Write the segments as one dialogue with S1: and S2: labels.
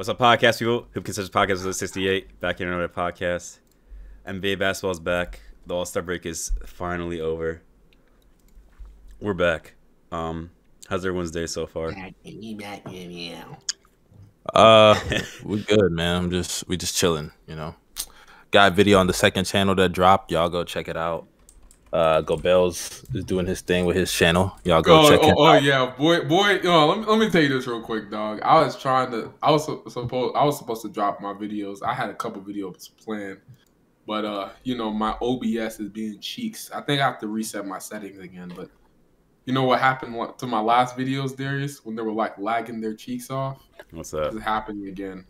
S1: What's up, podcast people? Who considers podcast was 68? Back in another podcast. NBA basketball's back. The All Star break is finally over. We're back. Um, how's everyone's day so far?
S2: Uh, we good, man. I'm just we just chilling, you know. Got a video on the second channel that dropped. Y'all go check it out. Uh, Gobels is doing his thing with his channel. Y'all go
S3: oh,
S2: check
S3: oh,
S2: him
S3: oh,
S2: out.
S3: yeah, boy, boy. Oh, let me let me tell you this real quick, dog. I was trying to. I was supposed. I was supposed to drop my videos. I had a couple videos planned, but uh, you know, my OBS is being cheeks. I think I have to reset my settings again. But you know what happened to my last videos, Darius, when they were like lagging their cheeks off?
S1: What's
S3: It's happening again.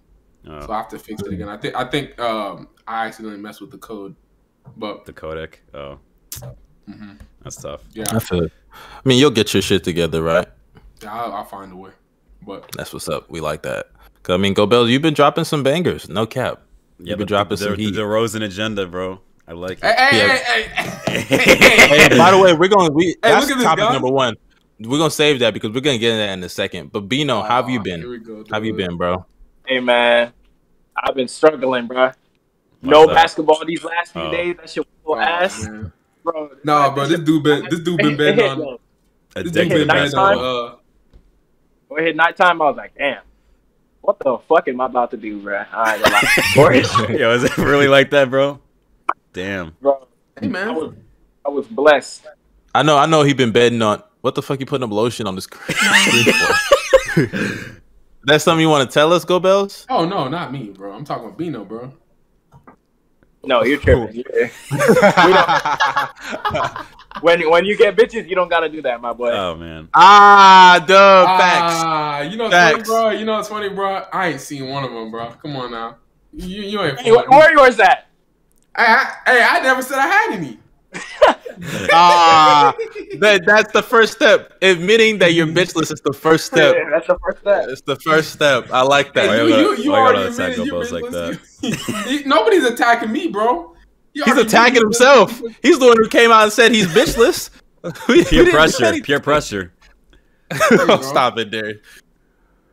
S1: Oh,
S3: So I have to fix it again. I think. I think. Um, I accidentally messed with the code, but
S1: the codec. Oh,
S3: mhm.
S1: that's tough.
S3: yeah,
S2: I feel. it. I mean, you'll get your shit together, right?
S3: yeah I'll, I'll find a way. But
S2: That's what's up. We like that. 'Cause, I mean, Gobels, you've been dropping some bangers. No cap.
S1: Yeah,
S2: You've been
S1: the,
S2: dropping
S1: the,
S2: some
S1: the,
S2: heat.
S1: the Rosen agenda, bro. I like it.
S3: hey,
S2: Yeah.
S3: hey, hey, hey, hey,
S2: Hey, by the way, we're going. We
S3: Hey,
S2: that's
S3: look at this
S2: topic number one. We're gonna save that because we're gonna get in that in a second. But Bino, how have you
S3: Oh,
S2: been?
S3: Go.
S2: How have you been, bro?
S4: Hey man, I've been struggling, bro.
S1: What's
S4: No
S1: up?
S4: basketball these last few
S1: Oh.
S4: days. That shit
S3: Oh,
S4: was ass,
S3: man.
S4: Bro.
S3: Nah, bro, this dude been this dude been betting on
S4: Yo,
S3: this dude been
S1: to
S3: betting
S1: basketball.
S3: on. Uh,
S4: when it hit nighttime, I was like, damn, what the fuck am I about to do, bro? I ain't gonna lie.
S1: Yo, is it really like that, bro? Damn.
S4: bro.
S3: hey
S4: I
S3: man,
S4: was, I was blessed.
S2: I know. I know. He been betting on what the fuck you putting up lotion on this screen for? That's something you want to tell us, Gobels?
S3: oh no, not me, bro. I'm talking about Bino, bro.
S4: No, you're tripping. You're- we don't, when when you get bitches, you don't gotta do that, my boy.
S1: Oh man.
S2: ah, duh, facts.
S3: Ah, you know what's funny, bro? You know what's funny, bro? I ain't seen one of them, bro. Come on now, you you ain't.
S4: hey, wh-
S3: fooling me.
S4: where yours at?
S3: Hey, I, hey, I never said I had any.
S2: Ah, that that's the first step. Admitting that you're bitchless is the first step.
S4: Yeah, that's the first step.
S2: It's the first step. I like that.
S1: Why
S3: you,
S1: you
S3: you,
S1: gotta-
S3: you
S1: why
S3: already
S1: attack
S3: admitted you
S1: Gobels like
S3: bitchless. Nobody's attacking me, bro. You
S2: He's attacking himself.
S3: bitchless.
S2: He's the one who came out and said he's bitchless. We- we
S1: Peer
S2: didn't
S1: pressure.
S2: anything.
S1: Peer pressure.
S2: Oh, Stop it, Derek.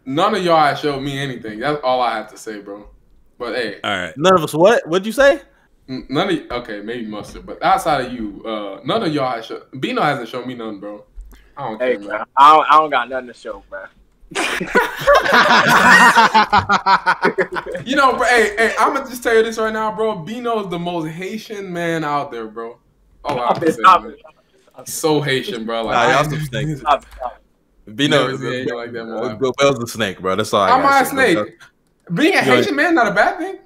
S3: None of y'all showed me anything. That's all I have to say, bro. But hey,
S1: All right.
S2: None of us. What? What'd you say?
S3: N- None of okay, maybe mustard, but outside of you, uh, none of y'all has show. Bino hasn't shown me none, bro. I don't
S4: Hey,
S3: care,
S4: bro,
S3: man.
S4: I don't, I don't got nothing to show, bro.
S3: You know, bro. Hey, hey, I'm gonna just tell you this right now, bro. Bino is the most Haitian man out there, bro. Oh, I have to man.
S4: it, stop it,
S3: so Haitian, bro. Like,
S2: Nah,
S3: I
S2: y'all some snakes.
S4: stop it, stop it.
S2: Bino,
S3: Never seen anything like that in my life.
S2: Gobel's snake, bro. That's all I
S3: I'm
S2: gotta
S3: not a snake. Being a Haitian man, not a bad thing.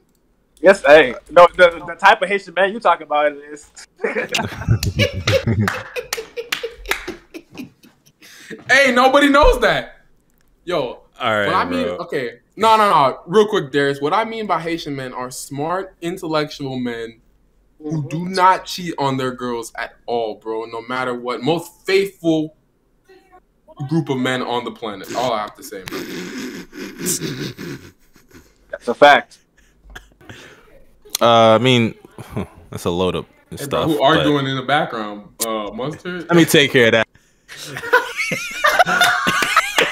S4: Yes, hey, no, the, the type of Haitian man you talking about is.
S3: Hey, nobody knows that. Yo,
S1: All right.
S3: what I mean,
S1: bro.
S3: okay, no, no, no. Real quick, Darius. What I mean by Haitian men are smart, intellectual men who do mm-hmm. not cheat on their girls at all, bro. No matter what, most faithful group of men on the planet. All I have to say, man.
S4: That's a fact.
S2: Uh, I mean, that's a load of
S3: Hey, bro,
S2: stuff.
S3: who
S2: but-
S3: arguing in the background? Uh, mustard.
S2: Let me take care of that.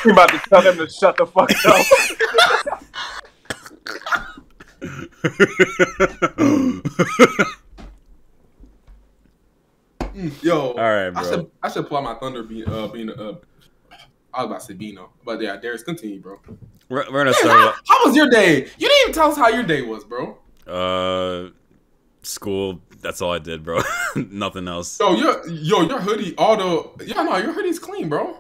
S4: You about to tell them to shut the fuck up.
S3: Yo,
S1: All right,
S3: I
S1: bro.
S3: should I should apply my thunder being uh being uh. I was about to say Bino, but yeah, Darius, continue, bro.
S1: We're, we're gonna
S3: Hey,
S1: start.
S3: how, how was your day? You didn't even tell us how your day was, bro.
S1: Uh, school. That's all I did, bro. Nothing else.
S3: Yo, your yo, your hoodie, although yeah, no, your hoodie's clean, bro.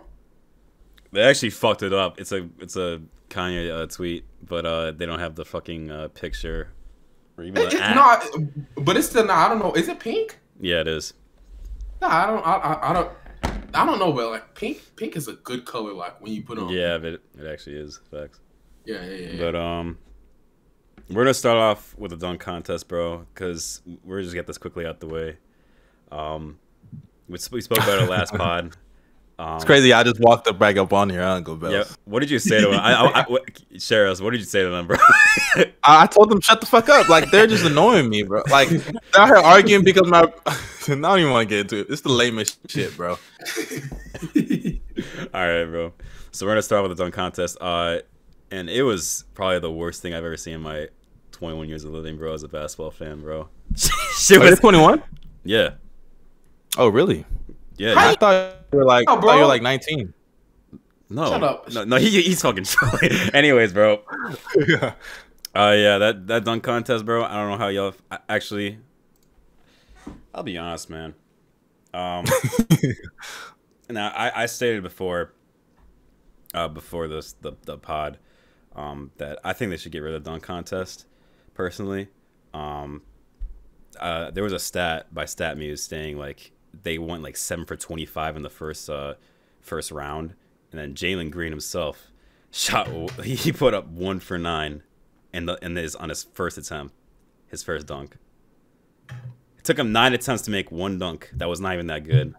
S1: They actually fucked it up. It's a it's a Kanye uh, tweet, but uh, they don't have the fucking uh, picture or even
S3: It,
S1: the
S3: it,
S1: app.
S3: nah, but it's still not. I don't know. Is it pink?
S1: Yeah, it is.
S3: Nah, I don't. I, I, I don't. I don't know, but like pink, pink is a good color. Like when you put it on.
S1: Yeah, but it, it actually is. Facts.
S3: yeah, yeah, yeah.
S1: But um, we're gonna start off with a dunk contest, bro, because we're just get this quickly out the way. Um, we, sp- we spoke about it last pod. Um,
S2: It's crazy. I just walked up back up on here. I don't go bells.
S1: Yeah. What did you say to him? I, I, I, what, share us. What did you say to them, bro?
S2: I, I told them shut the fuck up. Like they're just annoying me, bro. Like they're here arguing because my. I don't even want to get into it. It's the lamest shit, bro.
S1: All right, bro. So we're gonna start with the dunk contest. Uh, and it was probably the worst thing I've ever seen in my 21 years of living, bro. As a basketball fan, bro. Shit
S2: Are you
S1: was,
S2: 21?
S1: yeah,
S2: Oh, really?
S1: yeah.
S2: I thought you were like,
S3: Oh,
S2: I thought you
S3: bro.
S2: were like 19.
S1: no,
S3: Shut up.
S1: no, no. He, he's fucking. Anyways, bro.
S2: yeah.
S1: Uh, yeah, that that dunk contest, bro. I don't know how y'all I- actually. I'll be honest, man. Um, now I, I stated before, uh, before this the the pod, um, that I think they should get rid of the dunk contest. Personally, um, uh, there was a stat by StatMuse saying like they went like seven for twenty five in the first uh first round, and then Jalen Green himself shot he put up one for nine in the in his on his first attempt, his first dunk. It took him nine attempts to make one dunk that was not even that good.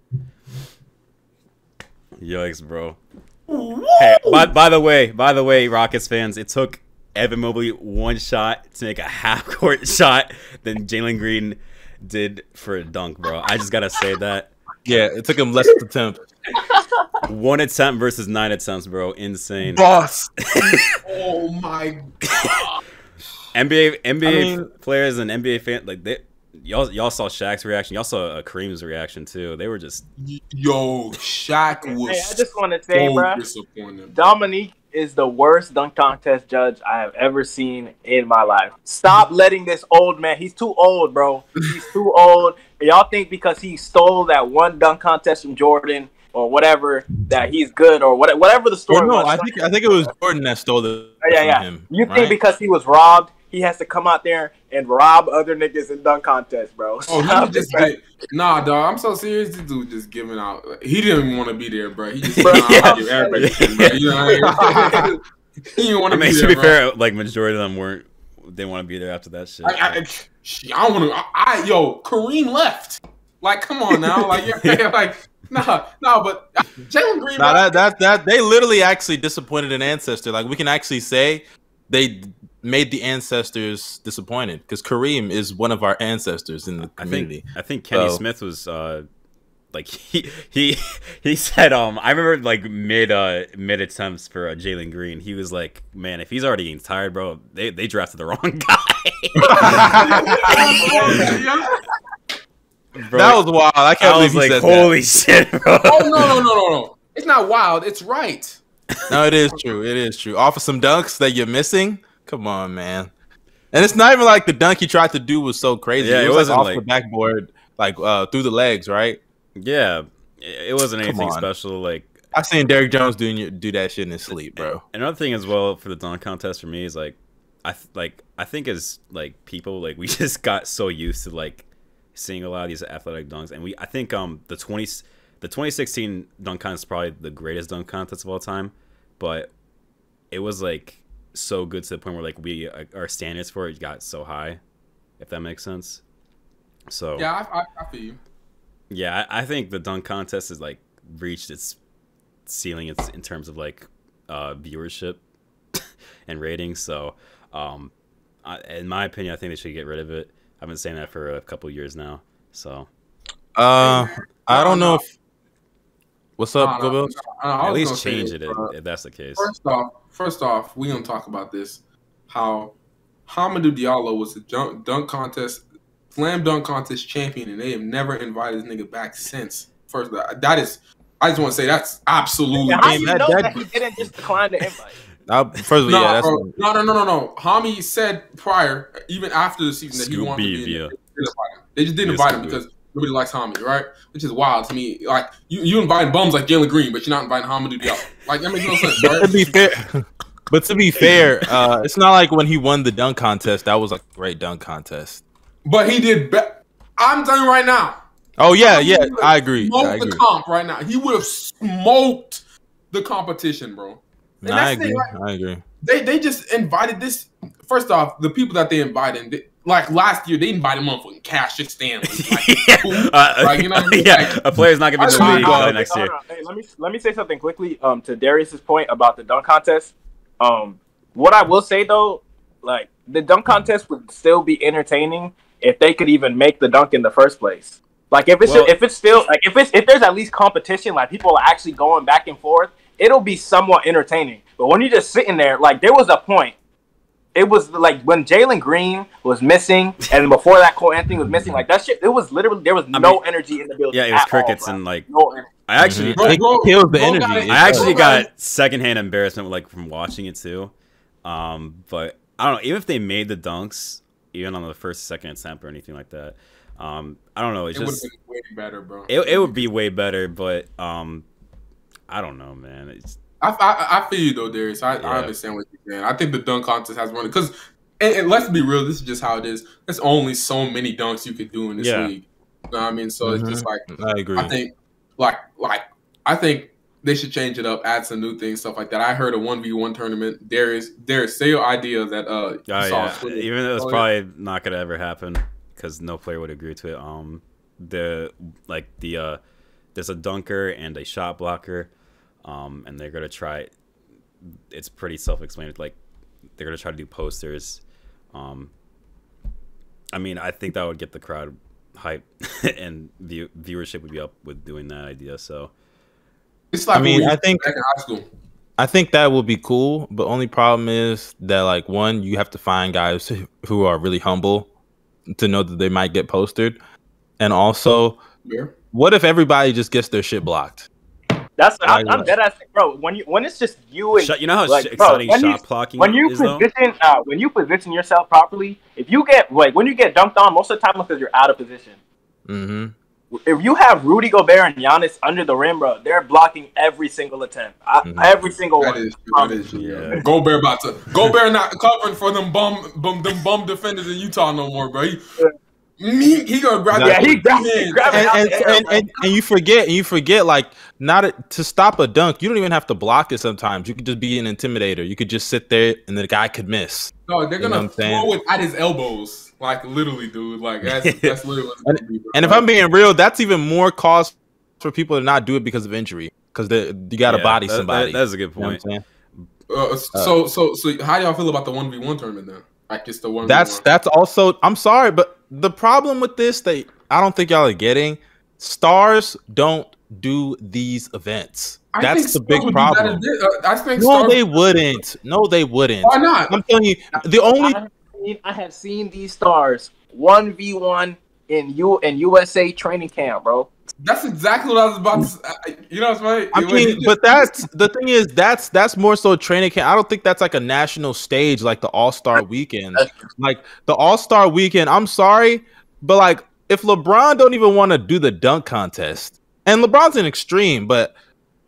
S1: Yikes, bro. Hey, by, by the way, by the way, Rockets fans, it took Evan Mobley one shot to make a half court shot than Jalen Green did for a dunk, bro. I just gotta say that.
S2: Yeah, it took him less attempt.
S1: One attempt versus nine attempts, bro. Insane.
S2: Boss.
S3: Oh my god.
S1: NBA NBA
S2: I mean-
S1: players and NBA fans like they y'all y'all saw Shaq's reaction. Y'all saw uh, Kareem's reaction too. They were just
S3: Yo, Shaq was
S4: Hey, I just want to say,
S3: so
S4: bruh,
S3: disappointed.
S4: Dominique is the worst dunk contest judge I have ever seen in my life. Stop letting this old man. He's too old, bro. He's too old. Y'all think because he stole that one dunk contest from Jordan or whatever that he's good or what, whatever the story
S2: Well, no,
S4: was.
S2: I think I think it was Jordan that stole the
S4: yeah,
S2: from
S4: yeah.
S2: him.
S4: you think
S2: right?
S4: because he was robbed, he has to come out there and rob other niggas in dunk contests, bro?
S3: Oh, he
S4: Stop
S3: was just
S4: it, bro.
S3: nah, dog. I'm so serious. This dude just giving out. He didn't even want to be there, bro. He just
S4: Bro,
S3: giving
S4: yeah.
S3: out give everything, bro. You know what I mean? he didn't want
S1: I
S3: to
S1: mean
S3: be
S1: to be
S3: bro.
S1: fair, like majority of them weren't they want to be there after that shit.
S3: I, I, I, I want to. I, I yo, Kareem left. Like, come on now. Like, you're like, nah, nah. But Jalen Green.
S2: Nah, that that that they literally actually disappointed an ancestor. Like we can actually say they made the ancestors disappointed because Kareem is one of our ancestors in the
S1: I
S2: community.
S1: think I think Kenny
S2: So-
S1: Smith was uh like he he he said um I remember like mid uh mid attempts for uh, Jalen Green he was like man if he's already getting tired bro they they drafted the wrong guy bro,
S2: that was wild. I can't
S1: I was
S2: believe he
S1: like
S2: said that.
S1: holy shit bro
S3: Oh no, no, no, no, no. It's not wild. It's right.
S2: No, it is true. It is true. Off of some dunks that you're missing. Come on, man. And it's not even like the dunk he tried to do was so crazy.
S1: Yeah,
S2: it
S1: it
S2: was
S1: wasn't
S2: like off
S1: like-
S2: the backboard, like uh, through the legs, right?
S1: yeah it wasn't anything special like
S2: I've seen Derrick Jones doing do that shit in his sleep, bro.
S1: another thing as well for the dunk contest for me is like I like I think as like people like we just got so used to like seeing a lot of these athletic dunks and we I think um the 20 the 2016 dunk contest is probably the greatest dunk contest of all time but it was like so good to the point where like we uh, our standards for it got so high if that makes sense so
S3: Yeah, I, I, I feel you.
S1: yeah, I, I think the dunk contest has like reached its ceiling in, in terms of like uh, viewership and ratings. So, um, I, in my opinion, I think they should get rid of it. I've been saying that for a couple years now. So
S2: Uh, I don't know if. What's up,
S3: no,
S2: Go Bills?
S3: no,
S1: at least
S3: gonna say
S1: change it if, if that's the case.
S3: First off, first off, we gonna talk about this. How Hamidou Diallo was the dunk, dunk contest, slam dunk contest champion, and they have never invited this nigga back since. First, that that is, I just want to say that's absolutely.
S4: How
S2: mean,
S4: you
S2: that-
S4: know
S2: that-
S4: that he didn't just decline the invite?
S2: Uh, first of all,
S3: No,
S2: yeah, that's
S3: bro, no, no, no, no, no. Hami said prior, even after the season, that he
S1: Scoop
S3: wanted to be. in. They, didn't invite him. They just didn't invite him because nobody likes Hami, right? Which is wild to me. Like you, you inviting bums like Jalen Green, but you're not inviting Hamidou Diallo. Like that makes no sense,
S2: But to be fair, but to be fair, uh, it's not like when he won the dunk contest. That was a great dunk contest.
S3: But he did. Be- I'm telling you right now.
S2: Oh yeah, yeah, I agree.
S3: Smoked
S2: I
S3: the comp right now. He would have smoked the competition, bro.
S2: No, I agree.
S3: thing,
S2: I agree.
S3: They they just invited this. First off, the people that they invited, like last year, they invited motherfucking Cassius Stanley. Like, who?
S1: Uh,
S3: Like, you know I mean?
S1: yeah,
S3: Like-
S1: a player's not gonna be in the league uh, next
S4: Hold
S1: year.
S4: on. Hey, let me let me say something quickly. Um, to Darius's point about the dunk contest. Um, what I will say though, like the dunk contest would still be entertaining if they could even make the dunk in the first place. Like if it's
S1: Well-
S4: if it's still like if it's if there's at least competition, like people are actually going back and forth, it'll be somewhat entertaining. But when you're just sitting there, like there was a point. It was like when Jalen Green was missing, and before that, Cole Anthony was missing. Like that shit, it was literally there was no
S1: mean,
S4: energy in the building.
S1: Yeah, it was crickets
S4: all,
S1: and like
S4: no.
S1: I actually
S2: Mhm.
S3: Bro,
S2: it
S3: bro,
S2: kills the
S3: bro
S2: energy.
S3: got it.
S2: It
S1: I actually
S3: Bro,
S1: got secondhand embarrassment like from watching it too. Um, but I don't know. Even if they made the dunks, even on the first, second attempt or anything like that, um, I don't know. It's
S3: It would
S1: just
S3: way better, bro.
S1: it, it would be way better. But um, I don't know, man. It's
S3: I, I, I feel you though, Darius. I,
S1: Yeah.
S3: I understand what you're saying. I think the dunk contest has run because, and, and let's be real, this is just how it is. There's only so many dunks you could do in this
S1: Yeah.
S3: league. You know what I mean? So it's just like
S2: I agree.
S3: I think, like, like I think they should change it up, add some new things, stuff like that. I heard a one v one tournament. Darius, Darius, say your idea that uh,
S1: Oh yeah, even though it's
S3: Oh, yeah.
S1: probably not gonna ever happen because no player would agree to it. Um, the like the uh, there's a dunker and a shot blocker, um, and they're gonna try. It's pretty self-explanatory. Like they're gonna try to do posters. Um, I mean, I think that would get the crowd hype, and view, viewership would be up with doing that idea. So
S3: It's like
S2: I mean, I think
S3: back in high school.
S2: I think that would be cool, but only problem is that like one, you have to find guys who are really humble to know that they might get posted, and also,
S3: Yeah.
S2: what if everybody just gets their shit blocked?
S4: That's I'm, I'm dead ass, bro. When you when it's just you and
S1: shot, you know how
S4: like,
S1: sh-
S4: bro,
S1: exciting
S4: when you-
S1: shot blocking
S4: when you
S1: is though.
S4: position uh, when you position yourself properly, if you get like when you get dunked on, most of the time it's because you're out of position.
S2: Mm-hmm.
S4: If you have Rudy Gobert and Giannis under the rim, bro, they're blocking every single attempt, I,
S2: Mhm.
S4: every single
S3: That
S4: one.
S3: is true. That is true.
S1: Yeah.
S3: Gobert about to Gobert not covering for them bum, bum them bum defenders in Utah no more, bro. He, me, he gonna grab
S4: Yeah, he
S3: with
S4: grabbed
S3: two
S4: it,
S3: hands.
S4: it.
S2: And, and, and, and, and you forget and you forget like not a, to stop a dunk you don't even have to block it sometimes. You could just be an intimidator. You could just sit there and the guy could miss.
S3: No, they're
S2: You
S3: gonna
S2: what I'm
S3: throw it at his elbows, like literally, dude. Like that's that's literally what it's gonna be,
S2: and if i'm being real that's even more cause for people to not do it because of injury because you got to
S1: Yeah,
S2: body
S1: that- that-
S2: somebody.
S1: that's a good
S2: You know what
S1: point.
S3: Uh, so so so how y'all feel about the one v one tournament then? Like it's the one.
S2: that's that's also i'm sorry but the problem with this that i don't think y'all are getting stars don't do these events that's the big problem
S3: uh, I think.
S2: no
S3: Star-
S2: they wouldn't no they wouldn't
S3: Why not?
S2: i'm telling you the only
S4: I have seen, I have seen these stars one v one in U in USA training camp, bro.
S3: That's exactly what I was about to. say. You know what's funny?
S2: I
S3: When
S2: mean,
S3: just-
S2: but that's the thing is that's that's more so training camp. I don't think that's like a national stage like the All Star Weekend. Like the All Star Weekend. I'm sorry, but like if LeBron don't even want to do the dunk contest, and LeBron's an extreme, but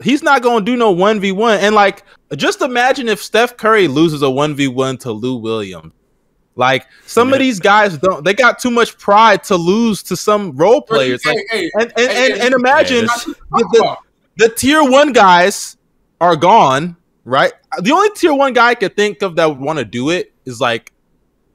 S2: he's not going to do no one v one. And like, just imagine if Steph Curry loses a one v one to Lou Williams. Like some of these guys don't. They got too much pride to lose to some role players.
S3: Hey,
S2: Like,
S3: hey,
S2: and and,
S3: hey,
S2: and,
S3: hey,
S2: and imagine
S1: this-
S2: the, the, the tier one guys are gone, right? The only tier one guy I could think of that would want to do it is like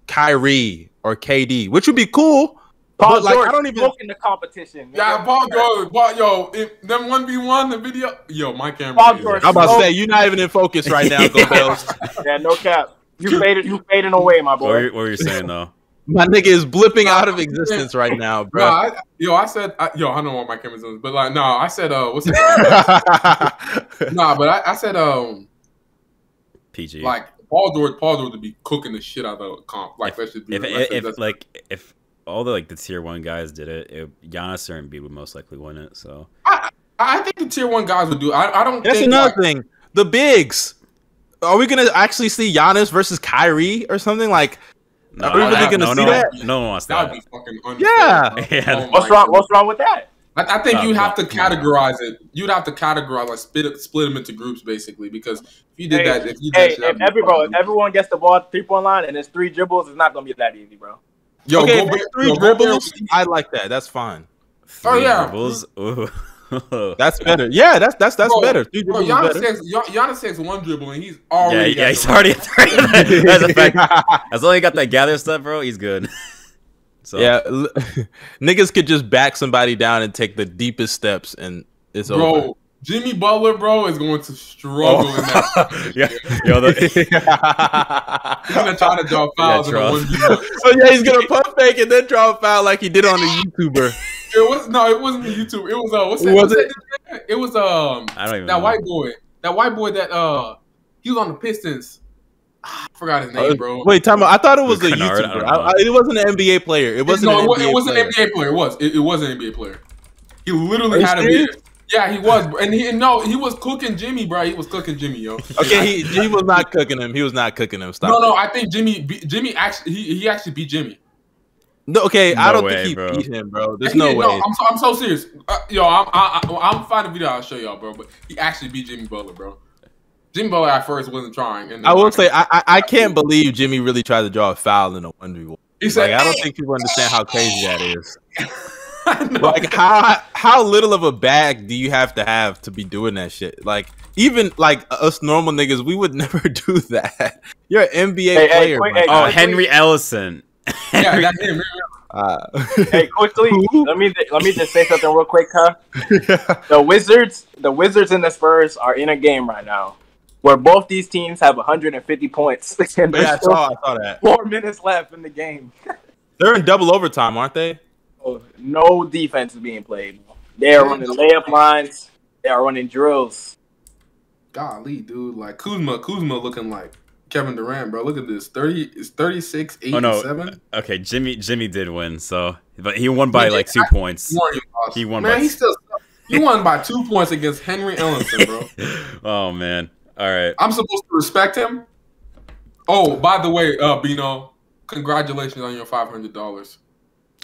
S2: Kyrie or KD, which would be cool.
S4: Paul
S2: But, like,
S4: George
S2: I don't even-
S4: smoking the competition.
S3: Yeah,
S4: nigga.
S3: Paul George, Paul, yo, if them one v one the video, yo, my camera.
S4: Paul George.
S2: I'm about to say you're not even in focus right now, Go Bells.
S4: Yeah, no cap. You faded. You fading away, my
S1: What
S4: boy.
S1: were, you- what were you saying though?
S2: My nigga is blipping out of existence right now,
S3: No,
S2: bro.
S3: I, yo, I said, I, yo, I don't know what my camera's doing, but like, no, I said, uh, what's it? nah, but I, I said, um,
S1: PG.
S3: like Paul George, Paul George would be cooking the shit out of the comp. Like that should be.
S1: if
S3: that
S1: if, if
S3: that's-
S1: like if all the like the tier one guys did it, it Giannis or Embiid would most likely win it. So
S3: I, I think the tier one guys would do. I, I don't.
S2: That's
S3: think,
S2: another
S3: like,
S2: thing. The bigs. Are we gonna actually see Giannis versus Kyrie or something like?
S1: no,
S2: Are we really
S1: I-
S2: gonna
S1: no,
S2: see
S1: no,
S2: that?
S1: No one wants
S3: That
S1: that.
S3: would be fucking unfair.
S2: Yeah.
S1: Yeah.
S3: Oh
S4: What's wrong?
S3: God.
S4: What's wrong with that?
S3: I, I think
S1: Uh,
S3: you have to
S1: no.
S3: categorize it. You'd have to categorize like split it, split them into groups basically because if you did
S4: Hey,
S3: that, if you did
S4: Hey,
S3: that that'd
S4: if
S3: be
S4: every bro, if everyone gets the ball three point line and it's three dribbles, it's not gonna be that easy, bro.
S3: yo,
S2: okay, if
S3: Gobert-
S2: it's three
S3: yo, Gobert
S2: dribbles,
S3: was-
S2: I like that. That's fine.
S1: Three
S3: Oh, yeah.
S1: dribbles? Ooh.
S2: That's better. Yeah, that's that's that's
S3: Bro,
S2: better. Three
S3: Bro,
S2: dribbles
S3: Giannis
S2: better.
S3: takes, Giannis takes one dribble and he's
S1: yeah,
S3: already.
S1: yeah,
S3: got
S1: he's
S3: the-
S1: already That's a fact. As long as he got that gather stuff, bro, he's good. so
S2: Yeah, niggas could just back somebody down and take the deepest steps, and it's over.
S3: Bro, Jimmy Butler, bro, is going to struggle in that.
S1: yeah, yo, the,
S3: He's gonna try to draw fouls
S1: Yeah,
S3: in the one v one.
S2: so yeah, he's gonna pump fake and then draw a foul like he did on the YouTuber.
S3: It was no, it wasn't the YouTube. It was uh, what's that?
S2: Was
S3: what's that? It was um,
S1: I don't even
S3: that
S1: know.
S3: white boy, that white boy that uh, He was on the Pistons. Ah, I forgot his
S2: Uh,
S3: name, bro.
S2: Wait, time out. I thought it was a
S1: Kennard, I
S2: YouTuber.
S1: don't
S2: I. I- it wasn't an NBA player. It wasn't
S3: no,
S2: an
S3: it wa-
S2: NBA
S3: it wasn't
S2: player.
S3: an NBA player. It was. It, it was an NBA player. He literally
S2: Are you
S3: had a
S2: serious?
S3: beard. Yeah, he was, and he no, he was cooking Jimmy, bro. He was cooking Jimmy, yo.
S2: Okay, he, he was not cooking him. He was not cooking him. Stop.
S3: no, no. I think Jimmy, Jimmy actually, he, he actually beat Jimmy.
S2: No, okay, I don't
S1: way,
S2: think he
S1: bro.
S2: beat him, bro. There's
S3: He
S2: no
S3: did-
S2: way.
S3: I'm so, I'm so serious, uh, yo. I'm I, I, I'm finding a video. I'll show y'all, bro. But he actually beat Jimmy Butler, bro. Jimmy Butler at first wasn't trying, and
S2: I will say I, I I can't believe Jimmy really tried to draw a foul in a one v one.
S3: he said,
S2: Like I don't think people understand how crazy that is.
S3: I know.
S2: Like how how little of a bag do you have to have to be doing that shit? Like even like us normal niggas, we would never do that. You're an NBA
S4: Hey, hey,
S2: player.
S4: quick, hey,
S1: Oh,
S2: guy.
S1: Henry Ellenson.
S3: yeah, that's him.
S2: Uh,
S4: Hey, quickly, let me let me just say something real quick, huh? The Wizards, the Wizards and the Spurs are in a game right now where both these teams have 150 points. And
S2: yeah, I saw, I saw that.
S4: four minutes left in the game.
S2: They're in double overtime, aren't they?
S4: So no defense is being played. They are running layup lines. They are running drills.
S3: Golly, dude, like Kuzma, Kuzma looking like Kevin Durant, bro. Look at this, thirty, it's 36, 8,
S1: Oh no.
S3: seven.
S1: Okay, Jimmy Jimmy did win, so but he won by
S3: He
S1: like
S3: did.
S1: two
S3: I-
S1: points.
S3: He won, he
S1: won
S3: Man,
S1: by-
S3: he still he won by two points against Henry Ellenson, bro.
S1: oh man. All right.
S3: I'm supposed to respect him. Oh, by the way, uh, Bino, congratulations on your five hundred dollars.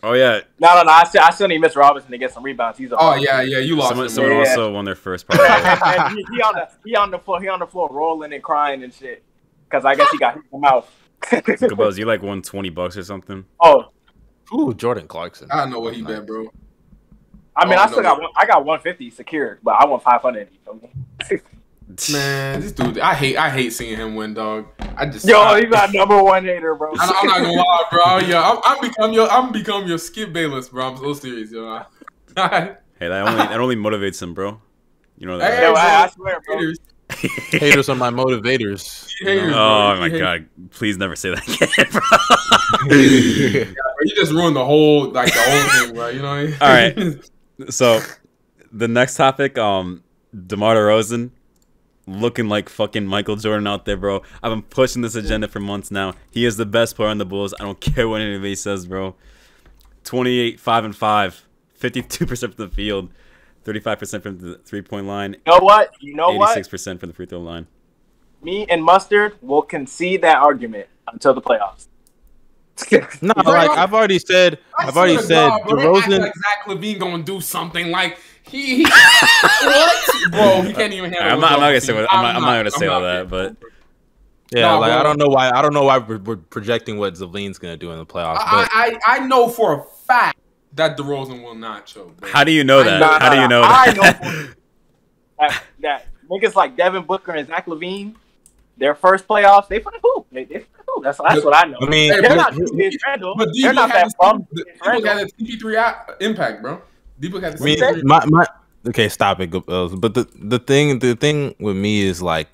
S1: Oh yeah.
S4: No, no, no. I still, I still need Mr. Robinson to get some rebounds. He's a
S3: Oh yeah, yeah, you lost.
S1: Someone,
S3: him,
S1: someone.
S4: Yeah.
S1: also won their first part.
S4: And he, he on the he on the floor he on the floor rolling and crying and shit because I guess he got hit in the mouth.
S1: Gabos, you like won twenty bucks or something?
S4: oh,
S2: Ooh, Jordan Clarkson.
S3: I don't know what he bet, bro.
S4: I mean,
S3: Oh,
S4: I still
S3: no.
S4: got one, I got 150 secured, but I want 500. You feel me?
S3: Man, this dude, I hate, I hate seeing him win, dog. I just,
S4: Yo,
S3: I,
S4: he's my number one hater, bro.
S3: I'm, I'm not gonna lie, bro. Yeah, I'm, I'm become your, I'm become your Skip Bayless, bro. I'm so serious, yo. hey,
S1: Hey, that only that only motivates him, bro. You know
S3: Hey,
S1: that.
S4: Yo,
S1: right?
S4: I, I swear, bro.
S3: haters,
S2: Haters are my motivators.
S3: Haters.
S1: Oh
S3: bro.
S1: my
S3: He-
S1: god! Please never say that again, bro.
S3: Bro, You just ruined the whole, like the whole thing, bro. You know. What I mean?
S1: All right. So, the next topic, um, DeMar DeRozan, looking like fucking Michael Jordan out there, bro. I've been pushing this agenda for months now. He is the best player on the Bulls. I don't care what anybody says, bro. 28, 5 and 5, 52% from the field, 35% from the three point line,
S4: You know what? You know what?
S1: 86% from the free throw line.
S4: Me and Mustard will concede that argument until the playoffs.
S2: No, like I've already said,
S3: I
S2: I've already said,
S3: God, bro, they
S2: DeRozan.
S3: like Zach LaVine gonna do something like he, he what, bro? He can't even handle.
S1: I'm not, I'm not gonna say what, I'm, I'm not gonna say all
S3: I'm
S1: that, but
S2: Yeah,
S3: Nah,
S2: like
S3: bro.
S2: I don't know why. I don't know why we're, we're projecting what Zavline's gonna do in the playoffs.
S3: I,
S2: But
S3: I I know for a fact that DeRozan will not choke. Bro.
S1: how do you know that?
S4: Nah,
S1: How do you know
S4: nah. I
S1: that?
S4: know that, that niggas like Devin Booker and Zach LaVine, their first playoffs, they finna hoop. They, they finna hoop. That's, that's what I know.
S2: I mean,
S4: they're
S3: but-
S4: not Julius Randle.
S3: But
S4: They're
S3: D-Book
S4: not
S3: had
S4: that bum.
S3: the D-Book had a CP3 impact, bro. D-Book had the
S2: I
S3: CP3.
S2: mean, my, my okay, stop it. Uh, But the the thing the thing with me is like,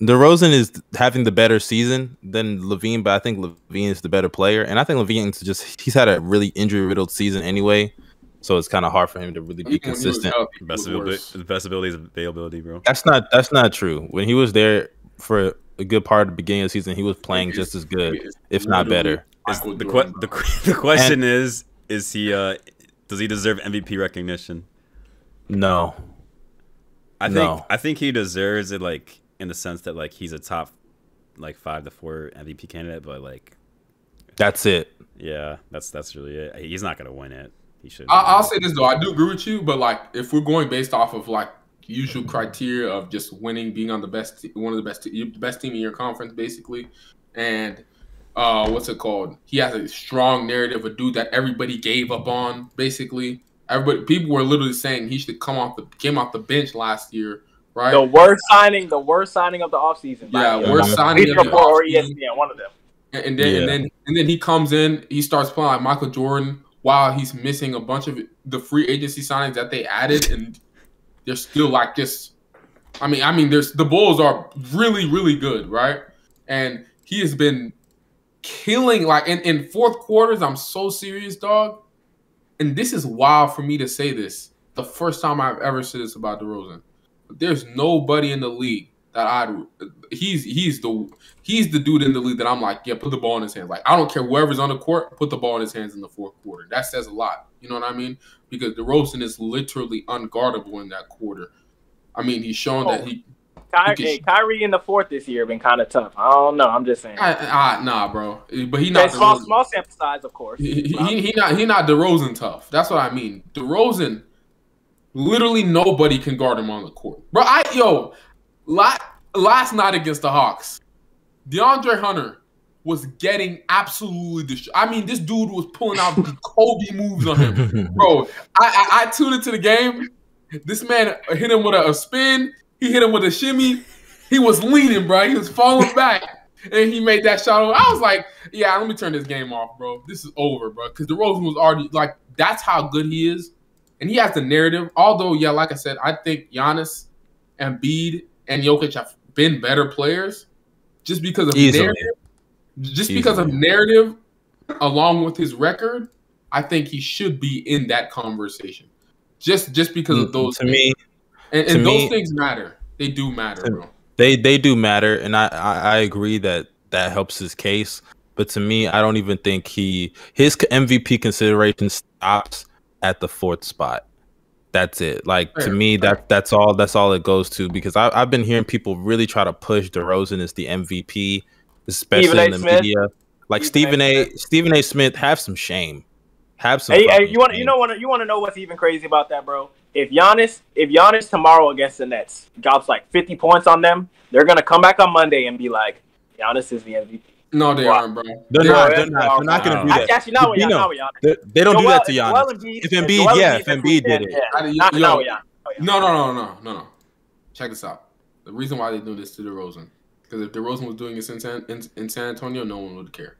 S2: DeRozan is having the better season than LaVine, but I think LaVine is the better player, and I think LaVine's just he's had a really injury riddled season anyway, so it's kind of hard for him to really be
S3: Even when he was
S2: consistent.
S3: healthy,
S1: best ability, the best ability is availability, bro.
S2: That's not that's not true. When he was there for a good part of the beginning of the season, he was playing just as good, if not better.
S1: Is the,
S3: Jordan,
S1: the, the question is is he uh does he deserve MVP recognition?
S2: No,
S1: I think
S2: No.
S1: I think he deserves it like in the sense that like he's a top like 5 to 4 MVP candidate but like
S2: that's it.
S1: yeah, that's that's really it. He's not going to win it. He should.
S3: I- I'll say this though, I do agree with you, but like if we're going based off of like usual criteria of just winning, being on the best, one of the best, the best team in your conference, basically, and uh, what's it called? He has a strong narrative, a dude that everybody gave up on, basically. Everybody, people were literally saying he should come off the came off the bench last year, right?
S4: The worst signing, the worst signing of the offseason. by
S3: yeah,
S4: the way.
S3: worst
S2: Yeah.
S3: signing
S4: Bleacher
S3: of the
S4: Report or
S3: offseason.
S4: ESPN, one of them.
S3: And and then
S2: Yeah.
S3: and then and then he comes in, he starts playing like Michael Jordan while he's missing a bunch of the free agency signings that they added, and they're still like just. I mean, I mean, there's the Bulls are really, really good, right? And he has been killing like in, in fourth quarters. I'm so serious, dog. And this is wild for me to say this. The first time I've ever said this about DeRozan. There's nobody in the league that I he's he's the he's the dude in the league that I'm like, yeah, put the ball in his hands. Like I don't care whoever's on the court, put the ball in his hands in the fourth quarter. That says a lot. You know what I mean? Because DeRozan is literally unguardable in that quarter. I mean, he's shown oh. that he.
S4: Ky- hey, Kyrie in the fourth this year been kind of tough. I don't know. I'm just saying.
S3: I, I, nah, bro. But he not
S4: small, small sample size, of course.
S3: He, he, he, he not he not DeRozan tough. That's what I mean. DeRozan, literally nobody can guard him on the court, bro. I yo, last last night against the Hawks, DeAndre Hunter was getting absolutely destroyed. I mean, this dude was pulling out the Kobe moves on him, bro. I, I, I tuned into the game. This man hit him with a, a, spin. He hit him with a shimmy. He was leaning, bro. He was falling back, and he made that shot. I was like, yeah, let me turn this game off, bro. This is over, bro. Because DeRozan was already like, that's how good he is, and he has the narrative. Although, yeah, like I said, I think Giannis, Embiid, and Jokic have been better players just because of Easily. narrative. Just Easily. because of narrative, along with his record, I think he should be in that conversation. Just just because of mm, those
S2: to things. me,
S3: and, and those me, things matter. They do matter, bro.
S2: They they do matter, and I, I I agree that that helps his case. But to me, I don't even think he his MVP consideration stops at the fourth spot. That's it. Like to me, that that's all. That's all it goes to because I, have been hearing people really try to push DeRozan as the MVP, especially in the Smith. media. Like Stephen A. Smith. Stephen A. Smith, have some shame. Have some.
S4: Hey, hey you want you know what you want to know what's even crazy about that, bro? If Giannis, if Giannis tomorrow against the Nets drops like fifty points on them, they're gonna come back on Monday and be like, Giannis is the MVP.
S3: No, they aren't, bro.
S2: They're, they're not. They're not. They're not going to do that.
S4: Actually, no,
S2: you know, they, they don't Joel, do that to Giannis. Embiid, if Embiid, yeah, if Embiid did it.
S3: Yeah. Yo, no, no, no, no, no, no. Check this out. The reason why they do this to DeRozan, because if DeRozan was doing this in San, in, in San Antonio, no one would care.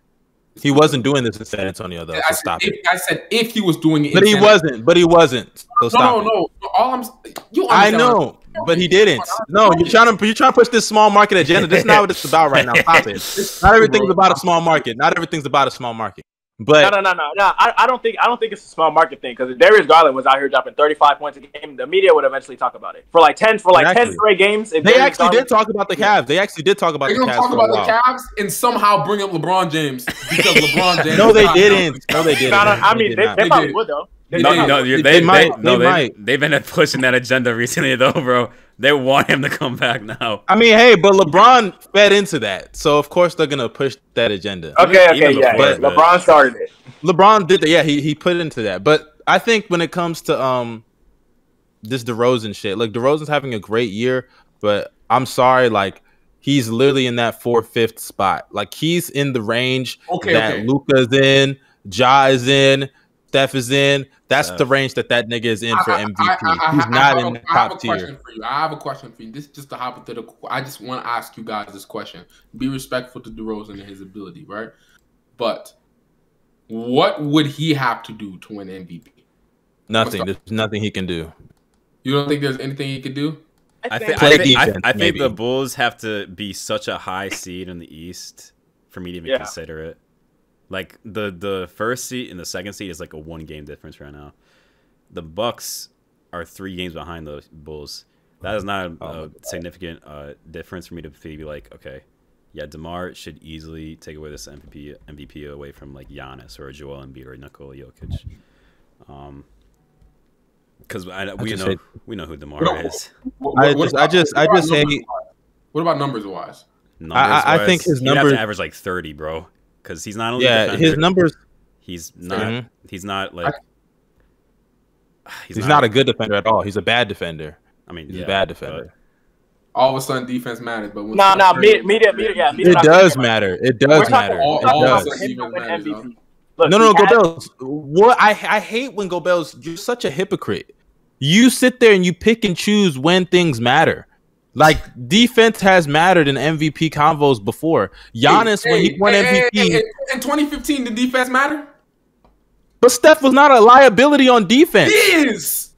S2: He wasn't doing this in San Antonio though. I,
S3: so stop if, it. I said if he was doing it,
S2: but he San wasn't. But he wasn't. So
S3: no, no, no, no. All I'm
S2: you. I know, but he didn't. No, you're trying to you're trying to push this small market agenda. This is not what it's about right now. Stop it. Not everything's about a small market. Not everything's about a small market. But
S4: no, no, no, no, no. I, I don't think I don't think it's a small market thing because if Darius Garland was out here dropping 35 points a game, the media would eventually talk about it for like 10 for like exactly. 10 straight games.
S2: They Darius actually Garland, did talk about the Cavs. They actually did talk about They're the Cavs.
S3: talk about the Cavs and somehow bring up LeBron James because LeBron James.
S2: no, they didn't. No, they didn't. No, no,
S4: I mean, they, they, they probably would though.
S1: They, no, no, they, they, might. no, they, might. They've been pushing that agenda recently, though, bro. They want him to come back now.
S2: I mean, hey, but LeBron fed into that, so of course they're gonna push that agenda.
S4: Okay, okay, yeah, but yeah. LeBron started it.
S2: LeBron did that. Yeah, he he put into that. But I think when it comes to um this DeRozan shit, like DeRozan's having a great year, but I'm sorry, like he's literally in that fourth, fifth spot. Like he's in the range okay, that okay. Luka's in, Ja is in, Steph is in. That's the range that that nigga is in for MVP. I, I, I, He's not in the top tier.
S3: I have a question for you. This is just a hypothetical. I just want to ask you guys this question. Be respectful to DeRozan and his ability, right? But what would he have to do to win MVP?
S2: Nothing. There's nothing he can do.
S3: You don't think there's anything he could do?
S1: I think, I think, defense, I, think the Bulls have to be such a high seed in the East for me to even yeah. consider it. Like the the first seat and the second seat is like a one game difference right now. The Bucks are three games behind the Bulls. That is not a, oh, a significant uh, difference for me to be like, okay, yeah, DeMar should easily take away this MVP MVP away from like Giannis or Joel Embiid or Nikola Jokic. Um, because we know say, we know who DeMar what, is.
S2: What, what, I just about, I just I just say.
S3: What about numbers wise?
S2: Numbers I, I think his numbers
S1: average like thirty, bro because he's not only
S2: yeah defender, his numbers.
S1: He's not. Mm-hmm. He's not like.
S2: He's, he's not, not, a good defender at all. He's a bad defender.
S1: I mean,
S2: he's
S1: yeah,
S2: a bad defender.
S3: All of a sudden, defense matters, but
S4: no, no, nah, media, media, media, yeah,
S2: media it does matter. It does matter. All, it all does. Of matters, Look, no, no, no, Gobels. What I I hate when Gobels. You're such a hypocrite. You sit there and you pick and choose when things matter. Like defense has mattered in MVP convos before. Giannis hey, when he won hey, MVP
S3: hey, in 2015, did defense matter?
S2: But Steph was not a liability on defense.
S3: He is.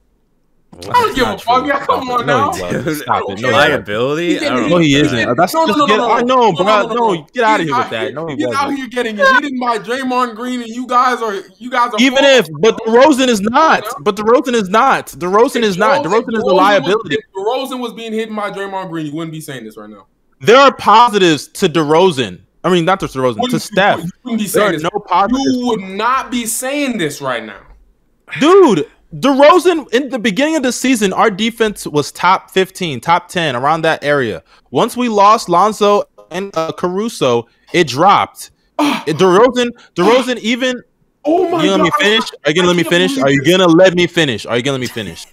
S3: I don't give a fuck. Yeah, come on
S2: No,
S3: now.
S2: Stop it. No.
S1: Liability?
S3: He's
S1: I
S3: getting
S1: don't
S3: hit.
S1: know.
S2: No, he isn't. That's
S3: no, no,
S2: just
S3: no,
S2: get.
S3: no,
S2: I
S3: no.
S2: know, bro.
S3: no, no,
S2: No,
S3: no.
S2: get out of here with that. No, he
S3: he's out
S2: wasn't.
S3: here getting hit by Draymond Green, and you guys are you guys are
S2: Even if, but DeRozan is not. But DeRozan is not. DeRozan is not. DeRozan is a liability.
S3: If DeRozan was being hit by Draymond Green, you wouldn't be saying this right now.
S2: There are positives to DeRozan. I mean, not to DeRozan, to
S3: Wouldn't-
S2: Steph.
S3: You wouldn't be
S2: There
S3: saying
S2: are
S3: this.
S2: no positives.
S3: You would not be saying this right now.
S2: Dude, DeRozan, in the beginning of the season, our defense was top 15, top 10, around that area. Once we lost Lonzo and uh, Caruso, it dropped. DeRozan, DeRozan, even
S3: Oh my
S2: you gonna let me finish? Are you gonna let me finish? Are you gonna let me finish? Are you gonna let me finish?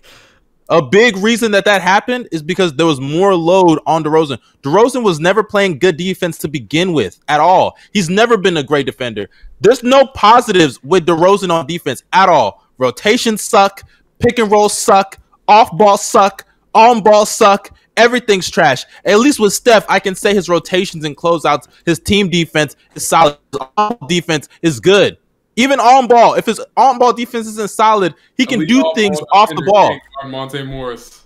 S2: A big reason that that happened is because there was more load on DeRozan. DeRozan was never playing good defense to begin with at all. He's never been a great defender. There's no positives with DeRozan on defense at all. Rotations suck, pick and roll suck, off ball suck, on ball suck. Everything's trash. At least with Steph, I can say his rotations and closeouts, his team defense is solid. His defense is good. Even on ball, if his on ball defense isn't solid, he can do things off the ball.
S3: Monte Morris.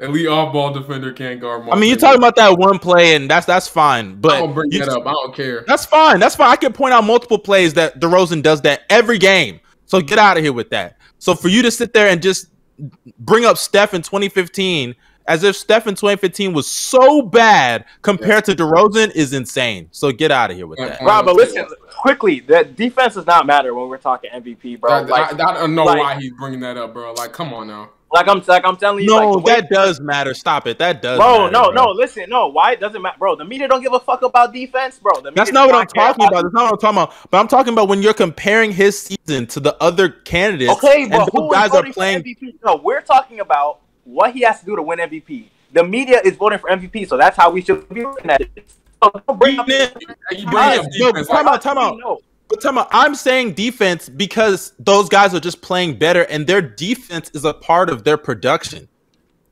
S3: Elite off ball defender can't guard. Monte
S2: I mean, you're talking about that one play, and that's that's fine. But I
S3: don't bring
S2: you-
S3: that up. I don't care.
S2: That's fine. That's fine. I can point out multiple plays that DeRozan does that every game. So get out of here with that. So for you to sit there and just bring up Steph in 2015 as if Steph in 2015 was so bad compared to DeRozan is insane. So get out of here with that.
S3: Yeah.
S4: Bro, but listen, quickly, That defense does not matter when we're talking MVP, bro.
S3: I,
S4: Like,
S3: I, I don't know
S4: like-
S3: why he's bringing that up, bro. Like, come on now.
S4: like I'm like I'm telling you,
S2: No,
S4: like,
S2: that does matter. Stop it. That does
S4: Bro,
S2: matter,
S4: no,
S2: bro.
S4: no, listen, no. Why it doesn't matter, bro? The media don't give a fuck about defense, bro. The
S2: That's not what I'm talking about. That's not what I'm talking about. But I'm talking about when you're comparing his season to the other candidates.
S4: Okay, but
S2: those
S4: who is
S2: guys are
S4: voting
S2: playing.
S4: MVP? No, we're talking about what he has to do to win MVP. The media is voting for MVP, so that's how we should be looking at it. So don't bring up
S3: You bring
S2: Alright,
S3: up
S2: no, time
S3: Like,
S2: out, time out.
S4: No.
S2: But time out. I'm saying defense because those guys are just playing better, and their defense is a part of their production.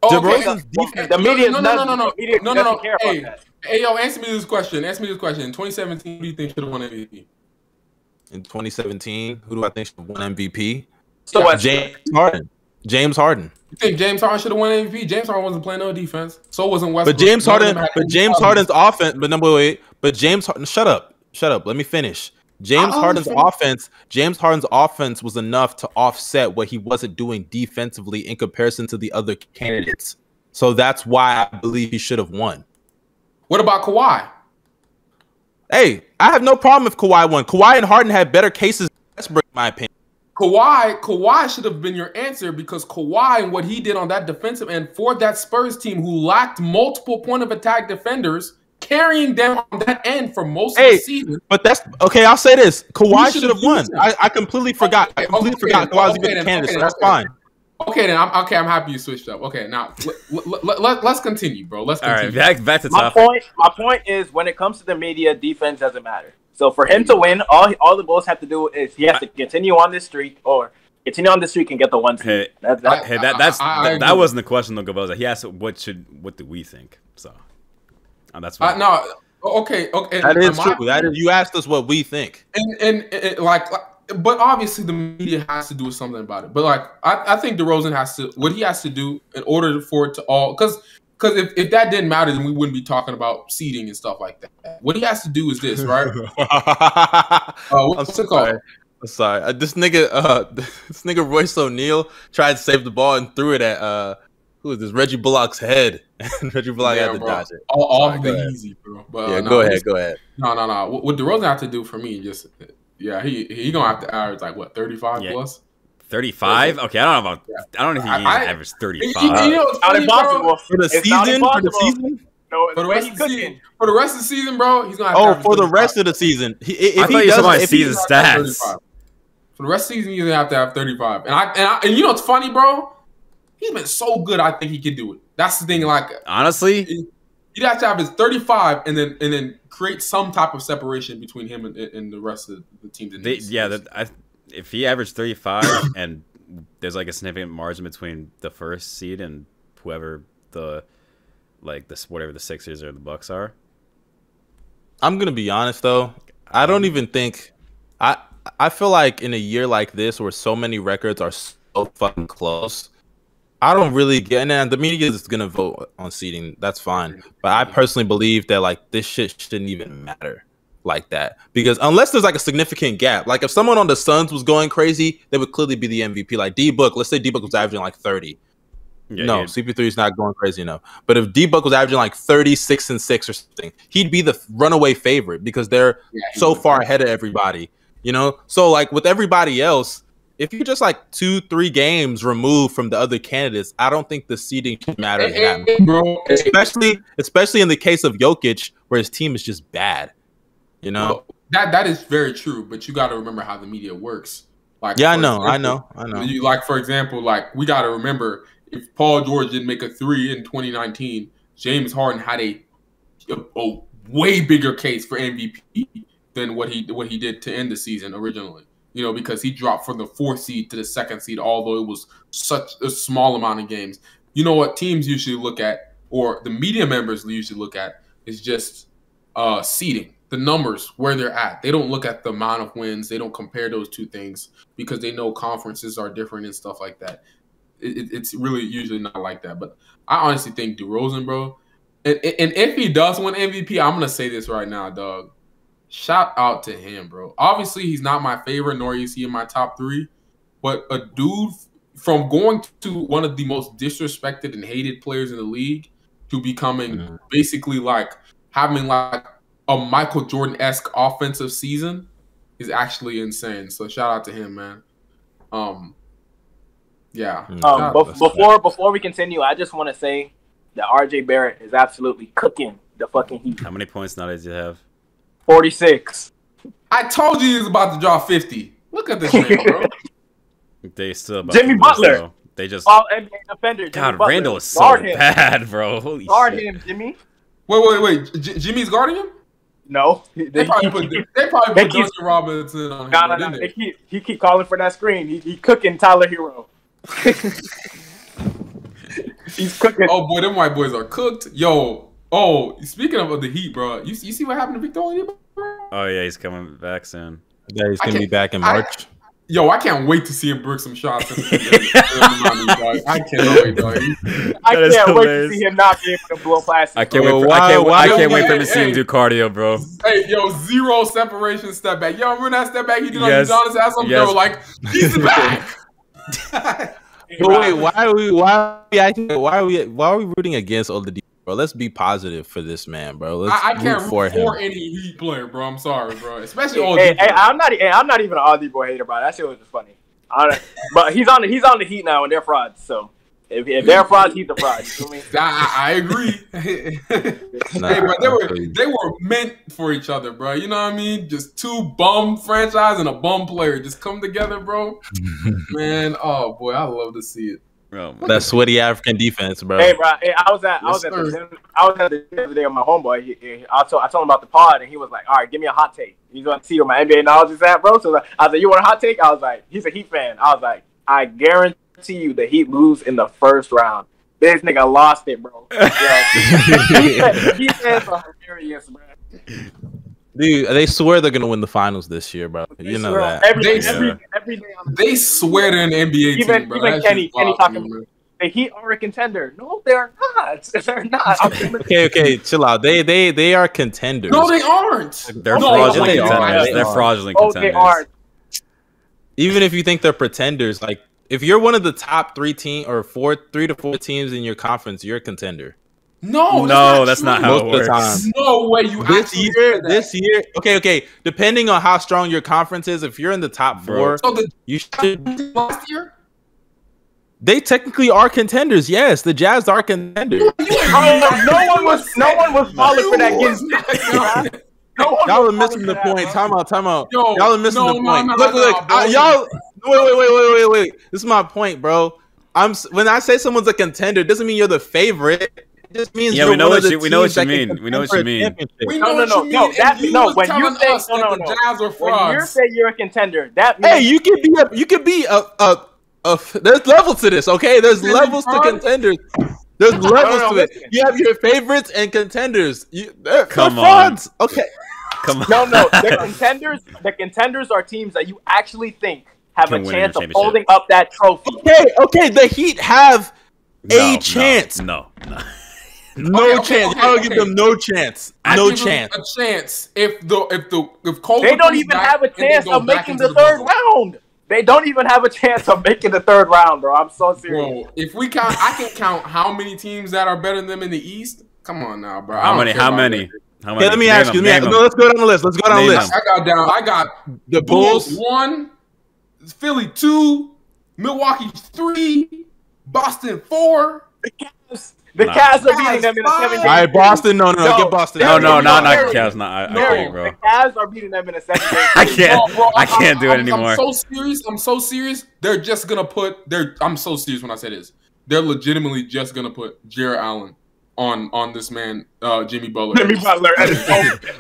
S3: oh,
S2: DeRozan's
S3: okay.
S2: defense-
S4: The media
S3: no,
S4: is
S3: no,
S4: not-
S3: no, no, no,
S4: the media
S3: no, no, no.
S4: doesn't care about
S3: Hey,
S4: that.
S3: hey, yo, answer me this question. Answer me this question. In 2017, who do you think should have won MVP?
S2: In 2017, who do I think should have won MVP?
S4: So what?
S2: James Harden. James Harden.
S3: You think James Harden should have won MVP? James Harden wasn't playing no defense. So wasn't Westbrook.
S2: But James Harden, but James
S3: problems.
S2: Harden's offense. But number wait, but James Harden. Shut up, shut up. Let me finish. James
S3: I'll
S2: Harden's
S3: finish.
S2: offense. James Harden's offense was enough to offset what he wasn't doing defensively in comparison to the other candidates. So that's why I believe he should have won.
S3: What about Kawhi?
S2: Hey, I have no problem if Kawhi won. Kawhi and Harden had better cases than Westbrook, in my opinion.
S3: Kawhi, Kawhi should have been your answer because Kawhi and what he did on that defensive end for that Spurs team who lacked multiple point of attack defenders, carrying them on that end for most of the season.
S2: But that's okay. I'll say this: Kawhi
S3: should
S2: should have
S3: have
S2: won. I, I completely forgot. I
S3: Okay,
S2: completely
S3: okay,
S2: forgot
S3: then,
S2: Kawhi was
S3: okay,
S2: even a candidate.
S3: okay,
S2: so that's
S3: okay.
S2: fine.
S3: Okay, then I'm okay. I'm happy you switched up. Okay, now let, let, let, let, us continue, bro. Let's continue.
S1: right, back back to
S4: My
S1: topic.
S4: point, my point is, when it comes to the media, defense doesn't matter. So for him to win, all all the Bulls have to do is he has to continue on this streak or continue on this streak and get the one seed.
S1: Hey,
S4: That- that-
S1: Hey, that that's
S3: I- I
S1: that, that wasn't the question though, Gaboza. He asked what should what do we think? So uh, that's
S3: Uh,
S1: what
S3: no, okay, okay.
S2: That
S3: in
S2: is true. That is. You asked us what we think.
S3: and and, and like, like- but obviously the media has to do something about it. But like, I, I think DeRozan has to what he has to do in order for it to all because because if, if that didn't matter, then we wouldn't be talking about seeding and stuff like that. What he has to do is this, right? Uh,
S2: I'm
S3: what's it called?
S2: sorry. I'm sorry. Uh, this nigga, uh, this nigga Royce O'Neale tried to save the ball and threw it at uh, who is this? Reggie Bullock's head, and Reggie Bullock
S3: Yeah,
S2: had to
S3: bro.
S2: dodge it.
S3: All, all
S2: Sorry,
S3: of the easy, bro. But,
S2: yeah,
S3: uh,
S2: go ahead, go ahead.
S3: No, no, no. What, what DeRozan have to do for me, just yeah, he he gonna have to average like what thirty five
S1: Yeah.
S3: plus.
S1: Thirty five. Okay, I don't know about. I don't know if he
S3: I-
S1: needs
S3: I-
S1: to average thirty
S3: You, you know, what's
S4: not impossible.
S2: For the
S4: It's
S2: season, for the season.
S4: No,
S3: For the
S4: the
S3: rest of the season, for the rest of the season, bro, he's gonna have oh, to
S2: Oh, for the rest of the season. He, if
S1: I thought
S2: he
S1: you were
S2: does,
S1: talking about
S2: if he,
S1: season
S3: He's gonna have to have
S1: stats.
S3: For the rest of the season, he's gonna have to have thirty five. And I and I and you know what's funny, bro? He's been so good. I think he could do it. That's the thing. Like
S1: Honestly,
S3: he'd have to have his thirty five, and then and then create some type of separation between him and, and the rest of the teams. In
S1: they,
S3: this-
S1: yeah. That, I, if he averaged thirty five and there's like a significant margin between the first seed and whoever the like this whatever the Sixers or the Bucks are.
S2: I'm gonna be honest though. I don't even think I I feel like in a year like this where so many records are so fucking close, I don't really get, and the media is gonna vote on seeding. That's fine, but I mm-hmm. personally believe that like this shit shouldn't even matter like that because unless there's like a significant gap, like if someone on the Suns was going crazy, they would clearly be the MVP. Like D Book, let's say D Book was averaging like thirty.
S1: Yeah,
S2: no,
S1: yeah.
S2: CP3 is not going crazy enough. But if D Book was averaging like 36 and 6 or something, he'd be the runaway favorite because they're
S3: Yeah,
S2: so far ahead of everybody. You know? So like with everybody else, if you're just like two, three games removed from the other candidates, I don't think the seeding should matter
S3: Hey,
S2: that much.
S3: bro.
S2: Especially especially in the case of Jokic, where his team is just bad. You know?
S3: Well, that that is very true, but you got to remember how the media works. Like,
S2: yeah, I know, I know, I know.
S3: You, like for example, like we got to remember if Paul George didn't make a three in 2019, James Harden had a, a, a way bigger case for MVP than what he what he did to end the season originally. You know, because he dropped from the fourth seed to the second seed, although it was such a small amount of games. You know what teams usually look at, or the media members usually look at, is just uh seeding, the numbers where they're at. They don't look at the amount of wins. They don't compare those two things because they know conferences are different and stuff like that. It, it- it's really usually not like that. But I honestly think DeRozan, bro, and, and if he does win MVP, I'm gonna say this right now, dog. Shout out to him, bro. Obviously, he's not my favorite, nor is he in my top three. But a dude from going to one of the most disrespected and hated players in the league to becoming
S2: Mhm.
S3: basically like having like a Michael Jordan esque offensive season is actually insane. So shout out to him, man. Um, yeah.
S2: Mm.
S4: Um,
S3: out-
S4: bef- before before we continue, I just want to say that RJ Barrett is absolutely cooking the fucking Heat.
S1: How many points now does he have?
S4: Forty six.
S3: I told you he was about to drop fifty. Look at this man, bro.
S1: They still about
S4: Jimmy
S1: to lose,
S4: Butler.
S1: though. They just
S4: All NBA defender. Jimmy
S1: God,
S4: Butler.
S1: Randle is so
S4: Guard him.
S1: bad, bro. Holy
S4: Guard
S1: shit.
S4: him, Jimmy.
S3: wait, wait, wait. J- Jimmy's guarding him?
S4: No,
S3: They
S4: they,
S3: probably
S4: he,
S3: put
S4: he,
S3: they probably
S4: they
S3: put
S4: keep-
S3: Duncan Robinson on him,
S4: no, no,
S3: didn't they?
S4: They keep, he keep calling for that screen. He, he cooking Tyler Herro. He's cooking.
S3: Oh boy, them white boys are cooked. Yo, oh, speaking of the Heat, bro, you, you see what happened to Victor Oladipo?
S1: Oh yeah, he's coming back soon.
S2: Yeah, he's gonna be back in
S3: I-
S2: March.
S3: Yo, I can't wait to see him brick some shots. In the, in the. I cannot wait, dog.
S4: I can't wait to see him not be able to blow past.
S1: I can't
S2: Yo,
S1: wait. For,
S2: why-
S1: I can't,
S2: why
S1: I can't
S3: we-
S1: wait for him to
S3: hey,
S1: see him
S3: hey.
S1: do cardio, bro.
S3: Hey, yo, zero separation step back. Yo, remember that step back he did
S1: Yes.
S3: on Udonis Haslem?
S1: Yes.
S3: Yo, like he's back.
S2: But wait, why are we why are we acting, why are we why are we rooting against Oladipo, bro? Let's be positive for this man, bro. Let's
S3: I, I can't
S2: root for
S3: root
S2: him.
S3: for any Heat player, bro. I'm sorry, bro. Especially
S4: Hey,
S3: all
S4: hey, hey, I'm not. Hey, I'm not even an Aussie boy hater, bro. That shit was just funny. I but he's on. The, he's on the Heat now, and they're frauds. So if, if they're frauds, he's a fraud. You feel me?
S3: I, I agree. hey,
S2: Nah,
S3: but they were
S2: absolutely.
S3: they were meant for each other, bro. You know what I mean? Just two bum franchise and a bum player just come together, bro. Man, oh boy, I love to see it.
S1: Bro, my-
S2: that sweaty African defense, bro.
S4: Hey, bro. Hey, I was at. I was at. The,
S3: sir.
S4: gym- I was at the gym the other day with my homeboy. He, he, I told. I told him about the pod, and he was like, "All right, give me a hot take." He's going to see where my NBA knowledge is at, bro. So I was like, "You want a hot take?" I was like, "He's a Heat fan." I was like, "I guarantee you, the Heat lose in the first round." This nigga lost it, bro. Yo, he fans are hilarious, bro.
S2: Dude, they swear they're gonna win the finals this year, bro. You know that.
S4: Every,
S3: They-
S4: every,
S1: Yeah.
S4: every day on the
S3: They swear they're an NBA
S4: Even-
S3: team, bro.
S4: even
S3: That
S4: Kenny- Kenny
S3: wild,
S4: talking-
S3: man.
S4: the Heat are a contender. No, they're not. They're not.
S2: Okay, okay, chill out. They they they are contenders.
S3: No, they aren't.
S1: they're
S3: No,
S1: fraudulent
S2: they
S1: contenders.
S2: They
S1: They're fraudulent
S4: oh, they
S1: contenders.
S4: are.
S2: Even if you think they're pretenders, like if you're one of the top three team or four, three to four teams in your conference, you're a contender.
S3: No,
S1: No, that's not
S3: true.
S1: how
S2: Most
S1: it works.
S2: time.
S3: No way you
S2: This
S3: actually
S2: year,
S3: that.
S2: this year, okay, okay. Depending on how strong your conference is, if you're in the top four,
S3: So the
S2: you should.
S3: last year,
S2: They technically are contenders. Yes, the Jazz are contenders.
S4: Oh, no one was. No one was falling for that.
S3: You
S4: Gibbs.
S3: was-
S4: No one
S2: Y'all are
S4: was
S2: missing the
S4: for that,
S2: point. Time out, time out.
S3: Yo,
S2: Y'all are missing
S3: no,
S2: the point.
S3: no,
S2: look,
S3: no,
S2: look.
S3: no,
S2: uh, y'all. Wait, wait, wait, wait, wait, wait. This is my point, bro. I'm when I say someone's a contender, doesn't mean you're the favorite. It just means
S1: Yeah, we know what you- we know what you mean. We know what you mean.
S3: We know
S4: no,
S3: what you
S4: no,
S3: mean.
S4: that-
S3: and you
S4: no,
S3: was
S4: when you say
S3: us,
S4: no, no, no.
S3: Jazz or frogs.
S4: When you say you're a contender, that means
S2: Hey, you could be a you could be a a, a there's levels to this, okay? There's
S3: Really,
S2: levels to contenders. There's levels to it. You have your favorites and contenders. You they're,
S1: Come
S2: they're
S1: on.
S2: frauds. Okay.
S1: Come on.
S4: no, no. The contenders, the contenders are teams that you actually think have
S1: Can
S4: a chance of holding up that trophy.
S2: Okay, okay. The Heat have
S1: No,
S2: a
S1: no,
S2: chance.
S1: No, no.
S2: No
S3: Okay, okay,
S2: chance.
S3: okay,
S2: I'll give them no chance.
S3: I
S2: no
S3: give them
S2: chance.
S3: A chance if the if the if Cole.
S4: They don't even have a chance of making the third round. They don't even have a chance of making the third round, bro. I'm so serious.
S3: Bro, if we count, I can count how many teams that are better than them in the East. Come on now, bro.
S1: How many? How many? How many?
S2: Okay, let me
S1: Name
S2: ask you.
S1: them,
S2: Let me, no, let's go down the list. Let's go down the
S1: Name
S2: list.
S3: I got down. I got
S2: The
S3: Bulls
S2: Bulls.
S3: one, Philly two, Milwaukee three, Boston four.
S4: The
S1: Nah.
S4: Cavs are beating them in a seven game.
S2: All right, Boston. No, no, no.
S4: No,
S2: Get Boston.
S1: No,
S4: They're
S1: no, not
S4: be
S1: not
S4: very-
S1: Cavs. Not I, I
S3: No,
S1: can't, bro.
S4: The Cavs are beating them in a seven game.
S1: I can't.
S3: Bro, bro,
S1: I can't do it
S3: I'm-
S1: anymore.
S3: I'm so serious. I'm so serious. They're just gonna put. They're. I'm so serious when I say this. They're legitimately just gonna put Jarrett Allen on on this man, uh, Jimmy Butler.
S4: Jimmy Butler. And it's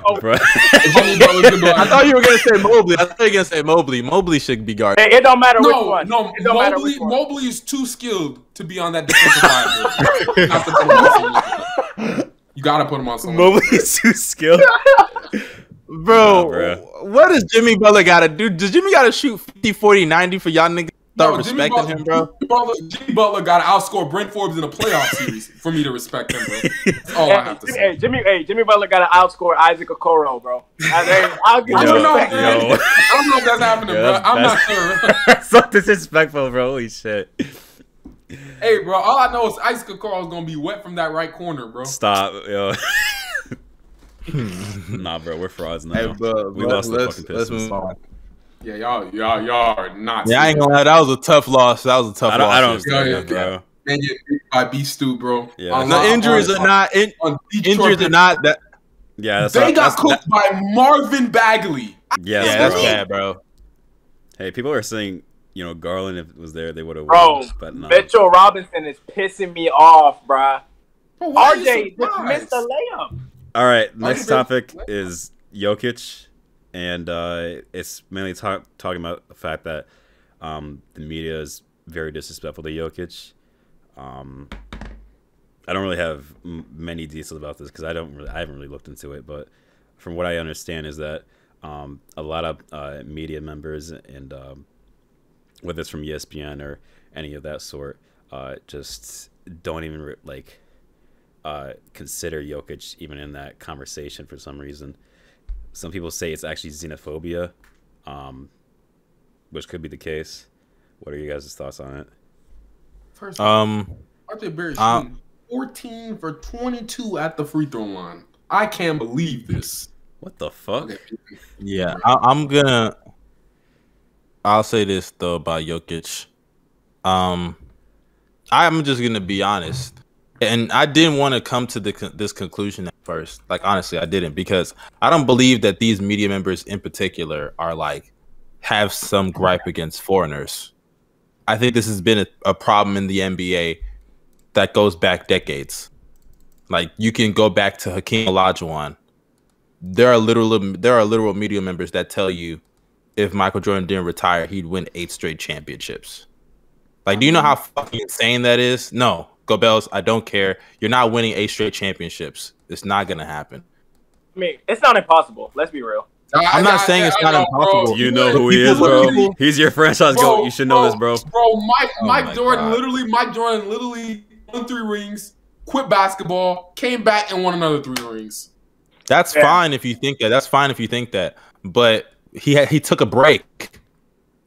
S4: over. It's
S3: Jimmy Butler's gonna be like,
S2: I thought you were gonna say Mobley. I thought you were gonna say Mobley. Mobley should be guarded.
S4: It, it don't matter which one.
S3: no,
S4: it don't
S3: Mobley,
S4: which one.
S3: Mobley is too skilled to be on that defensive side. Not to put him on someone. You gotta put him on someone.
S1: is too skilled.
S2: Bro,
S1: Nah, bro.
S2: what does Jimmy Butler got to do? Does Jimmy got to shoot 50, 40, 90 for y'all niggas to start
S3: No, Jimmy
S2: respecting
S3: Butler,
S2: him, bro?
S3: Jimmy Butler, Jimmy Butler got to outscore Bryn Forbes in a playoff series for me to respect him, bro. That's all I have to
S4: Jimmy,
S3: say.
S4: hey, Jimmy, hey, Jimmy Butler got to outscore Isaac Okoro, bro. And, hey, I'll give
S3: I
S4: you
S3: don't know,
S4: respect.
S3: man.
S1: Yo.
S3: I don't know if that's happening,
S1: Yeah,
S3: bro.
S1: that's-
S3: I'm not sure.
S1: So disrespectful, bro. Holy shit.
S3: hey, bro, all I know is Isaac Okoro is gonna be wet from that right corner, bro.
S1: Stop, yo. nah, bro, we're frauds now.
S2: Hey, bro,
S1: we
S2: bro,
S1: lost the
S2: let's,
S1: fucking
S2: let's
S1: Pistons.
S2: Move on.
S3: Yeah, y'all, y'all, y'all are not.
S2: Yeah, I ain't gonna lie. That was a tough loss. That was a tough
S1: I don't,
S2: loss.
S1: I don't
S3: Yeah,
S1: understand
S3: yeah,
S1: that, bro.
S3: Man, you beat by B Stu, bro.
S1: Yeah.
S3: On-
S2: The
S3: on-
S2: injuries
S3: on-
S2: are not in,
S3: on
S2: injuries are not that.
S1: Yeah, that's
S3: They
S1: not-
S3: got
S1: that's-
S3: cooked by Marvin Bagley.
S1: that- yes,
S2: Yeah, that's
S1: bro.
S2: bad, bro.
S1: Hey, people are saying, you know, Garland if it was there, they would have
S4: Bro,
S1: won. But no.
S4: Mitchell Robinson is pissing me off.
S3: Bro, why you
S4: RJ just
S3: surprised?
S4: missed the layup.
S1: All right, next topic is Jokic, and uh, it's mainly talk, talking about the fact that um, the media is very disrespectful to Jokic. Um, I don't really have many details about this because I don't really, I haven't really looked into it, but from what I understand is that um, a lot of uh, media members and um, whether it's from ESPN or any of that sort, uh, just don't even like uh, consider Jokic even in that conversation for some reason. Some people say it's actually xenophobia, um, which could be the case. What are you guys' thoughts on it?
S3: First, of all,
S2: Um,
S3: RJ Barrett
S2: uh,
S3: 14 for 22 at the free throw line. I can't believe this.
S1: What the fuck?
S2: Yeah, I, I'm gonna. I'll say this though about Jokic. Um, I'm just gonna be honest, and I didn't want to come to the this conclusion at first. Like honestly, I didn't because I don't believe that these media members in particular are like have some gripe against foreigners. I think this has been a, a problem in the NBA that goes back decades. Like you can go back to Hakeem Olajuwon. There are literal there are literal media members that tell you if Michael Jordan didn't retire, he'd win eight straight championships. Like, do you know how fucking insane that is? No, go Bells. I don't care. You're not winning eight straight championships. It's not gonna happen.
S4: I mean, it's not impossible. Let's be real.
S2: I'm not saying it's not impossible.
S1: Do you know who he is, bro? He's your franchise goat. You should know this, bro.
S3: Bro, Mike,
S2: Oh
S3: Mike Jordan
S2: God.
S3: literally, Mike Jordan literally won three rings, quit basketball, came back and won another three rings.
S2: That's
S4: Yeah.
S2: fine if you think that. That's fine if you think that. But he had, he took a break.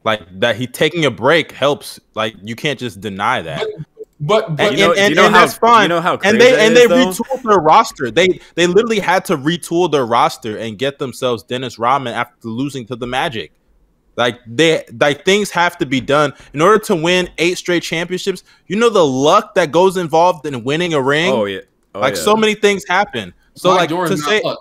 S2: Like that, he taking a break helps. Like you can't just deny that.
S3: But but
S2: and,
S1: you know-
S2: and, and,
S1: you know
S2: and
S1: how-
S2: that's fine.
S1: you know how
S2: and they
S1: that
S2: and
S1: is,
S2: they
S1: though?
S2: retooled their roster. They they literally had to retool their roster and get themselves Dennis Rodman after losing to the Magic. Like they like things have to be done in order to win eight straight championships. You know the luck that goes involved in winning a ring.
S1: Oh yeah. Oh,
S2: like
S1: yeah.
S2: so many things happen. So
S3: Mike
S2: like
S3: Jordan,
S2: to say
S3: luck.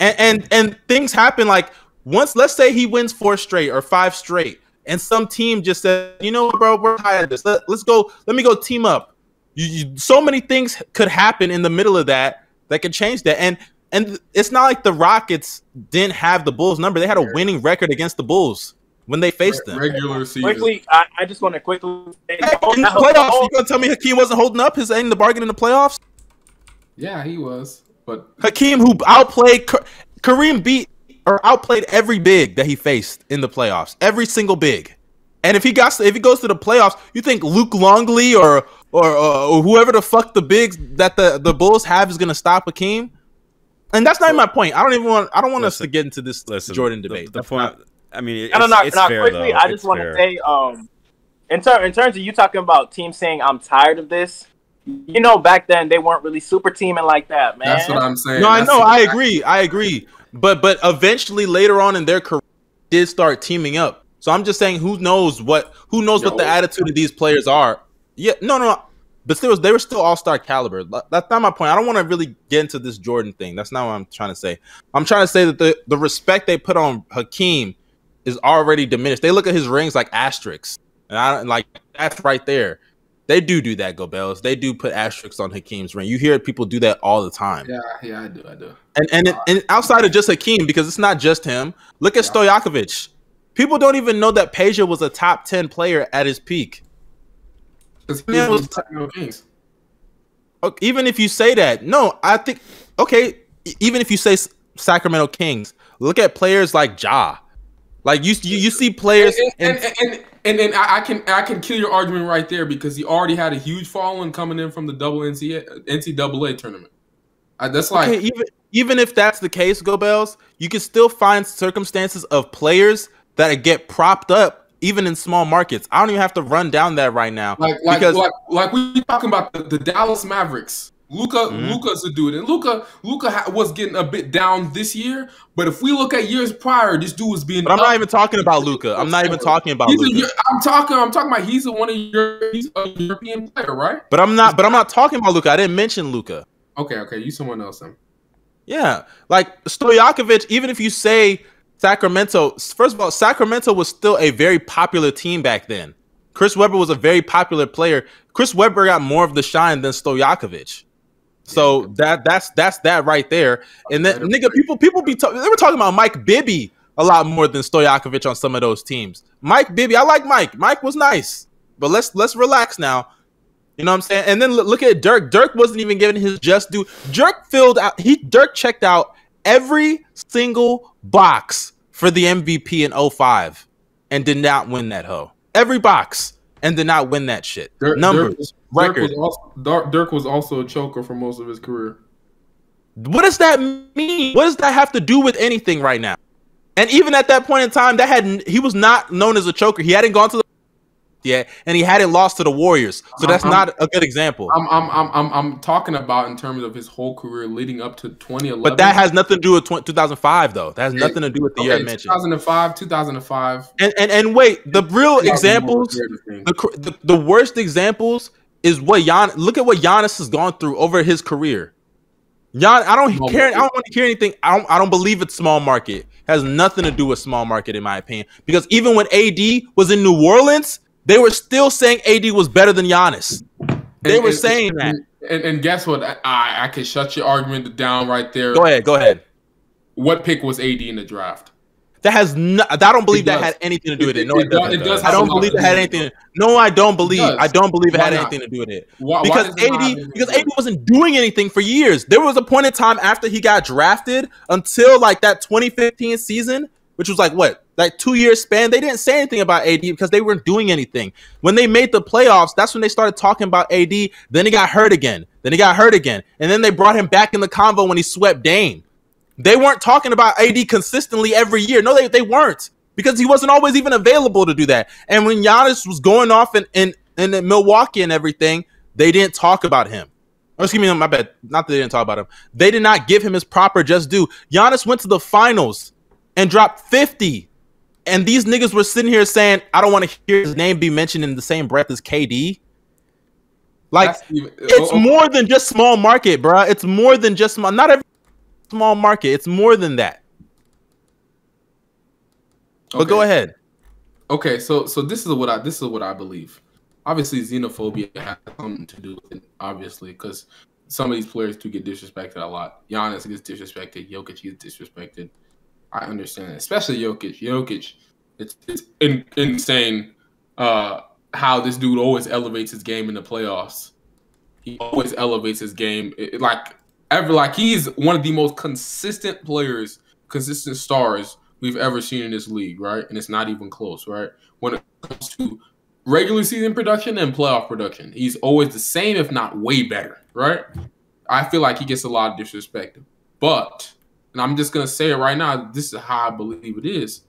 S2: and, and and things happen like once let's say he wins four straight or five straight and some team just said you know bro we're tired of this Let, let's go let me go team up you, you, so many things could happen in the middle of that that could change that and and it's not like the rockets didn't have the bulls number they had a winning record against the bulls when they faced them
S3: regular season.
S4: Quickly, I, I just want to quickly. say-
S2: Hey, in the playoffs you gonna tell me hakeem wasn't holding up his end in the bargain in the playoffs
S3: Yeah, he was. But
S2: Hakeem, who outplayed Ka- Kareem, beat or outplayed every big that he faced in the playoffs, every single big. And if he got if he goes to the playoffs, you think Luke Longley or or, or whoever the fuck the bigs that the the Bulls have is gonna stop Hakeem. And that's not even my point. I don't even want. I don't want us to get into this
S1: Listen,
S2: Jordan debate.
S1: The,
S2: That's
S1: point.
S2: not-
S1: I mean, it's,
S4: I don't know.
S1: it's
S4: Not
S1: fair
S4: quickly.
S1: though.
S4: I just want to say, um, in, ter- in terms of you talking about teams saying I'm tired of this. You know, back then they weren't really super teaming like that, man.
S3: That's what I'm saying.
S2: no, I
S3: That's
S2: know. I agree. I agree. But but eventually later on in their career, did start teaming up. So I'm just saying, who knows what? Who knows what the attitude of these players are? Yeah, no, no. no. But still, they were still all star caliber. That's not my point. I don't want to really get into this Jordan thing. That's not what I'm trying to say. I'm trying to say that the the respect they put on Hakeem is already diminished. They look at his rings like asterisks, and I like that's right there. They do do that, Go Bells. They do put asterisks on Hakeem's ring. You hear people do that all the time.
S3: Yeah, yeah, I do, I do.
S2: And and it, and outside of just Hakeem, because it's not just him. Look at Stojakovic. People don't even know that Peja was a top ten player at his peak. Yeah, was-
S3: Sacramento Kings.
S2: Okay, Even if you say that, no, I think okay. Even if you say Sacramento Kings, look at players like Ja. Like you, you, you see players.
S3: and, and, and, and, then I I can I can kill your argument right there because he already had a huge following coming in from the double NCAA, NCAA tournament. Uh, that's like
S2: okay, even even if that's the case, Go Bells, you can still find circumstances of players that get propped up even in small markets. I don't even have to run down that right now
S3: like like
S2: because
S3: like like we talking about the, the Dallas Mavericks. Luka
S2: Mhm.
S3: Luka's a dude, and Luka Luka ha- was getting a bit down this year. But if we look at years prior, this dude was being.
S2: But I'm not even talking about Luka. I'm not even talking about
S3: He's
S2: Luka.
S3: I'm talking. I'm talking about. He's a, one of your. He's a European player, right?
S2: But I'm not. But I'm not talking about Luka. I didn't mention Luka.
S3: Okay, okay. You someone else then.
S2: Yeah, like Stojakovic. Even if you say Sacramento, first of all, Sacramento was still a very popular team back then. Chris Webber was a very popular player. Chris Webber got more of the shine than Stojakovic. So that that's that's that right there. And then nigga, people people be ta- they were talking about Mike Bibby a lot more than Stojakovic on some of those teams. Mike Bibby, I like Mike. Mike was nice, but let's let's relax now. You know what I'm saying? And then look look at Dirk. Dirk wasn't even given his just due. Dirk filled out. He Dirk checked out every single box for the MVP in 05 and did not win that hoe. Every box and did not win that shit.
S3: Dirk,
S2: Numbers,
S3: Dirk, was- Dirk was also Dirk was also a choker for most of his career.
S2: What does that mean? What does that have to do with anything right now? And even at that point in time, that had he was not known as a choker. He hadn't gone to the yet, and he hadn't lost to the Warriors. So that's
S3: I'm-
S2: not a good example.
S3: I'm I'm I'm I'm, I'm talking about in terms of his whole career leading up to 2011.
S2: But that has nothing to do with tw- 2005, though. That has
S3: Okay.
S2: nothing to do with the year I
S3: okay,
S2: mentioned.
S3: 2005, 2005.
S2: And and and wait, the real examples,
S3: The,
S2: the, the worst examples is what Gian. Look at what Giannis has gone through over his career. Gian, I don't care. I don't want to hear anything. I don't. I don't believe it's small market. has nothing to do with small market, in my opinion. Because even when AD was in New Orleans, they were still saying AD was better than Giannis. They
S3: And-
S2: were
S3: and-
S2: saying that.
S3: And, and guess what? I, I can shut your argument down right there.
S2: Go ahead. Go ahead.
S3: What pick was AD in the draft?
S2: That has no. I don't believe
S3: It
S2: that
S3: does.
S2: had anything to do with it.
S3: It-
S2: No,
S3: it
S2: it,
S3: does- does
S2: I don't believe it had anything. No, I don't believe. I don't believe it had
S3: not?
S2: anything to do with it.
S3: Why, why
S2: because
S3: does it not have
S2: AD because AD wasn't doing anything for years. There was a point in time after he got drafted until like that 2015 season, which was like what, like two year span. They didn't say anything about AD because they weren't doing anything. When they made the playoffs, that's when they started talking about AD. Then he got hurt again. Then he got hurt again, and then they brought him back in the convo when he swept Dame. They weren't talking about AD consistently every year. No, they, they weren't because he wasn't always even available to do that. And when Giannis was going off in, in, in Milwaukee and everything, they didn't talk about him. Or excuse me, my bad. Not that they didn't talk about him. They did not give him his proper just due. Giannis went to the finals and dropped 50. And these niggas were sitting here saying, I don't want to hear his name be mentioned in the same breath as KD. Like,
S3: even-
S2: it's
S3: oh, oh,
S2: more than just small market, bruh. It's more than just small. Not every small market. It's more than that. But go ahead.
S3: Okay, so so this is what I this is what I believe. Obviously, xenophobia has something to do with it. Obviously, because some of these players do get disrespected a lot. Giannis gets disrespected. Jokic gets disrespected. I understand, especially Jokic. Jokic, it's it's in, insane uh, how this dude always elevates his game in the playoffs. He always elevates his game, it- like ever. Like he's one of the most consistent players, consistent stars we've ever seen in this league, right? And it's not even close, right? When it comes to regular season production and playoff production. He's always the same, if not way better, right? I feel like he gets a lot of disrespect. But, and I'm just gonna say it right now, this is how I believe it is.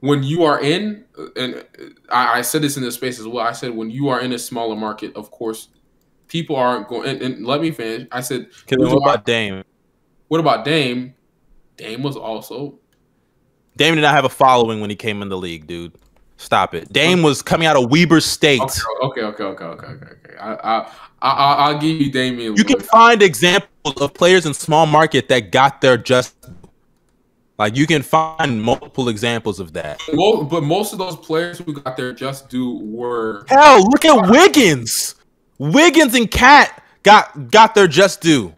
S3: When you are in, and I, I said this in the space as well. I said when you are in a smaller market, of course, people aren't going. And, and let me finish. I said,
S2: what about Dame?
S3: What about Dame? Dame was also.
S2: Dame did not have a following when he came in the league, dude. Stop it. Dame was coming out of Weber State.
S3: Okay, okay, okay, okay, okay, okay. I, I, I, I'll give you Damian.
S2: You can find examples of players in small market that got their just. Like you can find multiple examples of that.
S3: Well, but most of those players who got their just due were
S2: hell. Look at Wiggins. Wiggins and KAT got got their just due.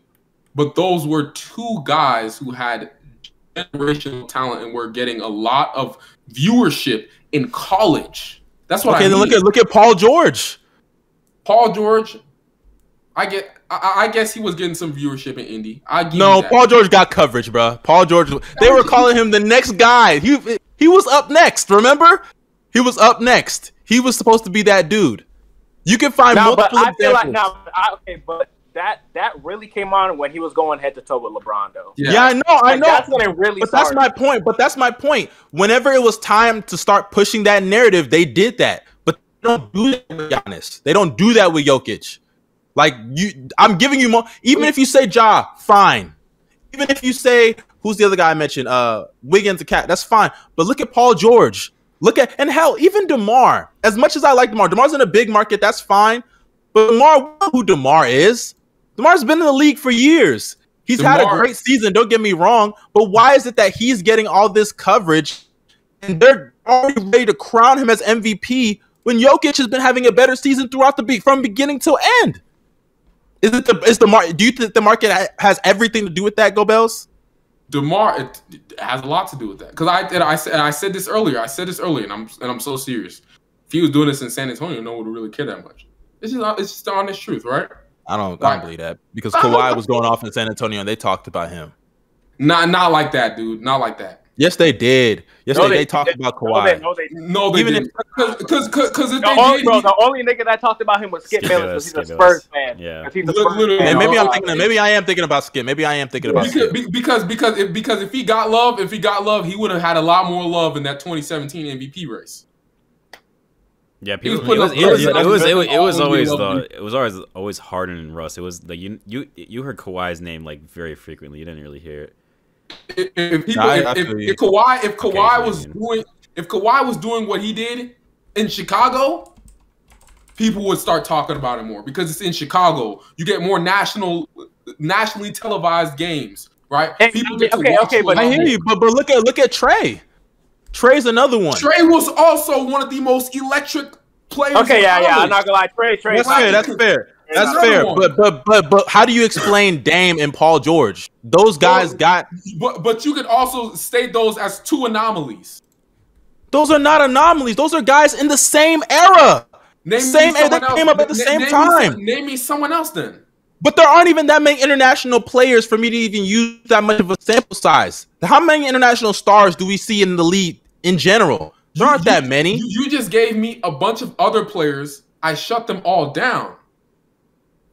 S3: But those were two guys who had generational talent and were getting a lot of viewership in college. That's what
S2: okay,
S3: I mean.
S2: look at look at Paul George.
S3: Paul George, I get. I, I guess he was getting some viewership in Indy. I
S2: no, Paul George got coverage, bro. Paul George. They were calling him the next guy. He he was up next. Remember, he was up next. He was supposed to be that dude. You can find
S4: now,
S2: multiple
S4: but I feel like now, I, okay, but that that really came on when he was going head to toe with LeBron, though.
S2: Yeah, yeah I know, I know.
S4: That's when it really.
S2: But
S4: started.
S2: that's my point. But that's my point. Whenever it was time to start pushing that narrative, they did that. But they don't do that with Giannis. They don't do that with Jokic. Like you, I'm giving you more. Even if you say Ja, fine. Even if you say who's the other guy I mentioned, uh, Wiggins, the KAT, that's fine. But look at Paul George. Look at and hell, even Demar. As much as I like Demar, Demar's in a big market. That's fine. But Demar, who Demar is? Demar's been in the league for years. He's DeMar, had a great season. Don't get me wrong. But why is it that he's getting all this coverage and they're already ready to crown him as MVP when Jokic has been having a better season throughout the beat from beginning till end? Is it the is the market? Do you think the market has everything to do with that? Go Bells.
S3: Demar it, it has a lot to do with that because I and I said I said this earlier. I said this earlier, and I'm and I'm so serious. If he was doing this in San Antonio, no one would really care that much. It's just it's just the honest truth, right?
S2: I don't, like, I don't believe that because Kawhi was going off in San Antonio and they talked about him.
S3: Not not like that, dude. Not like that.
S2: Yes, they did. Yes, no, they, they, talked about Kawhi.
S3: No, they, no, they, no, they Even because because if
S4: the
S3: they
S4: only,
S3: did,
S4: bro, the only nigga that talked about him was Skip, Skip Bayless because he's a Spurs fan.
S1: Yeah,
S4: he's a Spurs
S2: fan. maybe I'm thinking. Maybe I am thinking about Skip. Maybe I am thinking about
S3: because,
S2: Skip.
S3: Because because if, because if he got love, if he got love, he would have had a lot more love in that 2017 MVP race.
S1: Yeah, people. It was, it was, it was, it was, it was always the it was always always Harden and Russ. It was like you you you heard Kawhi's name like very frequently. You didn't really hear it.
S3: If, if people, nah, if, if, if, Kawhi, if Kawhi okay, was doing, if Kawhi was doing what he did in Chicago, people would start talking about it more because it's in Chicago. You get more national, nationally televised games, right?
S4: Hey,
S3: people
S4: get okay, okay, but
S2: I hear you. But but look at look at Trey. Trey's another one.
S3: Trey was also one of the most electric players.
S4: Okay, yeah, yeah. I'm not gonna lie, Trey. Trey.
S2: That's fair. That's fair. That's fair. But but but but how do you explain Dame and Paul George? Those guys
S3: but,
S2: got.
S3: But but you could also state those as two anomalies.
S2: Those are not anomalies. Those are guys in the same era. Name same era that came up at the same
S3: name
S2: time.
S3: Me, name me someone else then.
S2: But there aren't even that many international players for me to even use that much of a sample size. How many international stars do we see in the league in general? There aren't
S3: you,
S2: that many.
S3: You, you just gave me a bunch of other players. I shut them all down.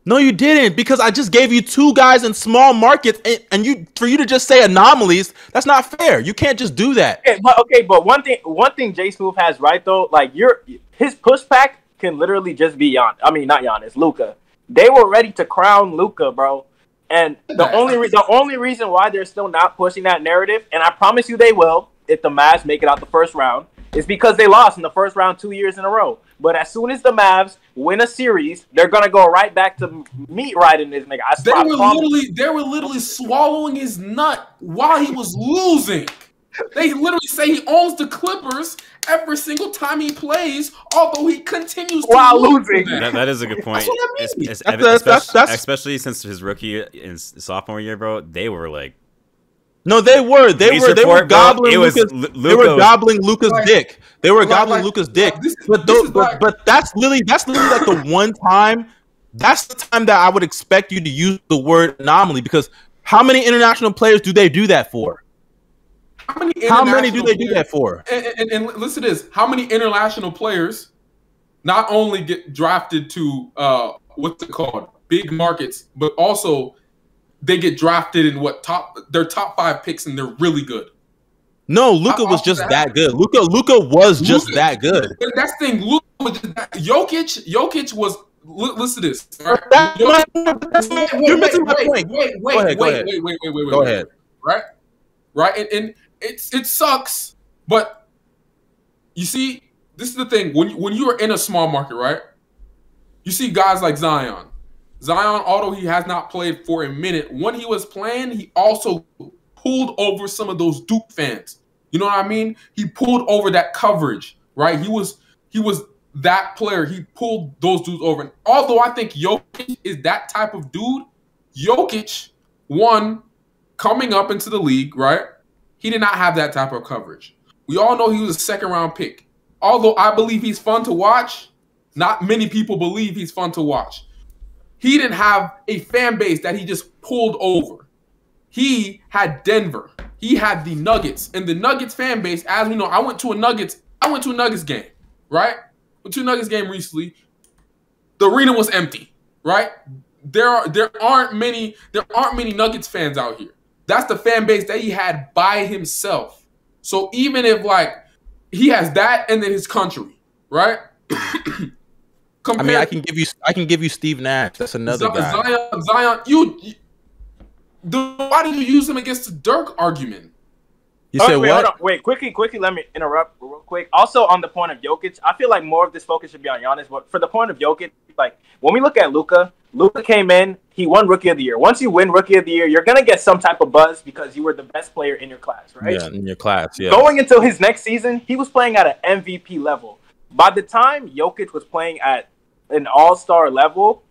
S2: No, you didn't, because I just gave you two guys in small markets, and, and, you for you to just say anomalies, that's not fair. You can't just do that.
S4: Okay, but okay, but one thing, one thing Jay Smooth has right though, like your his pushback can literally just be Jan. I mean, not Giannis, Luka. They were ready to crown Luka, bro. And the only re- the only reason why they're still not pushing that narrative, and I promise you they will, if the Mavs make it out the first round, is because they lost in the first round two years in a row. But as soon as the Mavs win a series, they're gonna go right back to meat riding this nigga. I
S3: they were literally they were literally swallowing his nut while he was losing. They literally say he owns the Clippers every single time he plays, although he continues
S4: while losing.
S1: That, that is a good point.
S3: That's what I
S1: mean. It's, it's, that's, that's, that's, especially since his rookie in sophomore year, bro, they were like
S2: no, they were. They were. They were gobbling. Luka's, they were gobbling Luka's dick. They were gobbling Luka's dick. But those, but, but that's literally that's literally like the one time. That's the time that I would expect you to use the word anomaly because how many international players do they do that for?
S3: How many?
S2: How many do they do that for?
S3: And, and, and listen to this: How many international players not only get drafted to uh what's it called big markets, but also they get drafted in what top their top five picks and they're really good.
S2: No, Luka was just that good. Luka Luka was just
S3: Luka-
S2: that good.
S3: That's the thing. Luka was just that- Jokic, Jokic was. li- Listen to this. right? Jokic-
S2: my-
S3: Wait,
S2: You're
S3: wait,
S2: missing my point.
S3: Wait, wait,
S2: go
S3: wait, wait, wait, wait, wait,
S2: Go
S3: wait,
S2: ahead.
S3: Right, right, and, and it's it sucks, but you see, this is the thing. When when you are in a small market, right, you see guys like Zion. Zion, although he has not played for a minute, when he was playing, he also pulled over some of those Duke fans. You know what I mean? He pulled over that coverage, right? He was he was that player. He pulled those dudes over. And although I think Jokic is that type of dude, Jokic, one, coming up into the league, right? He did not have that type of coverage. We all know he was a second round pick. Although I believe he's fun to watch, not many people believe he's fun to watch. He didn't have a fan base that he just pulled over. He had Denver. He had the Nuggets. And the Nuggets fan base, as we know, I went to a Nuggets, I went to a Nuggets game, right? Went to a Nuggets game recently. The arena was empty, right? There are there aren't many there aren't many Nuggets fans out here. That's the fan base that he had by himself. So even if like he has that and then his country, right?
S2: I mean, I can give you I can give you Steve Nash. That's another
S3: Z-
S2: guy.
S3: Zion, Zion, you, you the, why did you use him against the Dirk argument?
S2: You said
S4: wait,
S2: what?
S4: Wait, quickly, quickly, let me interrupt real quick. Also, on the point of Jokic, I feel like more of this focus should be on Giannis. But for the point of Jokic, like when we look at Luka, Luka came in, he won Rookie of the Year. Once you win Rookie of the Year, you're gonna get some type of buzz because you were the best player in your class, right?
S2: Yeah, in your class. Yeah.
S4: Going into his next season, he was playing at an MVP level. By the time Jokic was playing at an All Star level,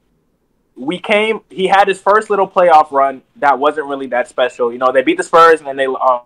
S4: we came. He had his first little playoff run that wasn't really that special. You know, they beat the Spurs and then they um,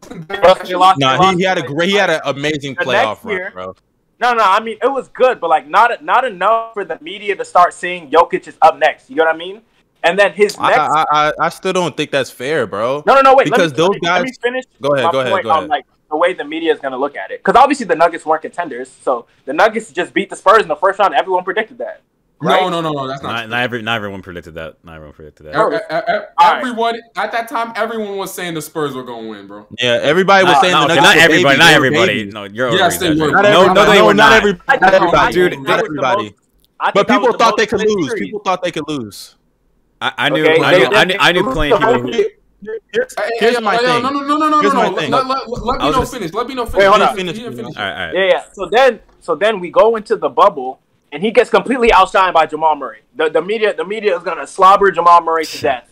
S4: they lost. they
S2: Nah,
S4: lost
S2: he, he had a great, he had an amazing
S4: The
S2: playoff
S4: next
S2: run, bro.
S4: No, no, I mean it was good, but like not not enough for the media to start seeing Jokic is up next. You know what I mean? And then his next.
S2: I, I, I still don't think that's fair, bro.
S4: no, no, no, wait.
S2: because
S4: me,
S2: those
S4: let me, let me
S2: guys-
S4: finish.
S2: Go ahead, go ahead,
S4: point
S2: go
S4: on,
S2: ahead.
S4: like the way the media is going to look at it, because obviously the Nuggets weren't contenders, so the Nuggets just beat the Spurs in the first round. Everyone predicted that. Right?
S3: No, no, no, no. That's not.
S1: Not, not every not everyone predicted that. Not everyone predicted that.
S3: E- e- e-
S4: All right.
S3: everyone at that time, everyone was saying the Spurs were going to win, bro.
S2: Yeah, everybody was
S1: No,
S2: saying
S1: no,
S2: the
S1: okay,
S2: Nuggets
S1: not everybody. Not everybody. No, you're
S3: Yes, they were.
S2: Not
S1: No, no, they
S2: no,
S1: were
S2: not
S1: not.
S2: every, not everybody,
S1: Dude,
S4: think
S1: not
S4: that was the
S2: everybody.
S4: most- I think
S2: But people
S4: was the
S2: thought they could lose. People thought they could lose.
S1: I, I knew.
S4: Okay,
S1: I knew.
S4: they-
S1: I knew, I knew plenty of people who.
S2: Here's, here's
S3: hey,
S2: my
S3: hey,
S2: thing.
S3: No, no, no, no, no,
S2: Here's
S3: no.
S2: my
S3: no. Let, let, let, let me know
S1: just-
S3: finish. Let me know finish.
S4: Wait, hold
S3: He
S4: on.
S3: didn't
S2: Finish,
S3: finish.
S1: All right, all right.
S4: Yeah, yeah. So then, so then we go into the bubble, and he gets completely outshined by Jamal Murray. The the media the media is gonna slobber Jamal Murray to death.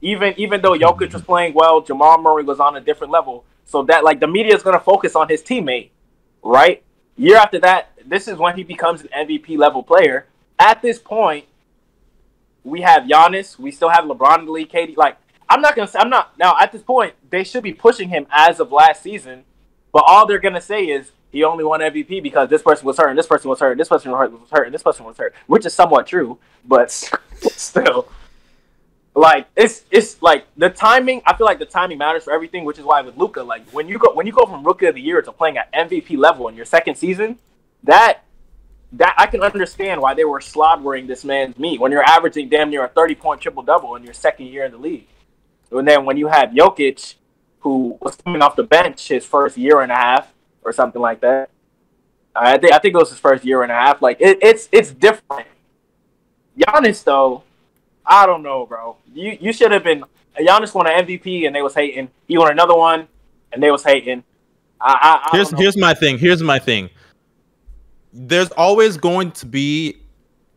S4: Even even though Jokic was playing well, Jamal Murray was on a different level. So that like the media is gonna focus on his teammate, right? Year after that, this is when he becomes an MVP level player. At this point, we have Giannis. We still have LeBron in the league. KD, like I'm not gonna say I'm not now. At this point, they should be pushing him as of last season. But all they're gonna say is he only won MVP because this person was hurt, and this person was hurt, and this person was hurt, was hurt, and this person was hurt, which is somewhat true, but still, like it's it's like the timing. I feel like the timing matters for everything, which is why with Luka, like when you go when you go from Rookie of the Year to playing at MVP level in your second season, that that I can understand why they were slobbering this man's meat when you're averaging damn near a 30 point triple double in your second year in the league. And then when you have Jokic, who was coming off the bench his first year and a half or something like that. I think I think it was his first year and a half. Like it, it's it's different. Giannis though, I don't know, bro. You you should have been Giannis won an MVP and they was hating. He won another one and they was hating. I, I, I
S2: Here's here's my thing. Here's my thing. There's always going to be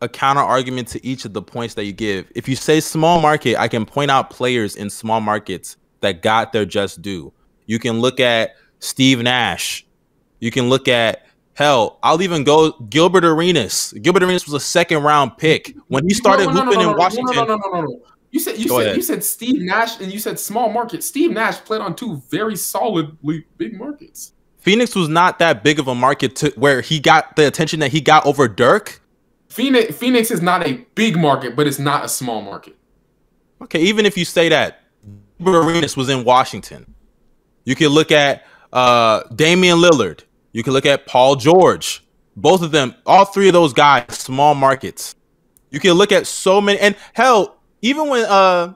S2: a counter argument to each of the points that you give. If you say small market, I can point out players in small markets that got their just due. You can look at Steve Nash. You can look at hell. I'll even go Gilbert Arenas. Gilbert Arenas was a second round pick when he started
S3: No, no,
S2: hooping
S3: no, no,
S2: in Washington.
S3: No, no, no, no, no. You said you
S2: Go
S3: said
S2: ahead.
S3: you said Steve Nash and you said small market. Steve Nash played on two very solidly big markets.
S2: Phoenix was not that big of a market to where he got the attention that he got over Dirk.
S3: Phoenix Phoenix is not a big market, but it's not a small market.
S2: Okay, even if you say that Gilbert Arenas was in Washington, you can look at uh, Damian Lillard. You can look at Paul George. Both of them, all three of those guys, small markets. You can look at so many, and hell, even when uh,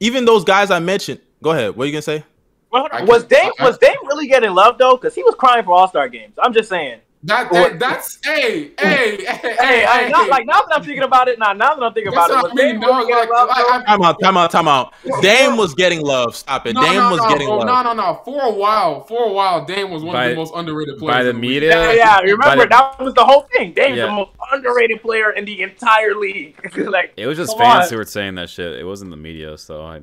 S2: even those guys I mentioned. Go ahead. What are you gonna say?
S3: I
S4: Was
S3: can-
S4: Dame was Dame really getting love though? Because he was crying for All Star games. I'm just saying.
S3: That, that that's hey hey hey hey.
S4: Hey,
S3: hey.
S4: not like now that I'm thinking about it. Now, now that I'm thinking
S3: That's
S4: about it,
S3: what
S4: was
S3: I mean, dog. Like,
S4: love?
S3: like,
S4: though?
S3: I-
S2: Time out, time out, time out. Dame was getting love. Stop it.
S3: No,
S2: Dame
S3: no,
S2: was
S3: no,
S2: getting
S3: bro,
S2: love.
S3: No, no, no. For a while, for a while, Dame was one
S1: By-
S3: of the most underrated players
S1: by the
S3: in league.
S1: media.
S4: Yeah, yeah. Remember
S1: the-
S4: that was the whole thing. Dame's
S1: Yeah.
S4: the most underrated player in the entire league. like,
S1: It was just fans
S4: on.
S1: who were saying that shit. It wasn't the media, so I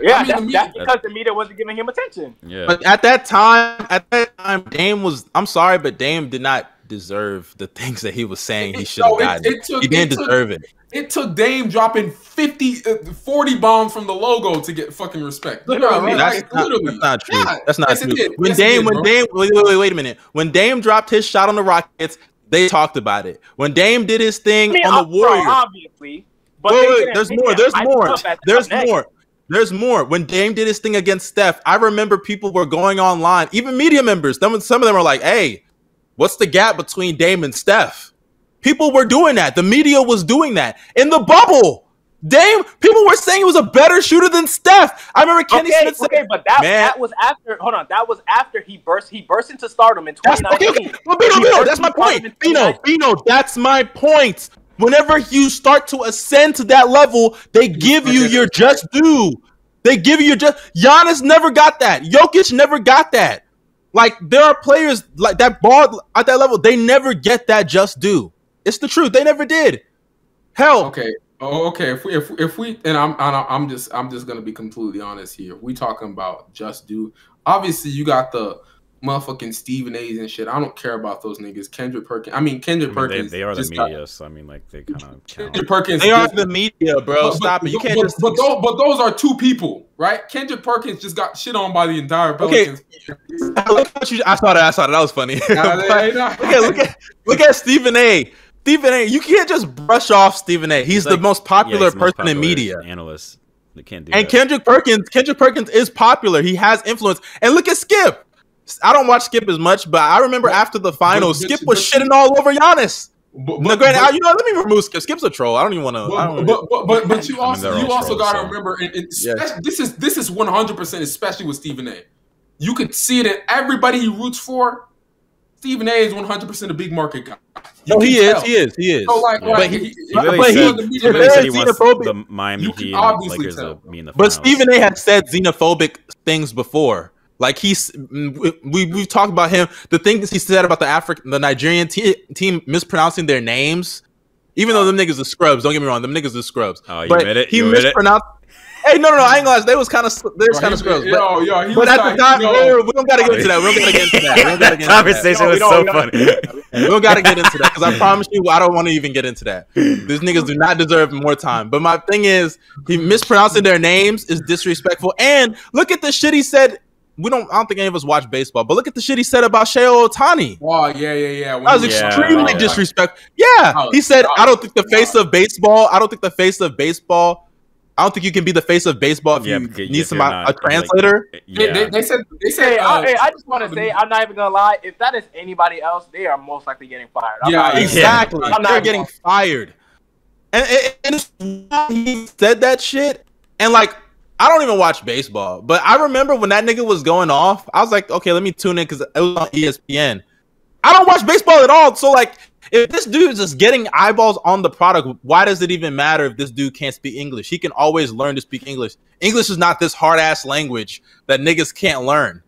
S4: yeah,
S3: I mean,
S4: that's,
S3: the
S4: that's because the media wasn't giving him attention.
S1: yeah.
S2: But at that time, at that time, Dame was. I'm sorry, but Dame did not deserve the things that he was saying he should have
S3: No,
S2: gotten.
S3: it took-
S2: he didn't
S3: it took-
S2: deserve it.
S3: It took Dame dropping 50, uh, 40 bombs from the logo to get fucking respect. You know what I mean?
S2: That's
S3: Like,
S2: not,
S3: literally.
S2: that's not true.
S3: Yeah,
S2: that's not
S3: yes,
S2: true. When
S3: Yes,
S2: Dame,
S3: did,
S2: when. Dame, wait, wait, wait, wait a minute. When Dame dropped his shot on the Rockets, they talked about it. When Dame did his thing
S4: I mean,
S2: on the Warriors,
S4: bro, obviously. But
S2: wait, wait, there's more. There's
S4: I
S2: more.
S4: put him at-
S2: There's
S4: up next.
S2: more. There's more. When Dame did his thing against Steph, I remember people were going online, even media members. Some, some of them were like, "Hey, what's the gap between Dame and Steph?" People were doing that. The media was doing that in the bubble. Dame, people were saying he was a better shooter than Steph. I remember Kenny
S4: okay,
S2: Smith said,
S4: okay, but that, that was after. Hold on, that was after he burst. He burst into stardom in
S2: That's okay,
S4: 2019.
S2: okay. Well, Bino, Bino, that's my
S4: into stardom in
S2: point. Bino, Bino, that's my point. Whenever you start to ascend to that level, they give you your just due. They give you your just. Giannis never got that. Jokic never got that. Like there are players like that ball at that level. They never get that just due. It's the truth. They never did. Hell,
S3: Okay. Oh, okay. If we, if, if we, and I'm, I'm, I'm just, I'm just gonna be completely honest here. We talking about just due, Obviously, you got the motherfucking Stephen A's and shit. I don't care about those niggas. Kendrick Perkins. I mean, Kendrick
S1: I mean,
S3: Perkins.
S1: they are the
S3: just got-
S1: media, so I mean, like they kind of
S3: Kendrick Perkins.
S2: they are the media, bro.
S3: but-
S2: Stop
S3: but-
S2: it. You can't
S3: but,
S2: just.
S3: But those, but those are two people, right? Kendrick Perkins just got shit on by the entire
S2: Okay.
S3: Pelicans.
S2: Look at you- I saw that. I saw that. That was funny.
S3: Nah,
S2: But-
S3: they not-
S2: look at look at Stephen A. Stephen A. You can't just brush off Stephen A. He's, the
S1: like-
S2: most popular
S1: he's the most
S2: person in media.
S1: Analyst. They can't do
S2: And
S1: that.
S2: Kendrick Perkins, Kendrick Perkins is popular. He has influence. And look at Skip. I don't watch Skip as much, but I remember after the finals,
S3: but-
S2: Skip was
S3: but-
S2: shitting all over Giannis.
S3: But,
S2: No,
S3: but,
S2: granted,
S3: but-
S2: I- you know, let me remove Skip. Skip's a troll. I don't even want to.
S3: But, but, but, but, but you
S1: I mean,
S3: also you also got to
S1: so-
S3: remember and, and
S2: Yeah.
S3: this is this is one hundred percent especially with Stephen A. You could see it in everybody he roots for. Stephen A. is one hundred percent a big market guy. You
S2: no,
S3: can
S2: he is. He is. He is.
S3: So like,
S1: Yeah.
S3: like
S2: But he-
S3: he,
S1: He really
S2: but he-
S1: said,
S3: the
S1: he really said he wants the Miami
S3: You
S1: Heat
S3: obviously
S1: Lakers
S3: tell.
S1: to be in the
S2: But. Stephen A. has said xenophobic things before. Like he's mm, we we- we've talked about him. The things he said about the African, the Nigerian te- team mispronouncing their names, even though them niggas are scrubs. Don't get me wrong, them niggas are scrubs.
S1: Oh, you
S2: but
S1: admit it?
S2: he
S1: You admit it?
S2: mispronounced. Hey, no, no, no, I ain't gonna lie. They was kind of they was kind of
S3: he-
S2: scrubs. But,
S3: yo, yo, he
S2: but
S3: was
S2: at
S3: like,
S2: the time,
S3: yo,
S2: wait, wait, we don't gotta get into that. We don't gotta get into that. We don't gotta get into that.
S1: conversation
S4: No,
S1: was
S4: we
S1: so
S4: we
S1: funny.
S2: We don't gotta get into that because I promise you, I don't want to even get into that. These niggas do not deserve more time. But my thing is, he mispronouncing their names is disrespectful. And look at the shit he said. We don't. I don't think any of us watch baseball, but look at the shit he said about Shohei Ohtani.
S3: Oh yeah, yeah, yeah. When
S2: That was
S1: Yeah.
S2: extremely
S1: Yeah.
S2: disrespectful. Yeah,
S3: Oh,
S2: he said,
S3: God.
S2: "I don't think the face of baseball. I don't think the face of baseball. I don't think you can be the face of baseball if
S1: Yeah,
S2: you
S1: because
S2: need
S1: if
S2: some
S1: you're
S2: a
S1: not, like-
S2: translator."
S3: They,
S1: Yeah.
S3: they, they said they
S4: Hey,
S3: said.
S4: I,
S3: Uh,
S4: hey, I just want to say, I'm not even gonna lie. If that is anybody else, they are most likely getting fired. I'm
S3: Yeah,
S4: not even-
S2: Exactly.
S4: I'm not
S2: They're
S4: even-
S2: getting fired. And, and, and he said that shit. And like, I don't even watch baseball, but I remember when that nigga was going off, I was like, okay, let me tune in because it was on ESPN. I don't watch baseball at all. So like, if this dude is just getting eyeballs on the product, why does it even matter if this dude can't speak English? He can always learn to speak English. English is not this hard ass language that niggas can't learn.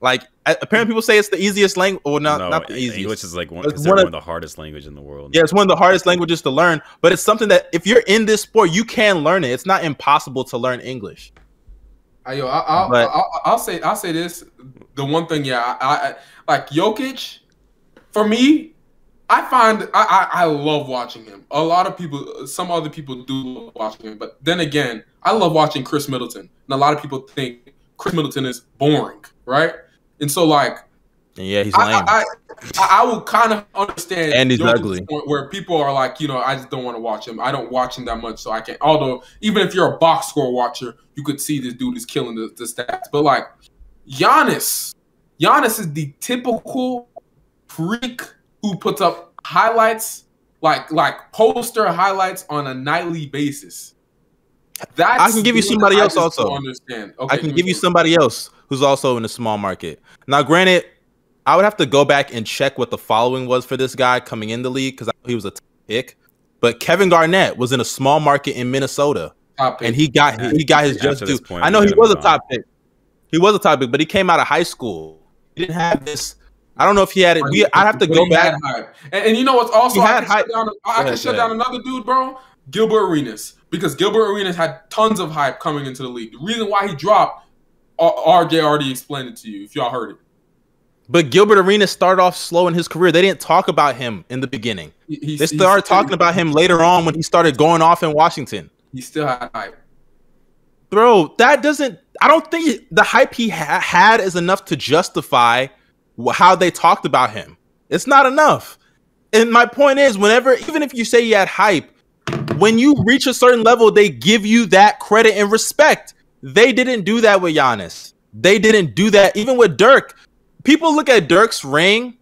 S2: Like, apparently people say it's the easiest language, or not,
S1: no,
S2: not the easiest.
S1: English is like one,
S2: It's
S1: considered
S2: one
S1: one
S2: of-
S1: of the hardest language in the world.
S2: Yeah, it's one of the hardest languages to learn, but it's something that if you're in this sport, you can learn it. It's not impossible to learn English.
S3: I, yo, I, I'll,
S2: But-
S3: I'll, I'll say I'll say this. The one thing, yeah, I, I like Jokic. For me, I find I, I I love watching him. A lot of people, some other people do love watching him, but then again, I love watching Khris Middleton, and a lot of people think Khris Middleton is boring, right? And so, like,
S2: yeah, he's
S3: I,
S2: lame.
S3: I, I, I will kind of understand.
S2: And he's ugly.
S3: Where people are like, you know, I just don't want to watch him. I don't watch him that much, so I can't. Although, even if you're a box score watcher, you could see this dude is killing the, the stats. But like, Giannis, Giannis is the typical freak who puts up highlights like like poster highlights on a nightly basis.
S2: That's I can give you somebody else also.
S3: Understand?
S2: Okay, I can give you somebody else who's also in a small market. Now, granted, I would have to go back and check what the following was for this guy coming in the league because he was a pick. But Kevin Garnett was in a small market in Minnesota, and he got he got his just due. I know he was a top pick. He was a top pick, but he came out of high school. He didn't have this. I don't know if he had it. We, I'd have to go back.
S3: And, and, you know what's also? I can, shut down, I can shut down another dude, bro. Gilbert Arenas, because Gilbert Arenas had tons of hype coming into the league. The reason why he dropped, RJ already explained it to you. If y'all heard it.
S2: But Gilbert Arenas started off slow in his career. They didn't talk about him in the beginning. He, they started talking about him later on when he started going off in Washington.
S3: He still had hype.
S2: Bro, that doesn't. I don't think the hype he ha- had is enough to justify how they talked about him. It's not enough. And my point is, whenever, even if you say he had hype, when you reach a certain level, they give you that credit and respect. They didn't do that with Giannis. They didn't do that even with Dirk. People look at Dirk's ring.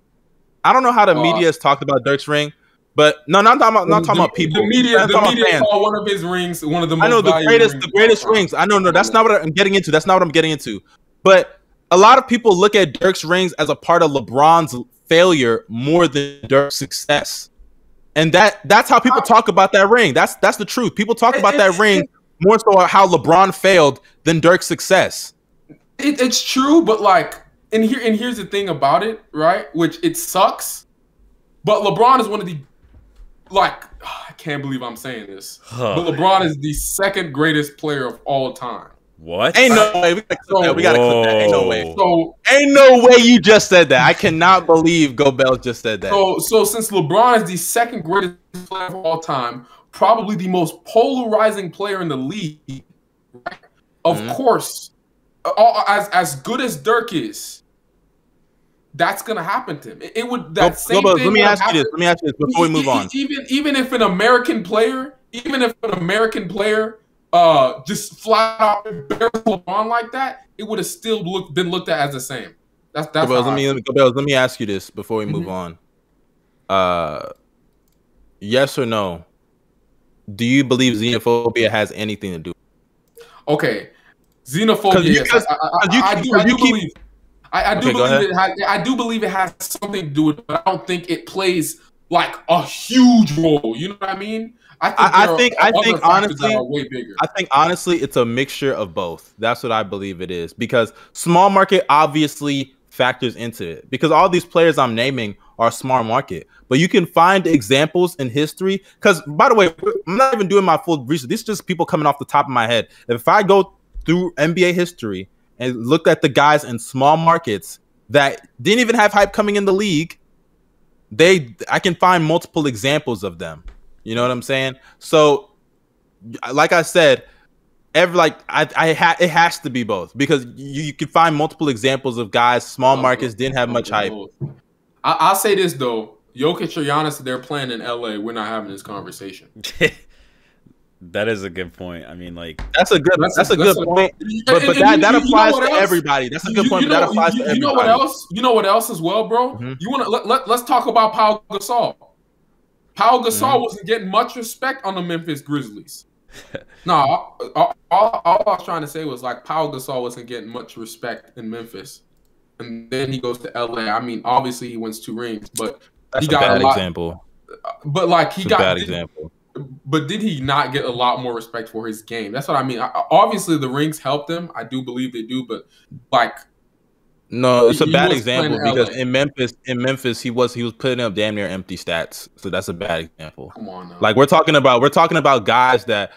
S2: I don't know how the uh, media has talked about Dirk's ring, but no, not talking about not talking
S3: the,
S2: about people.
S3: The media, the media call one of his rings one of the most
S2: I know the greatest, the greatest rings. I know, no, that's not what I'm getting into. That's not what I'm getting into. But a lot of people look at Dirk's rings as a part of LeBron's failure more than Dirk's success. And that that's how people talk about that ring. That's that's the truth. People talk about that ring more so how LeBron failed than Dirk's success.
S3: It, it's true, but like, and here and here's the thing about it, right? Which it sucks, but LeBron is one of the like I can't believe I'm saying this, huh. but LeBron is the second greatest player of all time.
S1: What?
S2: Ain't no way. We gotta clip that. We gotta clip that. Ain't no way. So ain't no way you just said that. I cannot believe Gobel just said that.
S3: So so since LeBron is the second greatest player of all time, probably the most polarizing player in the league, right? Of mm-hmm. course, as as good as Dirk is, that's gonna happen to him. It, it would that same
S2: thing. Let me ask happen. you this. Let me ask you this before we move on.
S3: Even even if an American player, even if an American player uh just flat out embarrass LeBron like that, it would have still looked been looked at as the same. That's that's.
S2: let me let me, let me ask you this before we move mm-hmm. on. Uh, yes or no? Do you believe xenophobia has anything to do?
S3: Okay, xenophobia. Yes, I, I, I, do, I do keep... believe. I, do okay, believe it. Has, I do believe it has something to do with it, but I don't think it plays like a huge role. You know what I mean?
S2: I think I, think I think honestly I think honestly it's a mixture of both. That's what I believe it is because small market obviously factors into it because all these players I'm naming are small market. But you can find examples in history because by the way, I'm not even doing my full research. These are just people coming off the top of my head. If I go through NBA history and look at the guys in small markets that didn't even have hype coming in the league, they I can find multiple examples of them. You know what I'm saying? So, like I said, every like I I ha- it has to be both because you, you can find multiple examples of guys small markets didn't have much hype.
S3: I, will say this though, Jokic or Giannis, they're playing in LA. We're not having this conversation.
S1: that is a good point. I mean, like
S2: that's a good that's, that's a, a, good that's point. A, but but that, that applies to everybody. That's a good point. You know, that applies
S3: you,
S2: to everybody.
S3: You know what else? You know what else as well, bro? Mm-hmm. You want to let, let let's talk about Paul Gasol. Paul Gasol mm-hmm. wasn't getting much respect on the Memphis Grizzlies. no, all, all, all, I was trying to say was like Paul Gasol wasn't getting much respect in Memphis, and then he goes to LA. I mean, obviously he wins two rings, but
S2: That's
S3: he got
S2: a bad
S3: a lot,
S2: example.
S3: But like he
S2: That's
S3: got
S2: bad example.
S3: But did he not get a lot more respect for his game? That's what I mean. obviously, the rings helped him. I do believe they do, but like
S2: no, it's a bad example because in Memphis, in Memphis, he was he was putting up damn near empty stats. So that's a bad example.
S3: Come on, now.
S2: like we're talking about, we're talking about guys that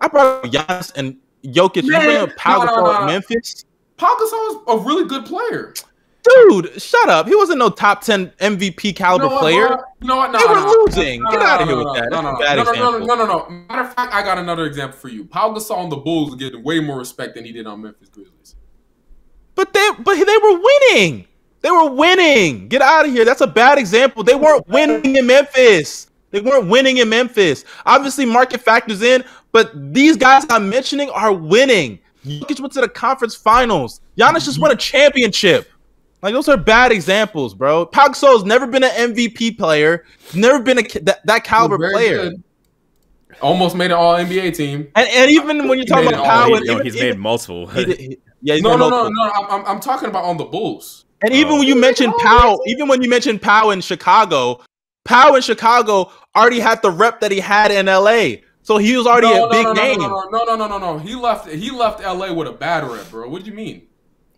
S2: I brought up Giannis and Jokic. Man, you bring up Pau no, no, no,
S3: Memphis. Pau Gasol is a really good player.
S2: Dude, shut up. He wasn't no top 10 MVP caliber you know player. Bro?
S3: You know what? No,
S2: they were
S3: no,
S2: losing. No, Get out of here with that. No, no, no,
S3: no, no, no, no, no. Matter of fact, I got another example for you. Pau Gasol on the Bulls getting way more respect than he did on Memphis Grizzlies.
S2: But they but they were winning. They were winning. Get out of here. That's a bad example. They weren't winning in Memphis. They weren't winning in Memphis. Obviously, market factors in, but these guys I'm mentioning are winning. Jokic went to the conference finals. Giannis just won a championship. Like those are bad examples, bro. Pau Gasol's never been an MVP player, never been a that, that caliber player.
S3: good. Almost made an All NBA team.
S2: And, and even when you talk
S3: He made
S2: about
S3: it
S2: Pau, and even-
S1: he's
S2: even-
S1: made multiple.
S2: he did- he- yeah, he's
S3: No,
S2: made
S3: no, no, no. I'm, I'm, I'm talking about on the Bulls.
S2: And even
S1: Oh.
S2: when you mentioned Powell, even when you mentioned Powell in Chicago, Powell in Chicago already had the rep that he had in LA. So he was already
S3: no,
S2: a big
S3: no, no,
S2: name.
S3: No, no, no, no, no, no, no. He left. He left LA with a bad rep, bro. What do you mean?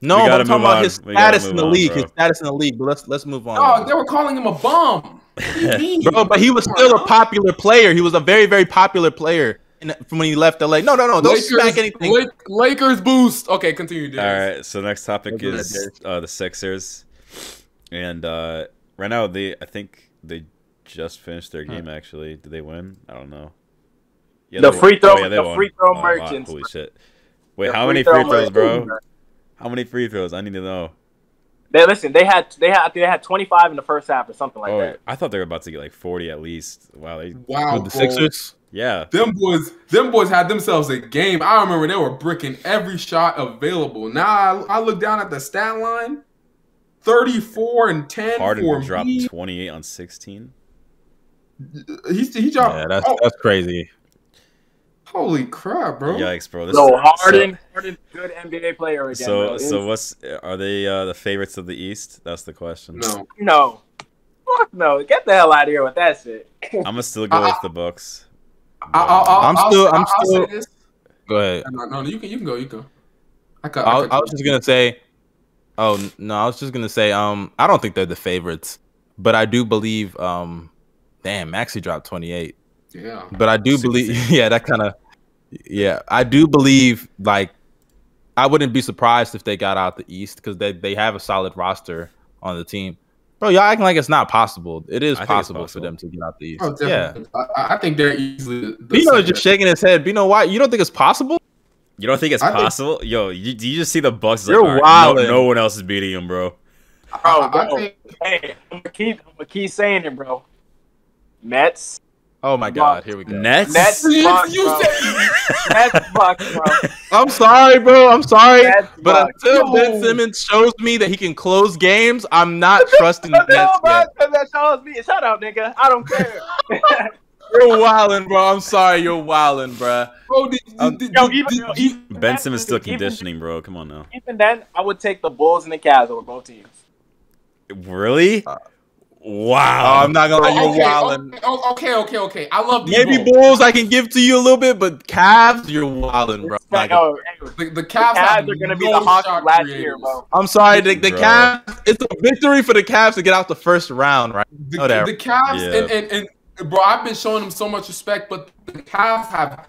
S2: No,
S1: We
S2: but
S1: gotta
S2: I'm talking about
S1: on.
S2: his status in the
S1: on,
S2: league.
S1: bro.
S2: His status in the league. But let's let's move on.
S3: Oh, they were calling him a bum. What do you mean?
S2: bro, but he was still a popular player. He was a very very popular player in, from when he left LA. No, no, no. Don't
S3: Lakers,
S2: smack anything.
S3: Lak- Lakers boost. Okay, continue.
S1: All
S3: Darius.
S1: right, so next topic
S2: Look at
S1: is uh, the Sixers, and uh, right now they I think they just finished their game. Actually, did they win? I don't know. Yeah,
S4: The free
S1: won.
S4: throw-
S1: oh, yeah,
S4: the
S1: won.
S4: free throw
S1: Oh, wow,
S4: merchants.
S1: Holy shit! Wait,
S4: The
S1: how
S4: free
S1: many
S4: throw
S1: free throws, bro? How many free throws? I need to know.
S4: They listen. They had they had they had 25 in the first half or something like
S1: oh,
S4: that.
S1: I thought they were about to get like forty at least. Wow, they
S3: Wow,
S2: With the
S3: bro.
S2: Sixers.
S1: yeah.
S3: Them boys, them boys had themselves a game. I remember they were bricking every shot available. Now I, I look down at the stat line, thirty-four and ten
S1: Harden
S3: for
S1: dropped twenty eight on sixteen.
S3: He, he dropped.
S2: Yeah, that's
S3: oh,
S2: that's crazy.
S3: Holy crap, bro!
S1: Yikes, bro! This
S4: So Harden, Harden, good NBA player again.
S1: So,
S4: bro.
S1: so what's are they uh, the favorites of the East? That's the question.
S3: No,
S4: no, fuck no, get the hell out of here with that shit.
S1: I'm gonna still go
S3: I-
S1: with the Bucks.
S3: I, I, I,
S2: I'm
S3: I'll
S2: still- I'm
S3: I'll
S2: still- Go ahead.
S3: No, no, you can, you can go, you can go. I, cut,
S2: I,
S3: I,
S2: was- I was just gonna say. Oh no, I was just gonna say. Um, I don't think they're the favorites, but I do believe. Um, damn, Maxey dropped 28.
S3: yeah.
S2: But I do believe, yeah, that kind of, yeah, I do believe. Like, I wouldn't be surprised if they got out the East because they they have a solid roster on the team. Bro, y'all acting like it's not possible. It is
S1: I think it's
S2: possible, for them to get out the East.
S3: Oh,
S2: yeah.
S3: I, I think they're easily. the
S2: Bino is just shaking his head. Bino, why you don't think it's possible?
S1: You don't think it's
S3: I think-
S1: possible? Yo, you, do you just see the Bucks? It's
S2: You're
S1: like, all right, no, no one else is beating him, bro.
S3: Oh, I,
S4: Bro,
S3: I, I
S4: bro.
S3: think
S4: Hey, I'm gonna keep, I'm gonna keep saying it, bro. Nets,
S2: Oh my God, here we go.
S1: Nets.
S4: Nets, Bucks,
S3: you
S4: bro.
S3: said-
S4: Nets, Bucks, bro.
S2: I'm sorry, bro. I'm sorry.
S4: Nets,
S2: But
S4: Bucks.
S2: until Ben Simmons shows me that he can close games, I'm not trusting the
S4: No,
S2: Nets
S4: bro,
S2: yet.
S4: 'cause that shows me. Shut up, nigga. I don't care.
S2: You're wildin', bro. I'm sorry, you're wildin', bro.
S3: Bro, did,
S2: Um,
S3: did,
S4: Yo, even,
S3: did
S4: yo, even
S1: Ben Simmons still
S4: even-
S1: conditioning, bro. Come on now.
S4: Even then, I would take the Bulls and the Cavs over both teams.
S1: Really?
S2: Uh,
S1: Wow.
S2: Oh, I'm not gonna lie, you're
S3: okay,
S2: wildin'.
S3: okay, oh, okay, okay, okay. I love these
S2: Maybe
S3: Bulls.
S2: Bulls I can give to you a little bit, but Cavs, you're wildin', bro.
S4: Like,
S2: Like,
S4: oh, hey,
S3: The, the
S4: the
S3: Cavs,
S4: Cavs are gonna be the Hawks
S3: shot
S4: last
S3: creators.
S4: year, bro.
S2: I'm sorry, the, the
S1: Bro.
S2: Cavs. It's a victory for the Cavs to get out the first round, right?
S3: The,
S2: Whatever.
S3: the Cavs
S1: Yeah.
S3: and, and, and bro, I've been showing them so much respect, but the Cavs have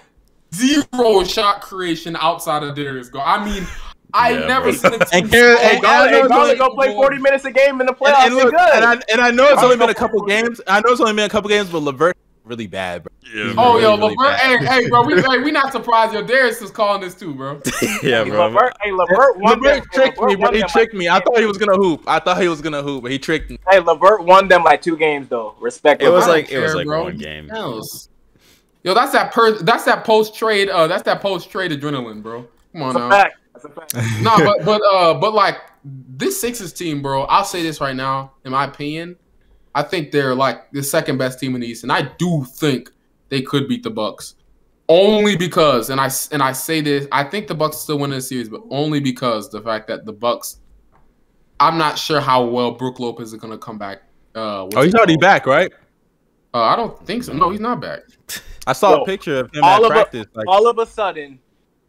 S3: zero shot creation outside of Darius Go. I mean, I
S1: Yeah,
S3: never
S1: bro.
S3: seen a team.
S2: And Garrett-
S3: so
S2: and
S4: Garland,
S2: Garland-
S4: hey, Garland go play 40 minutes a game in the playoffs.
S2: and,
S4: They're
S2: look,
S4: good.
S2: and, I, and I know it's only been a couple games. I know it's only been a couple games, but LeVert really bad, bro.
S1: Yeah,
S3: Oh,
S1: bro.
S3: yo,
S2: really, really
S3: LeVert, hey, hey, bro, we, hey, we not surprised. Yo, Darius is calling this too, bro.
S1: yeah, bro.
S4: LeVert, hey, LeVert won them.
S2: LeVert tricked
S4: LeVert
S2: me, bro. He tricked
S4: like
S2: me. I thought he was gonna hoop. I thought he was gonna hoop, but he tricked me.
S4: Hey, LeVert won them like two games though. Respect.
S1: It was
S3: I
S4: LeVert.
S3: don't
S1: like it was like
S3: bro.
S1: one game.
S3: Yo, that's that per that's that post trade uh that's that post trade adrenaline, bro. Come on now.
S4: Fact. That's a fact.
S3: no, but but uh, but like this Sixers team, bro. I'll say this right now, in my opinion, I think they're like the second best team in the East, and I do think they could beat the Bucks. Only because, and I and I say this, I think the Bucks still win the series, but only because the fact that the Bucks. I'm not sure how well Brook Lopez is gonna come back. Uh,
S2: Oh, he's already
S3: called?
S2: back, right?
S3: Uh, I don't think so. No, he's not back.
S2: I saw
S4: Yo,
S2: a picture of him
S4: all
S2: at
S4: of a-
S2: practice. Like,
S4: All of a sudden,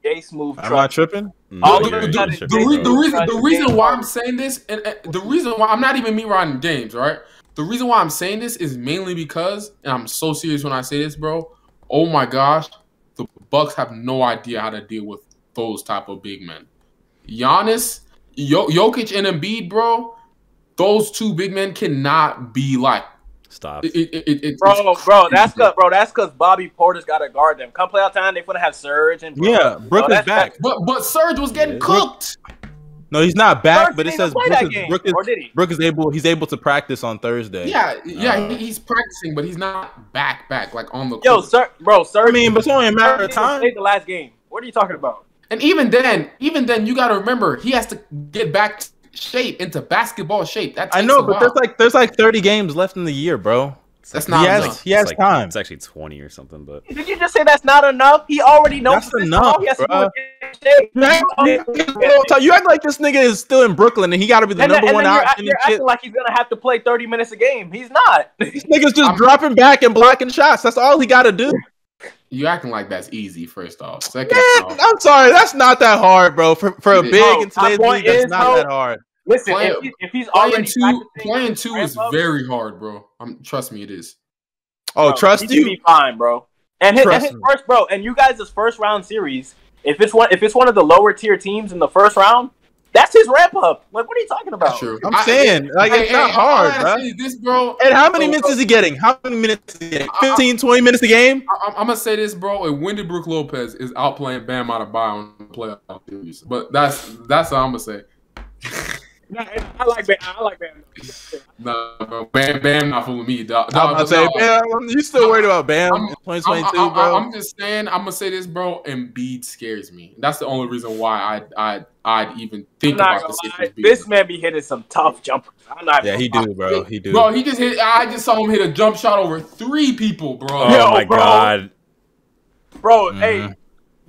S4: Gay moved.
S2: am I
S4: truck.
S2: tripping? Mm-hmm.
S4: All
S3: the,
S4: of
S3: the- the re- the
S4: mm-hmm.
S3: reason the reason why. I'm saying this and, and the reason why I'm not even me riding games, right? The reason why I'm saying this is mainly because, and I'm so serious when I say this, bro. Oh my gosh, the Bucks have no idea how to deal with those type of big men. Giannis, Yo- Jokic, and Embiid, bro. Those two big men cannot be like
S1: Stop.
S3: it. it, it, it
S4: Bro, bro, that's
S3: crazy,
S4: cause bro, that's cause Bobby Portis got to guard them. Come playoff time, they gonna have Serge and bro,
S2: Yeah, Brook
S4: No,
S2: is
S4: that's-
S2: back.
S3: But but Serge was getting
S1: Yeah.
S3: cooked.
S2: No, he's not back,
S4: Serge
S2: but it says
S4: play
S2: Brook
S4: that
S2: is, Brook is,
S4: or did he?
S2: Brook is able. He's able to practice on Thursday.
S3: Yeah, yeah,
S1: Uh,
S3: he's practicing, but he's not back back like on the
S4: Yo,
S3: court.
S4: Sir, bro, Serge.
S2: I mean, but it's only a matter of time.
S4: played the last game. What are you talking about?
S3: And even then, even then, you got to remember he has to get back shape, into basketball shape. That
S2: I know, but
S3: while.
S2: there's like there's like 30 games left in the year, bro.
S3: That's
S1: like-
S3: not
S2: he has
S3: enough.
S2: he has
S1: it's like,
S2: time.
S1: It's actually 20 or something, but
S4: Did you just say that's not enough? He already knows
S2: That's enough,
S4: song. He has to
S2: bruh.
S4: do it in shape.
S2: You act, like this nigga is still in Brooklyn and he got to be the
S4: And, then,
S2: number
S4: and
S2: one
S4: then you're,
S2: option.
S4: you're
S2: and shit.
S4: acting like he's gonna have to play 30 minutes a game. He's not.
S2: This nigga's just
S3: I'm-
S2: dropping back and blocking shots. That's all he got to do.
S3: You acting like that's easy. First off, second
S2: Man,
S3: off,
S2: I'm sorry, that's not that hard, bro. For for a big
S4: Bro,
S2: in today's
S4: my
S2: league,
S4: point
S2: that's not
S4: bro,
S2: that hard.
S4: Listen,
S3: Playing-
S4: if, he, if he's
S3: playing two, playing two is
S4: up,
S3: very hard, bro. I'm trust me, it is.
S2: Oh,
S4: bro,
S2: trust
S4: he
S2: you.
S4: be fine, bro. And his, and his
S2: me.
S4: first, bro, and you guys' first round series. If it's one, if it's one of the lower tier teams in the first round, that's his ramp up. Like, what are you talking about?
S3: True.
S2: I'm
S3: I-
S2: saying, like,
S3: Hey,
S2: it's
S3: hey,
S2: not
S3: all I
S2: hard,
S3: gotta
S2: bro.
S3: This, bro.
S2: And how many
S3: So,
S2: minutes is he getting? How many minutes is he getting?
S3: I-
S2: 15, 20 minutes a game?
S3: I, I'm gonna say this, bro. And Wendy Brook Lopez is outplaying Bam Adebayo in the playoff series, but that's that's all I'm gonna say.
S4: Nah, I like Bam. I like Bam.
S3: Nah, bro. Bam, Bam, not fooling me, dog.
S2: I'm
S3: Dog,
S2: about to say, Bam, you still worried about Bam
S3: I'm-
S2: in
S3: I'm,
S2: 2022,
S3: I'm-
S2: bro?
S3: I'm just saying. I'm gonna say this, bro. Embiid scares me. That's the only reason why I I I'd even think about
S4: gonna
S3: the. Sixers.
S4: This man be hitting some tough jumpers. I'm not.
S2: yeah, he
S4: gonna
S2: do, bro. He do.
S3: Bro, he just hit. I just saw him hit a jump shot over three people, bro.
S1: oh
S4: Yo,
S1: my
S4: bro.
S1: god.
S4: lie. bro.
S2: Mhm.
S4: Hey,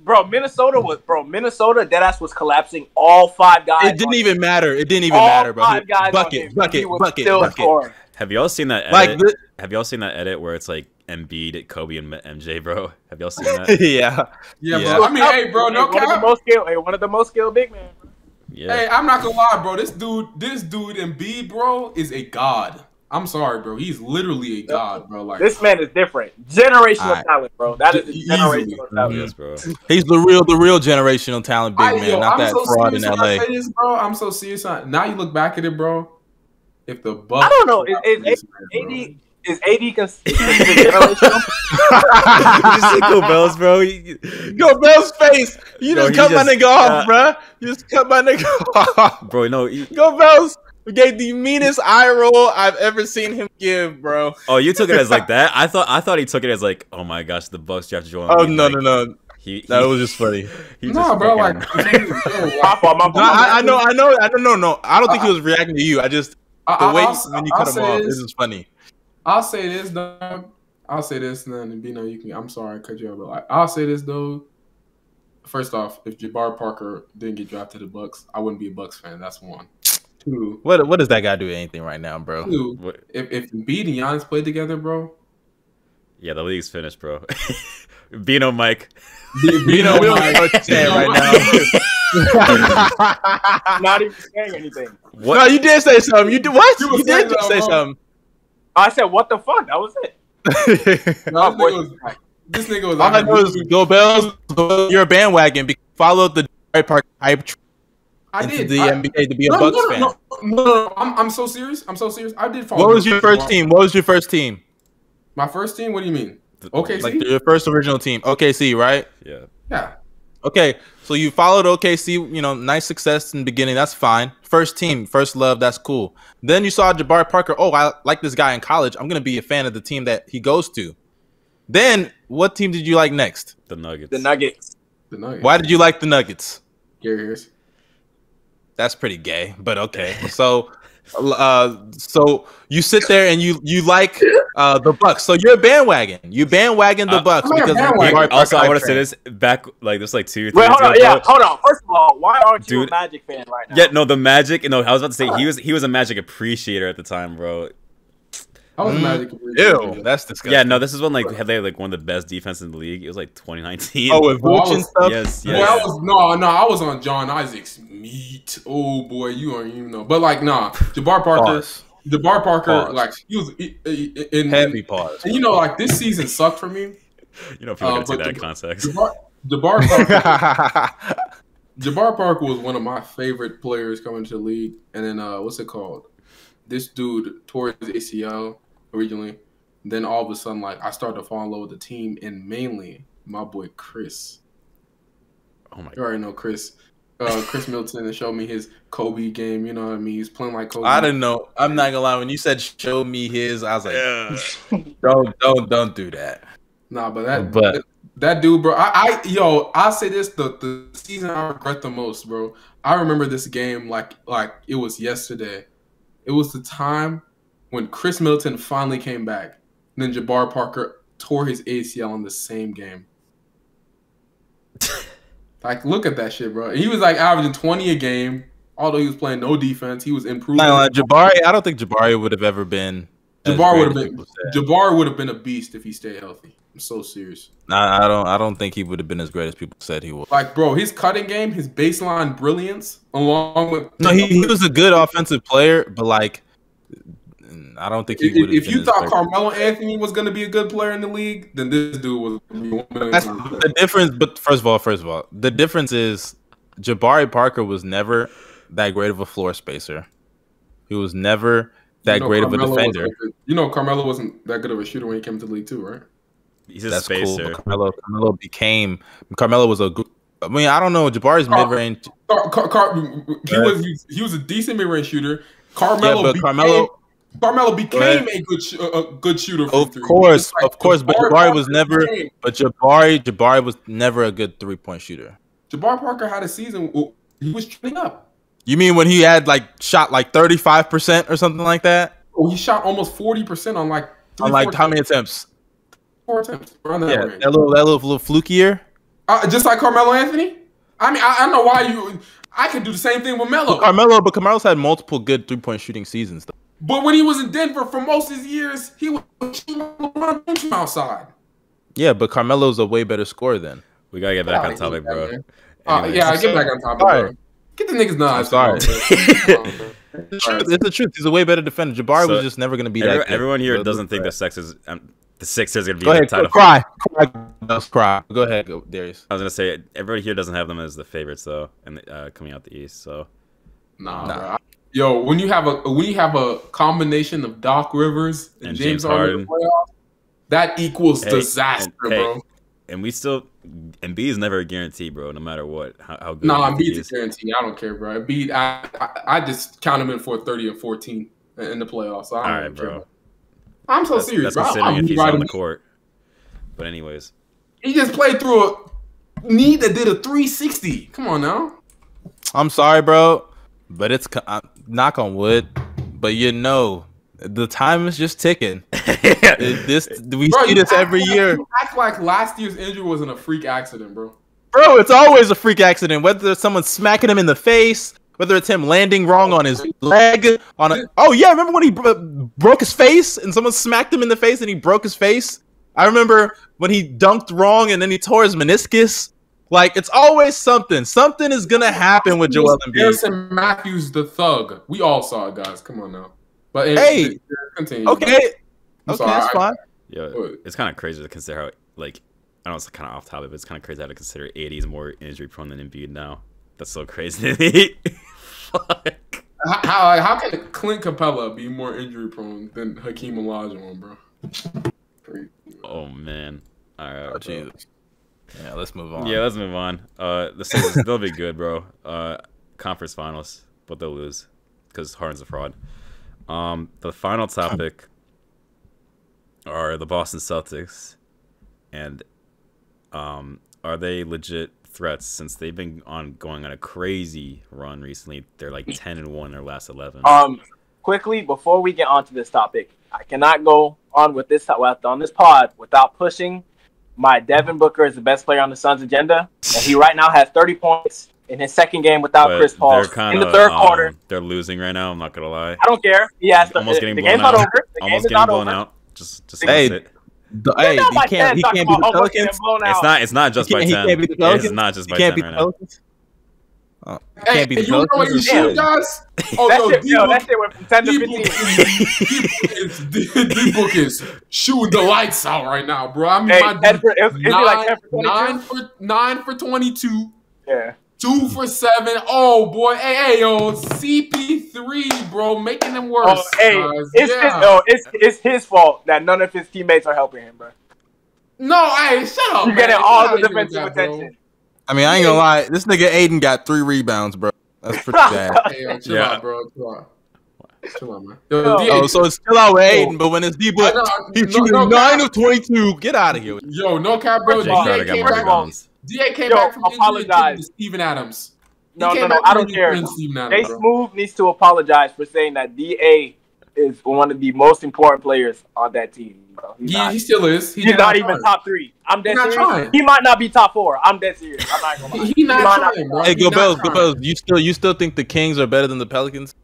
S4: bro. Minnesota was, bro. Minnesota. Deadass was collapsing all five guys.
S2: It didn't
S4: on
S2: even matter. It didn't even
S4: all
S2: matter, bro.
S4: Five guys on
S2: Bucket,
S4: him.
S2: Bucket, bucket, bucket.
S4: scoring.
S1: Have y'all seen that edit?
S2: Like, the,
S1: Have y'all seen that edit where it's like Embiid, Kobe, and MJ, bro? Have y'all seen that?
S2: yeah.
S3: Yeah,
S2: Yeah.
S3: bro. I mean, hey, bro, no
S4: one of the most skilled. Hey, one of the most skilled big men. bro.
S1: Yeah.
S3: Hey, I'm not gonna lie, bro. This dude, this dude Embiid, bro, is a god. I'm sorry, bro. He's literally a god, bro. Like,
S4: This man is different. Generational
S2: Alright.
S4: talent, bro. That is
S3: Easily.
S4: generational talent.
S1: yes, bro.
S2: He's the real, the real generational talent, big
S3: I,
S2: man,
S3: yo,
S2: not
S3: I'm
S2: that
S3: so
S2: fraud in
S3: serious when I
S2: LA.
S3: this, bro. I'm so serious. Now you look back at it, bro. If the Bucks,
S4: I don't know. Is, is,
S3: This man, bro.
S4: AD is AD cons- considered generational?
S1: you just Go Bells, bro. You-
S2: Go Bell's face. You
S1: Bro,
S2: just
S1: he
S2: cut my
S1: just-
S2: nigga off,
S1: uh,
S2: bruh. You just cut my nigga off.
S1: Bro, no. You,
S2: Go Bells gave the meanest eye roll I've ever seen him give, bro.
S1: oh, you took it as like that? I thought I thought he took it as like, oh my gosh, the Bucks drafted Joel.
S2: Oh
S1: Embiid.
S2: no,
S1: Like,
S2: no, no.
S1: He, he,
S2: That was just funny.
S1: he
S3: Nah,
S1: just
S3: bro.
S1: fucking-
S3: Like, yo,
S4: My my
S2: I, I know, I know, I don't know, no. I don't think he was reacting to you. I just the
S3: I,
S2: way
S3: I'll,
S2: when you
S3: I'll
S2: cut him off,
S3: this.
S2: this is funny.
S3: I'll say this, dog. I'll say this, and then Bino, you can. I'm sorry, I cut you off, but like, I'll say this though. First off, if Jabari Parker didn't get drafted to the Bucks, I wouldn't be a Bucks fan. That's one. Two,
S2: What what does that guy do anything right now, bro?
S3: two. If if Embiid and Giannis played together, bro,
S1: yeah, the league's finished, bro. Bino Mike.
S2: You know, we don't know what you're saying right now.
S4: Not even saying anything.
S1: What?
S2: No, you did say something. You did what?
S3: You
S2: You, did
S3: saying
S2: just say
S3: something,
S4: I said, what the fuck? That was it.
S3: no,
S4: Oh,
S3: this, nigga was, this nigga was.
S2: All I
S3: out
S2: know
S3: here
S2: is go Bells. You're a bandwagon. Be- Follow the Jabari Park hype tr-
S3: I
S2: into
S3: did.
S2: the
S3: I,
S2: NBA to be a Bucks
S3: no,
S2: fan.
S3: no, no, no, no, I'm, I'm so serious. I'm so serious. I did follow.
S2: What was your first team? What was your first team?
S3: My first team. What do you mean? Okay,
S2: Like your first original team? OKC, right?
S1: Yeah.
S3: yeah.
S2: Okay, so you followed OKC. You know, nice success in the beginning. That's fine. First team, first love. That's cool. Then you saw Jabari Parker. Oh, I like this guy in college. I'm gonna be a fan of the team that he goes to. Then, what team did you like next?
S1: The Nuggets.
S4: The Nuggets.
S3: The Nuggets.
S2: Why did you like the Nuggets?
S3: Gary Harris.
S2: That's pretty gay, but okay. So, uh, so you sit there and you you like uh the Bucks. So you're a bandwagon. You bandwagon the
S1: Uh,
S2: Bucks
S3: I'm not a
S2: because
S3: bandwagon.
S2: Jabari
S1: Also, I
S2: hype
S1: want to say this back, like this, like two, three
S4: Wait,
S1: years
S4: hold on.
S1: ago,
S4: Yeah, hold on. First of all, why aren't you
S1: Dude.
S4: a Magic fan right now?
S1: Yeah, no, the Magic. No, I was about to say he was he was a Magic appreciator at the time, bro.
S3: I was
S2: Mm.
S3: Magic.
S2: Ew, that's disgusting.
S1: Yeah, no, this is when like had they like one of the best defense in the league. It was like 2019.
S2: Oh, with Vooch and
S3: was-
S2: stuff.
S1: yes,
S3: Yeah,
S1: yes.
S3: I was no, no, I was on John Isaac's meat. Oh boy, you don't even know. But like, nah, Jabari Parker,
S2: Pause.
S3: Jabari Parker,
S2: Pause.
S3: like he was in, in, in
S2: Heavy pause.
S3: And you know, like this season sucked for me.
S1: You know, people
S3: Uh,
S1: are gonna take
S3: but
S1: that in
S3: the-
S1: context.
S3: Jabari, Jabari Parker, Jabari Parker was one of my favorite players coming to the league. And then uh, what's it called? This dude tore his ACL originally. Then all of a sudden, like I started to fall in love with the team, and mainly my boy Khris.
S1: Oh my
S3: You already know Khris. Uh, Khris and showed me his Kobe game. You know what I mean? He's playing like Kobe.
S2: I didn't know. I'm not gonna lie. When you said show me his, I was like,
S1: Yeah.
S2: don't, don't, don't do that.
S3: Nah, but that
S2: But-
S3: that, that dude, bro. I, I yo, I'll say this: the the season I regret the most, bro. I remember this game like like it was yesterday. It was the time when Khris Middleton finally came back. Then Jabari Parker tore his ACL in the same game. like, look at that shit, bro. He was like averaging twenty a game, although he was playing no defense. He was improving.
S2: Not like uh, Jabari, I don't think Jabari would have ever been. as
S3: Jabari
S2: great
S3: would have been
S2: people said.
S3: Jabari would have been a beast if he stayed healthy. I'm so serious.
S2: I, I don't. I don't think he would have been as great as people said he was.
S3: Like, bro, his cutting game, his baseline brilliance, along with
S2: No, he, he was a good offensive player, but like, I don't think he
S3: If,
S2: would.
S3: if you thought Carmelo Anthony was going to be a good player in the league, then this dude was. gonna be one million
S2: That's the difference. But first of all, first of all, the difference is Jabari Parker was never that great of a floor spacer. He was never that
S3: You know
S2: great of a defender.
S3: wasn't- You know, Carmelo wasn't that good of a shooter when he came to the league, too, right?
S1: He's a
S2: That's cool.
S1: spacer.
S2: But Carmelo, Carmelo became. Carmelo was a. good- I mean, I don't know. Jabari's mid range.
S3: Car, Car, Car, he was he, he was a decent mid range shooter. Carmelo,
S2: Yeah, but
S3: became,
S2: Carmelo.
S3: Carmelo
S2: ahead.
S3: became a good sh- a a good shooter. From
S2: Of
S3: three.
S2: course,
S3: Just
S2: of course, but Jabari was never-
S3: became-
S2: But Jabari, Jabari was never a good three point shooter.
S3: Jabari Parker had a season. He was trending up.
S2: You mean when he had like shot like thirty five percent or something like that?
S3: Oh, he shot almost forty percent on like three,
S2: On like how many attempts?
S3: four attempts around that
S2: Yeah,
S3: range.
S2: that little that little, little flukier.
S3: Uh, just like Carmelo Anthony. I mean, I, I don't know why you. I could do the same thing with Melo.
S2: Carmelo, but Carmelo's had multiple good three point shooting seasons. Though.
S3: But when he was in Denver for most of his years, he was shooting LeBron James from outside.
S2: Yeah, but Carmelo's a way better scorer then.
S1: We gotta get back
S3: Yeah,
S1: on topic,
S3: yeah,
S1: bro.
S3: man. Uh,
S1: Anyways.
S3: yeah, get back on topic,
S2: sorry.
S3: bro. Get the niggas nuts.
S2: sorry.
S3: bro.
S2: It's the truth. It's the truth. He's a way better defender. Jabari
S1: So,
S2: was just never going to be
S1: Every-
S2: that. good.
S1: everyone here
S2: But-
S1: doesn't think the Sixers, um, the Sixers are gonna be
S2: Go
S1: in
S2: ahead,
S1: the title.
S2: cry, cry, Let's cry. Go ahead, go, Darius.
S1: I was gonna say everybody here doesn't have them as the favorites though, and uh, coming out the East. So
S3: Nah,
S2: Nah.
S3: Bro. Yo, when you have a when you have a combination of Doc Rivers and,
S1: And
S3: James,
S1: James
S3: Harden, in the playoffs, that equals
S1: Hey,
S3: disaster,
S1: and- hey,
S3: bro.
S1: and we still, Embiid is never a guarantee, bro. No matter what, how, how good.
S3: No,
S1: you
S3: nah,
S1: think
S3: Embiid's
S1: is.
S3: a guarantee. I don't care, bro. Embiid, I, I I just count him in for thirty and fourteen in the playoffs. So I don't
S1: All right,
S3: care,
S1: bro.
S3: I'm so
S1: That's,
S3: serious,
S1: that's
S3: bro.
S1: considering
S3: I'm
S1: if he's
S3: right
S1: on the court. But anyways,
S3: He just played through a knee that did a 360. Come on now.
S2: I'm sorry, bro, but it's co- uh, knock on wood. But you know, the time is just ticking. This we
S3: Bro,
S2: see this every
S3: like-
S2: year,
S3: You act like last year's injury wasn't a freak accident, bro.
S2: bro. It's always a freak accident. Whether it's someone smacking him in the face, whether it's him landing wrong on his leg, on a. Oh yeah, remember when he bro- broke his face and someone smacked him in the face and he broke his face? I remember when he dunked wrong and then he tore his meniscus. Like it's always something. Something is gonna happen with Joel Embiid.
S3: Harrison Matthews, the thug. We all saw it, guys. Come on now. But
S2: Hey,
S3: continue.
S2: Okay,
S3: I'm
S2: okay,
S3: sorry,
S2: that's fine.
S1: yeah, it's kind of crazy to consider how like I know it's kind of off topic, but it's kind of crazy how to consider 80s more injury prone than Embiid now. That's so crazy to me. Fuck.
S3: How, how, how can Clint Capela be more injury prone than Hakeem Olajuwon, bro?
S1: Oh man. All right.
S2: Oh,
S1: bro.
S2: Jesus. Yeah, let's move on.
S1: Yeah, let's move on. Uh, the Sixers, they'll be good, bro. Uh, conference finals, but they'll lose because Harden's a fraud. Um, the final topic are the Boston Celtics, and um, are they legit threats since they've been on going on a crazy run recently? They're like ten and one in their last eleven.
S4: Um, quickly before we get onto this topic, I cannot go on with this with- on this pod without pushing my Devin Booker is the best player on the Suns agenda, and he right now has 30 points in his second game without
S1: But
S4: Chris Paul in the
S1: of
S4: third quarter.
S1: Um, they're losing right now. I'm not gonna lie.
S4: I don't care. He has the,
S1: Almost
S4: the,
S1: getting
S4: the
S1: blown
S4: game's not
S1: out.
S4: over. The game
S1: Almost
S4: is
S1: getting
S4: not
S1: blown
S4: over.
S1: out. Just, just
S2: Hey,
S1: hey, it.
S2: The- hey,
S4: not
S2: he
S4: by
S2: can't.
S4: 10
S2: He can't be the
S4: about almost getting
S2: Pelicans.
S1: It's not. It's not just by
S2: can't-
S1: ten.
S2: can't be the
S1: It's not just
S2: He
S1: by
S2: can't
S1: ten
S2: be
S1: right now.
S2: Pelicans. Oh,
S3: Hey,
S2: can't be the
S3: you know what you shoot, guys? Oh,
S4: that
S3: yo,
S4: shit, yo,
S3: D-Book-
S4: that shit went from 10 to 15.
S3: is- D-Book is shooting the lights out right now, bro. I mean,
S4: Hey,
S3: my
S4: 10 for, it was,
S3: nine,
S4: like 10 for
S3: nine for nine for twenty-two,
S4: Yeah.
S3: two for seven. Oh boy, hey, hey, yo, CP3, bro, making them oh, worse.
S4: Oh, hey,
S3: guys.
S4: it's,
S3: yeah.
S4: his, no, it's, it's his fault that none of his teammates are helping him, bro.
S3: no, hey, shut up.
S4: You're
S3: man.
S4: getting all the defensive
S3: that, bro.
S4: Attention.
S2: I mean, I ain't gonna lie. This nigga Ayton got three rebounds, bro. That's pretty bad.
S3: Hey, yo, chill
S1: Yeah.
S3: out, bro. Chill out. Chill out, man. Yo,
S4: Yo.
S3: DA,
S2: Oh, so it's still out with Ayton, but when it's D
S3: I
S2: boy,
S3: know,
S2: he's
S3: no,
S2: shooting
S3: no
S2: nine
S3: cap.
S2: of twenty-two. Get out of here.
S3: Yo, no cap, bro.
S4: First
S1: Jay
S4: of
S3: DA came back.
S1: rebounds.
S3: DA came
S4: Yo,
S3: back from
S4: apologize.
S3: turned to Steven Adams. He
S4: No, no, no. I don't care.
S3: and turned Steven Adams,
S4: Jay
S3: bro.
S4: Smooth needs to apologize for saying that Da is one of the most important players on that team, bro. He's,
S3: He,
S4: not,
S3: he still is. He
S4: he's
S3: did
S4: not even
S3: try.
S4: top three. I'm dead
S3: He's
S4: serious.
S3: trying.
S4: He might not be top four. I'm dead serious. I'm not gonna lie.
S3: He, he not
S4: might not
S3: trying,
S4: be
S3: bro.
S2: Hey,
S3: He
S2: go
S3: not
S2: go
S3: trying.
S2: You still, you still think the Kings are better than the Pelicans?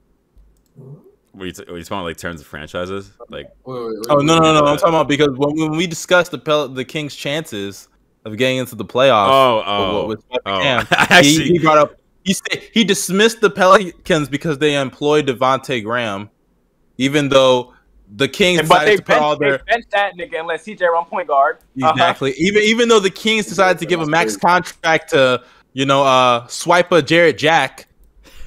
S1: What you, t- what you talking about, like terms of franchises? Like,
S3: Wait, wait, wait,
S2: Oh
S3: wait,
S2: no, no, no! I'm uh, talking about because when, when we discussed the Pel- the Kings' chances of getting into the playoffs,
S1: oh, oh,
S2: with, with
S1: oh.
S2: Cam, he,
S1: actually,
S2: he brought up he said he dismissed the Pelicans because they employed Devonte Graham, even though the Kings
S4: And-
S2: decided to put all
S4: bench, they
S2: their
S4: bench that nigga and let CJ run point guard. Uh-huh.
S2: exactly even even though the Kings decided to give a max contract to you know uh swipe a Jarrett Jack.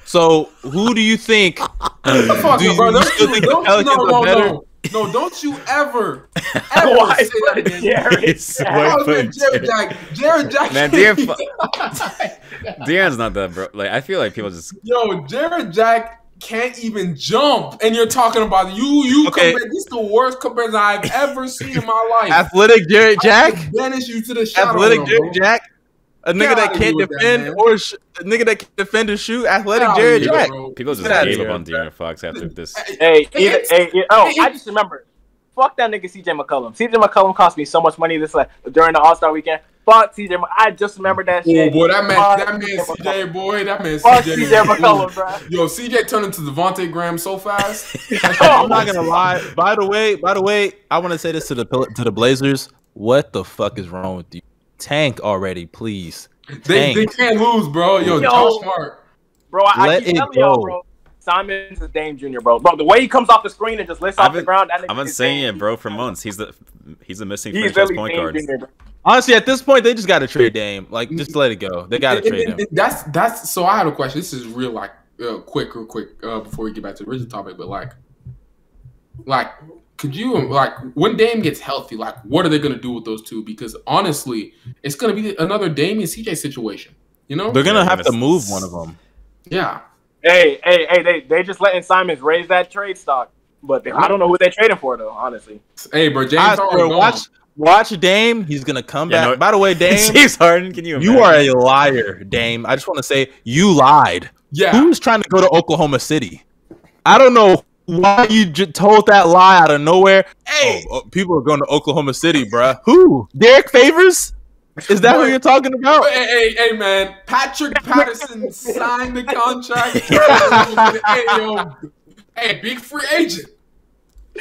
S2: So who do you think?
S3: Fuck,
S2: do you,
S3: bro,
S2: you
S3: don't you-
S2: think the
S3: don't-
S2: Pelicans
S3: no,
S2: are better?
S3: no. No, don't you ever, ever
S4: Why
S3: say that again.
S1: Jarrett
S4: Jack?
S3: I was Jarrett Jack. Jarrett Jack.
S1: Man,
S3: can't
S1: De'Aaron De'Aaron's not that bro. Like, I feel like people just
S3: Yo, Jarrett Jack can't even jump, and you're talking about you. You
S2: Okay.
S3: compare. This is the worst comparison I've ever seen in my life.
S2: Athletic Jarrett Jack.
S3: I Banish you to the shadow.
S2: Athletic
S3: realm,
S2: Jarrett
S3: bro.
S2: Jack. A
S3: Get
S2: nigga that can't
S3: here with that,
S2: defend or sh- a nigga that can't defend or shoot. Athletic
S3: Get Jarrett
S2: Jack.
S3: bro.
S1: people just
S2: Get
S1: gave up on De'Aaron Fox after this.
S4: Hey,
S3: Hey,
S4: either,
S3: it's-
S4: hey, oh,
S3: hey,
S4: I just remember. Fuck that nigga CJ McCollum. CJ McCollum cost me so much money this like during the All Star weekend. Fuck CJ. I just remembered that
S3: oh,
S4: shit.
S3: Oh boy, that man,
S4: Fuck
S3: that man,
S4: CJ
S3: CJ boy, that man,
S4: Fuck
S3: CJ.
S4: CJ McCollum, bro.
S3: Yo, CJ turned into Devontae Graham so fast.
S2: I'm not gonna lie. By the way, by the way, I want to say this to the to the Blazers. What the fuck is wrong with you? Tank already, please.
S3: They, they can't lose, bro. Yo,
S4: Yo.
S3: Josh Smart.
S4: Bro, I, I
S2: Let
S4: keep
S2: it
S4: telling y'all,
S2: go.
S4: bro. Simons is Dame Jr., bro. Bro, the way he comes off the screen and just lifts
S1: I've
S4: off the ground, that nigga
S1: I've been saying
S4: Dame
S1: it, bro, for months. He's the he's the missing
S4: He's
S1: franchise
S4: really
S1: point
S4: Dame
S1: guard.
S4: Jr.,
S2: Honestly, at this point, they just got to trade Dame. Like, just let it go. They got to trade him.
S3: That's that's. So I had a question. This is real, like, uh, quick, real quick, uh, before we get back to the original topic. But like, like, could you like when Dame gets healthy? Like, what are they gonna do with those two? Because honestly, it's gonna be another Dame and CJ situation. You know?
S2: They're gonna have to move one of them.
S3: yeah.
S4: Hey, hey, hey, they they just letting Simons raise that trade stock. But they, I don't know who they're trading for though, honestly.
S3: Hey, bro, James
S2: I
S3: Harden
S2: watch, watch Dame. He's gonna come
S1: Yeah,
S2: back.
S1: no-
S2: By the way, Dame,
S1: James Harden, can you?
S2: you are a liar, Dame. I just want to say you lied.
S3: Yeah.
S2: Who's trying to go to Oklahoma City? I don't know why you j- told that lie out of nowhere.
S3: Hey.
S2: Oh, oh, people are going to Oklahoma City, bruh. Who? Derrick Favors? Is that
S3: what
S2: you're talking about?
S3: Hey, hey, hey, man! Patrick Patterson signed the contract. hey, yo, hey, big free agent.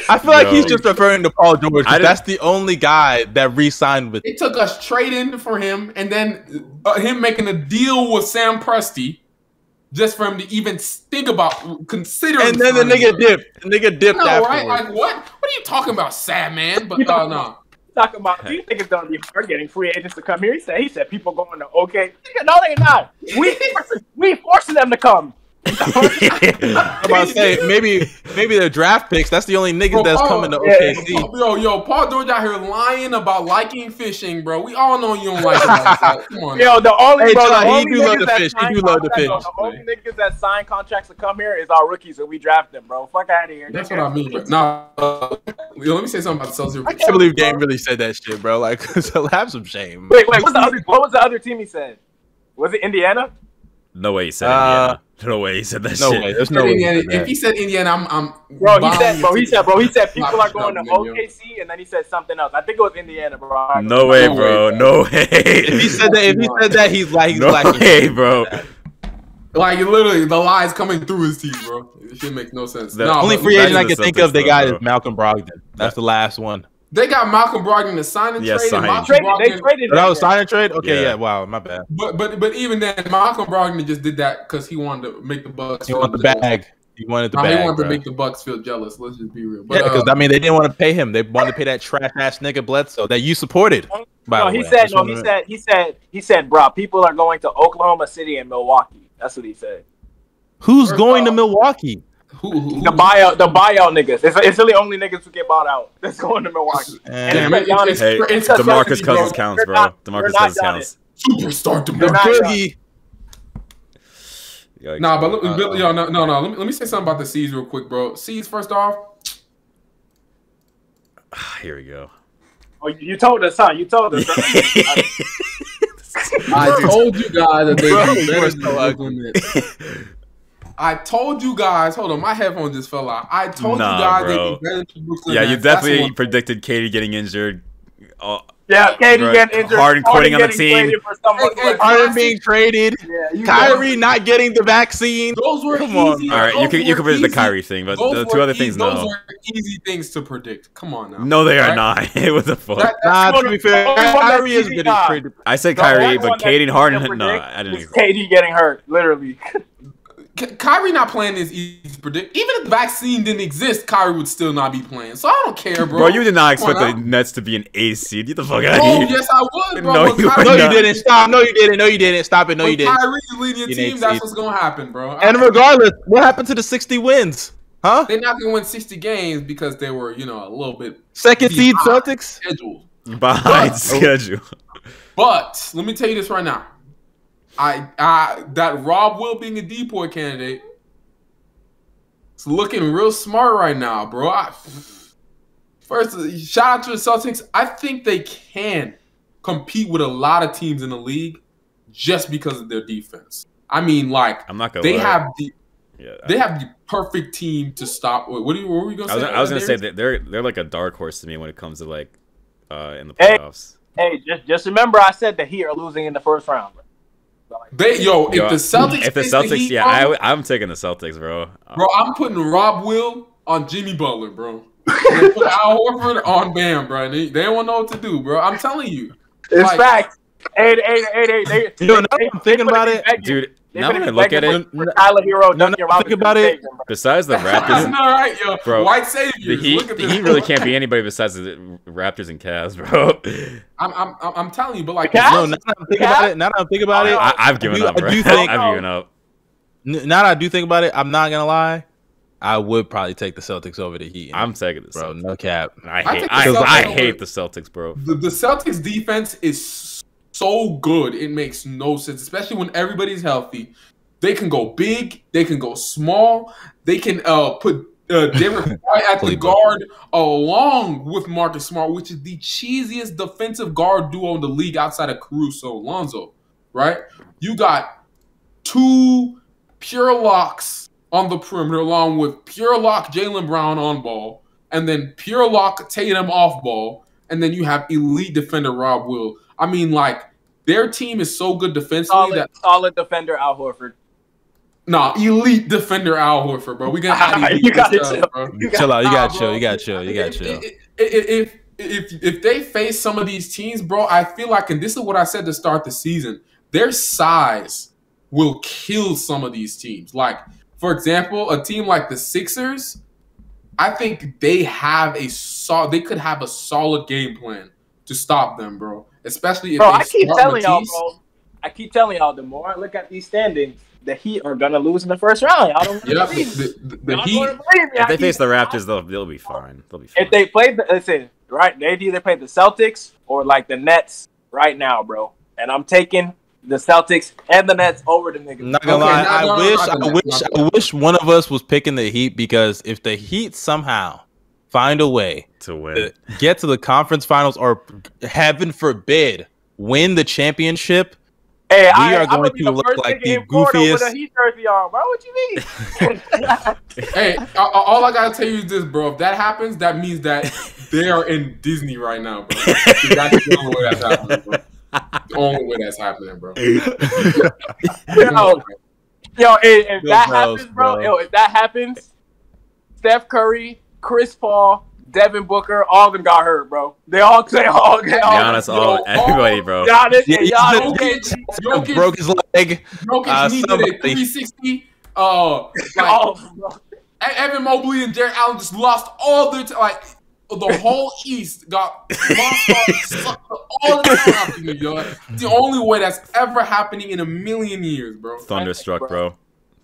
S2: I feel like
S1: Yo.
S2: he's just referring to Paul George. That's the only guy that re-signed with.
S3: It took us trading for him, and then uh, him making a deal with Sam Presti, just for him to even think about considering.
S2: And then the nigga dipped. The nigga dipped
S3: No,
S2: afterwards.
S3: right? Like what? What are you talking about, sad man? But uh, no.
S4: Talking about, do you think it's gonna be hard getting free agents to come here? He said, he said people going to OK. No, they're not. We forcing, we forcing them to come.
S2: I'm about to say maybe maybe the draft picks. That's the only niggas
S3: Bro,
S2: that's
S3: Paul-
S2: coming to
S4: yeah.
S2: OKC.
S3: Yo, yo, Paul George out here lying about liking fishing, bro. We all know you don't like it. Come on.
S4: Yo, the only
S2: Hey,
S4: bro,
S2: John,
S4: the
S2: he
S4: only
S2: do love
S4: the
S2: fish. He do love to
S4: contracts-
S2: fish.
S4: The only niggas that sign contracts to come here is our rookies, and we draft them, bro. Fuck out of here.
S3: That's what I mean. Bro. Now, uh, yo, let me say something about the Celtics.
S2: I can't believe Dame really said that shit, bro. Like, so have some shame.
S4: Wait, wait. What's the other? What was the other team he said? Was it Indiana?
S1: No way he said
S2: Uh,
S1: Indiana. No way he said that
S2: No
S1: shit.
S2: way. There's no way. he
S3: Indiana,
S2: said that.
S3: if he said Indiana, I'm, I'm
S4: Bro, he said, bro, he said, bro, he said people are going to OKC, and then he said something else. I think it was Indiana, bro.
S1: No way,
S3: No
S1: bro.
S3: way,
S1: No way.
S2: If he said that, if he said that, he's like, he's
S1: no
S2: lacking.
S1: way, bro.
S3: Like literally, the lies coming through his teeth, bro. It shit makes no sense.
S1: The
S3: no,
S2: Only free agent I can think of they got
S1: bro.
S2: is Malcolm Brogdon. That's the last one.
S3: They got Malcolm Brogdon to sign and
S1: Yeah,
S3: trade.
S1: sign.
S3: And Malcolm
S4: Traded, they traded.
S2: But that was
S4: him.
S2: sign and trade. Okay,
S1: Yeah.
S2: yeah. Wow, my bad.
S3: but but but even then, Malcolm Brogdon just did that because he wanted to make the Bucks.
S2: He
S3: feel
S2: wanted the
S3: jealous.
S2: bag. He wanted the
S3: Nah,
S2: bag.
S3: he wanted
S2: bro.
S3: to make the Bucks feel jealous. Let's just be real. But,
S2: Yeah, because
S3: uh,
S2: I mean, they didn't want to pay him. They wanted to pay that trash ass nigga Bledsoe that you supported. By
S4: No,
S2: the
S4: he
S2: way.
S4: said, no, he said, he said, he said, bro, people are going to Oklahoma City and Milwaukee. That's what he said.
S2: Who's
S3: First
S2: going to Milwaukee?
S3: Who, who,
S4: The buyout, the buyout niggas. It's, it's really only niggas who get bought out. That's going to Milwaukee.
S2: And
S3: Damn, it- it's,
S1: Hey,
S3: it's, it's
S1: DeMarcus Cousins
S3: bro.
S1: counts, bro.
S4: not- they're
S1: DeMarcus Cousins counts.
S3: Superstar
S4: They're
S3: DeMarcus.
S4: not-
S2: Boogie,
S1: Yikes.
S3: Nah, but let,
S2: Uh-oh.
S3: Yo, no, no, no. Let me, let me say something about the C's real quick, bro. C's first off,
S1: Here we go.
S4: Oh, you you told us, huh? You told us.
S3: I told you guys that they
S2: Bro,
S3: do
S2: you
S3: better
S2: are
S3: than
S2: so ugly.
S3: Brooklyn Nets. I told you guys. Hold on, my headphone just fell out. I told
S1: Nah,
S3: you guys
S1: bro.
S3: they better than Brooklyn
S1: yeah, you
S3: Nets. That's
S1: definitely
S3: one-
S1: predicted KD getting injured. Oh,
S4: yeah, KD
S1: Bro,
S4: getting injured.
S1: Harden quitting on the team.
S4: traded
S3: Hey,
S4: who
S2: Harden being traded,
S4: yeah, you
S2: Kyrie not getting the vaccine.
S3: Those were
S2: Come
S3: easy.
S2: on.
S1: all right, you
S3: those
S1: can you can predict the
S3: easy-
S1: Kyrie thing, but
S3: those
S1: the two other
S3: easy-
S1: things,
S3: Those
S1: no.
S3: were easy things to predict. Come on now.
S1: No, they are
S3: Right?
S1: not. what the fuck?
S3: That-
S2: Nah, to be fair,
S4: only one that's
S2: Kyrie is
S4: easy,
S2: getting traded.
S1: I said
S4: The
S1: Kyrie, but KD and Harden, no, I didn't.
S4: is
S1: Even,
S4: KD getting hurt, literally.
S3: Ky- Kyrie not playing is easy to predict. Even if the vaccine didn't exist, Kyrie would still not be playing. So I don't care, bro.
S1: bro, you did not expect the. Nets to be an A seed. Get the fuck out
S3: Oh
S1: of here.
S3: yes, I would, bro.
S1: No, you
S3: Kyrie-
S2: No, you didn't. Stop. No, you didn't. No, you didn't. Stop it. No,
S3: when
S2: you didn't.
S3: Kyrie leading your
S2: You
S3: team, that's
S2: see-
S3: what's gonna happen, bro.
S2: And regardless, what happened to the 60 wins? Huh?
S3: They're not gonna win 60 games because they were, you know, a little bit
S2: Second seed Celtics?
S3: scheduled.
S1: Behind
S3: But-
S1: schedule.
S3: But let me tell you this right now. I, I that Rob Will being a DPOY candidate, it's looking real smart right now, bro. I, first, shout out to the Celtics. I think they can compete with a lot of teams in the league just because of their defense. I mean, like
S1: I'm not gonna.
S3: they
S1: lie.
S3: have the
S1: Yeah,
S3: they have the perfect team to stop. Wait, what, are you, what were you gonna
S1: I was,
S3: say?
S1: I was gonna say that they're they're like a dark horse to me when it comes to like uh in the playoffs.
S4: hey, just just remember, I said the Heat are losing in the first round. Bro.
S3: They yo,
S1: Yo,
S3: if the Celtics,
S1: if the
S3: face
S1: Celtics,
S3: Heat,
S1: yeah,
S3: bro,
S1: I, I'm taking the Celtics, bro.
S3: Bro, I'm putting Rob Will on Jimmy Butler, bro. They put Al Horford on Bam, bro. They, they don't know what to do, bro. I'm telling you.
S4: It's
S3: Like-
S4: fact. Hey, hey, hey, hey, they,
S2: You know, now
S4: they-
S2: I'm thinking
S4: they
S2: about
S4: finna be
S2: it,
S4: begging-
S1: dude.
S4: They
S1: Now
S4: finna
S1: when I look at it,
S4: for- for Tyler Herro,
S2: No, no, think about it.
S4: take them, bro.
S1: besides the
S3: All
S1: Raptors,
S3: right, yo.
S1: Bro,
S3: White saviors.
S1: the Heat,
S3: Look at
S1: the. Heat really can't be anybody besides the Raptors and Cavs, bro.
S3: I'm, I'm, I'm, I'm telling you, but like,
S2: No, now that I'm thinking about it, now that I'm thinking about it,
S1: I, I've given
S2: do-
S1: up,
S2: I do think-
S1: I've given up.
S2: now that I do think about it, I'm not gonna lie. I would probably take the Celtics over the Heat.
S1: I'm taking the
S2: bro,
S1: Celtics.
S2: no cap.
S1: I
S3: I
S1: hate,
S3: think
S1: I,
S3: the
S1: I
S3: Celtics
S1: hate the Celtics, bro.
S3: the, the Celtics defense is so good. It makes no sense, especially when everybody's healthy. They can go big. They can go small. They can uh, put uh, Derrick at the guard along with Marcus Smart, which is the cheesiest defensive guard duo in the league outside of Caruso Lonzo. Right? You got two pure locks on the perimeter, along with pure lock Jaylen Brown on ball, and then pure lock Tatum off ball, and then you have elite defender Rob Will. I mean, like their team is so good defensively
S4: Solid,
S3: that
S4: solid defender, Al Horford.
S3: nah, elite defender Al Horford, bro. We gonna add elite
S4: You gotta chill.
S3: bro.
S4: You
S2: Chill out. You gotta chill. You gotta chill. You gotta
S3: If-
S2: chill.
S3: If, if if if they face some of these teams, bro, I feel like, and this is what I said to start the season, their size will kill some of these teams. Like, for example, a team like the Sixers, I think they have a sol- they could have a solid game plan to stop them, bro. Especially if
S4: Bro,
S3: they
S4: I keep
S3: start
S4: telling y'all, bro. I keep telling y'all, the more I look at these standings, the Heat are gonna lose in the first round. Y'all don't
S3: Yep,
S4: believe me.
S3: the, the, the
S4: Y'all
S3: Heat.
S4: don't believe me.
S1: If they face the Raptors, they'll they'll be fine. They'll be fine.
S4: if they play, the, listen, right? They'd either play the Celtics or like the Nets right now, bro. And I'm taking the Celtics and the Nets over the niggas.
S2: Not gonna
S3: Okay,
S2: lie,
S3: no,
S2: I
S3: no, no,
S2: wish,
S3: not
S2: I
S3: the
S2: wish,
S3: Nets,
S2: I wish one of us was picking the Heat because if the Heat somehow find a way
S1: to win.
S2: to get to the conference finals or heaven forbid win the championship,
S4: Hey,
S2: We
S4: I,
S2: are going
S4: gonna be
S2: look
S4: first
S2: like
S4: nigga
S2: the
S4: in Florida with
S2: goofiest-
S4: a Heat jersey on, bro. What you mean?
S3: Hey, a- a- all I gotta tell you is this, bro. If that happens, that means that they are in Disney right now, bro. That's the only way that's happening, bro. The only way that's happening, bro.
S4: yo, yo, if, if that
S2: bros,
S4: happens, bro,
S2: bro.
S4: yo, if that happens, Steph Curry, Chris Paul, Devin Booker, all of them got hurt, bro. They all, they all, they all.
S1: Giannis, all
S3: Yo,
S1: everybody, bro.
S4: Giannis,
S2: Yeah,
S4: yeah,
S2: he's
S4: Giannis,
S3: Jokic, Jokic,
S2: broke his leg.
S3: Jokic
S2: uh,
S3: needed
S2: somebody-
S3: a 360. Uh, like,
S4: oh, bro.
S3: Evan Mobley and Jarrett Allen just lost all their t- like the whole East got sucked all the time out of yo. The only way that's ever happening in a million years, bro.
S1: Thunderstruck, bro.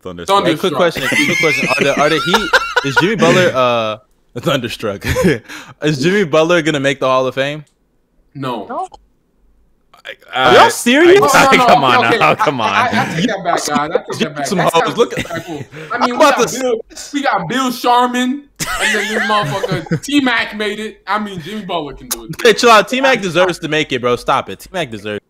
S1: Thunderstruck.
S2: Hey, quick question. Quick question. Are the are the Heat? Is Jimmy Butler uh thunderstruck? is Jimmy Butler gonna make the Hall of Fame?
S3: No,
S4: No.
S2: Are y'all serious?
S3: Oh, no, no,
S1: Come
S3: okay,
S1: on
S3: okay.
S1: now, come
S3: I, I, I
S1: on.
S3: take that back, guys. I take that back.
S2: Some
S3: That's
S2: hoes.
S3: kinda
S2: Look-
S3: disrespectful. I mean, we got,
S2: to-
S3: Bill, we got Bill Sharman, and then this motherfucker T Mac made it. I mean, Jimmy Butler can do it.
S2: Hey, chill out. T Mac deserves to make it, bro. Stop it. T Mac deserves.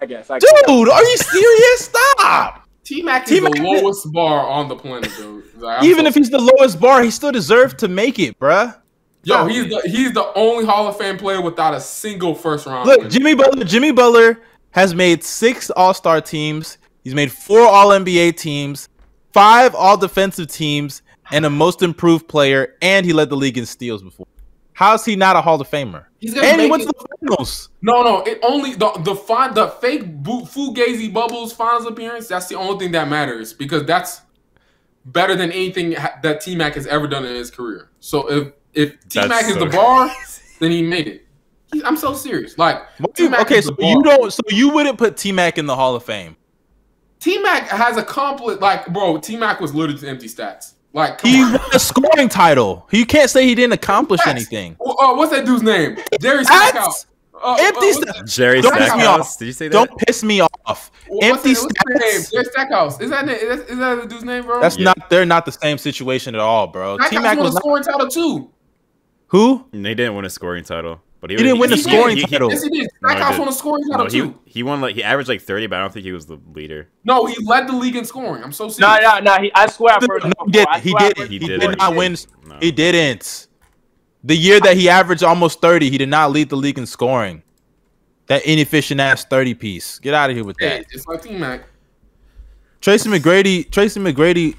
S4: I guess. I guess.
S2: Dude, are you serious? Stop.
S3: T Mac is
S2: T-Mac-
S3: the lowest bar on the planet, dude. Like,
S2: Even
S3: so-
S2: if he's the lowest bar, he still deserves to make it, bruh.
S3: yo, he's the he's the only Hall of Fame player without a single first round.
S2: Look,
S3: win.
S2: Jimmy Butler. Jimmy Butler has made six All Star teams. He's made four All NBA teams, five All Defensive teams, and a Most Improved Player. And he led the league in steals before. How's he not a Hall of Famer?
S3: He's gonna
S2: And he went
S3: it-
S2: to the finals.
S3: No, no, it only the the fine the fake Fugazi Bubbles finals appearance. That's the only thing that matters because that's better than anything that T Mac has ever done in his career. So if if T Mac is
S1: so
S3: the bar, then he made it. He- I'm so serious. Like T-Mac
S2: Okay, so
S3: bar.
S2: you don't. So you wouldn't put T Mac in the Hall of Fame.
S3: T Mac has accomplished like bro. T Mac was literally empty stats. Like come
S2: He
S3: on.
S2: won a scoring title. You can't say he didn't accomplish
S3: Stats.
S2: anything.
S3: Uh, what's that dude's name? Jerry Stackhouse. Uh,
S2: Empty
S3: what's
S2: stats.
S1: Jerry
S2: Don't piss me off.
S1: Stackhouse. Did you say that?
S2: Don't piss me off.
S3: what's
S2: Empty
S3: that- what's his name? Jerry Stackhouse. Is that, is that is that the dude's name, bro?
S2: That's
S1: Yeah.
S2: not. They're not the same situation at all, bro. T Mac
S3: won
S2: was
S3: a
S2: not.
S3: scoring title too.
S2: Who?
S1: They didn't win a scoring title, but he,
S2: He didn't win
S3: the scoring
S1: he- he-
S2: title.
S3: Yes, he did.
S1: No, he
S3: Stackhouse
S1: did.
S3: won a scoring title
S1: No, he,
S3: too.
S1: he won like he averaged like thirty, but I don't think he was the leader.
S3: No, he led the league in scoring. I'm so
S4: No,
S3: serious.
S4: no, no. He, I swear I've heard
S2: No,
S4: this
S2: he did.
S4: before.
S2: He
S4: swear I've
S2: did.
S4: heard
S2: He,
S1: He
S2: did,
S1: did.
S2: not win.
S1: No.
S2: He didn't. The year that he averaged almost thirty, he did not lead the league in scoring. That inefficient ass thirty piece. Get out of here with
S3: Hey,
S2: that.
S3: it's like T Mac.
S2: Tracy McGrady. Tracy McGrady.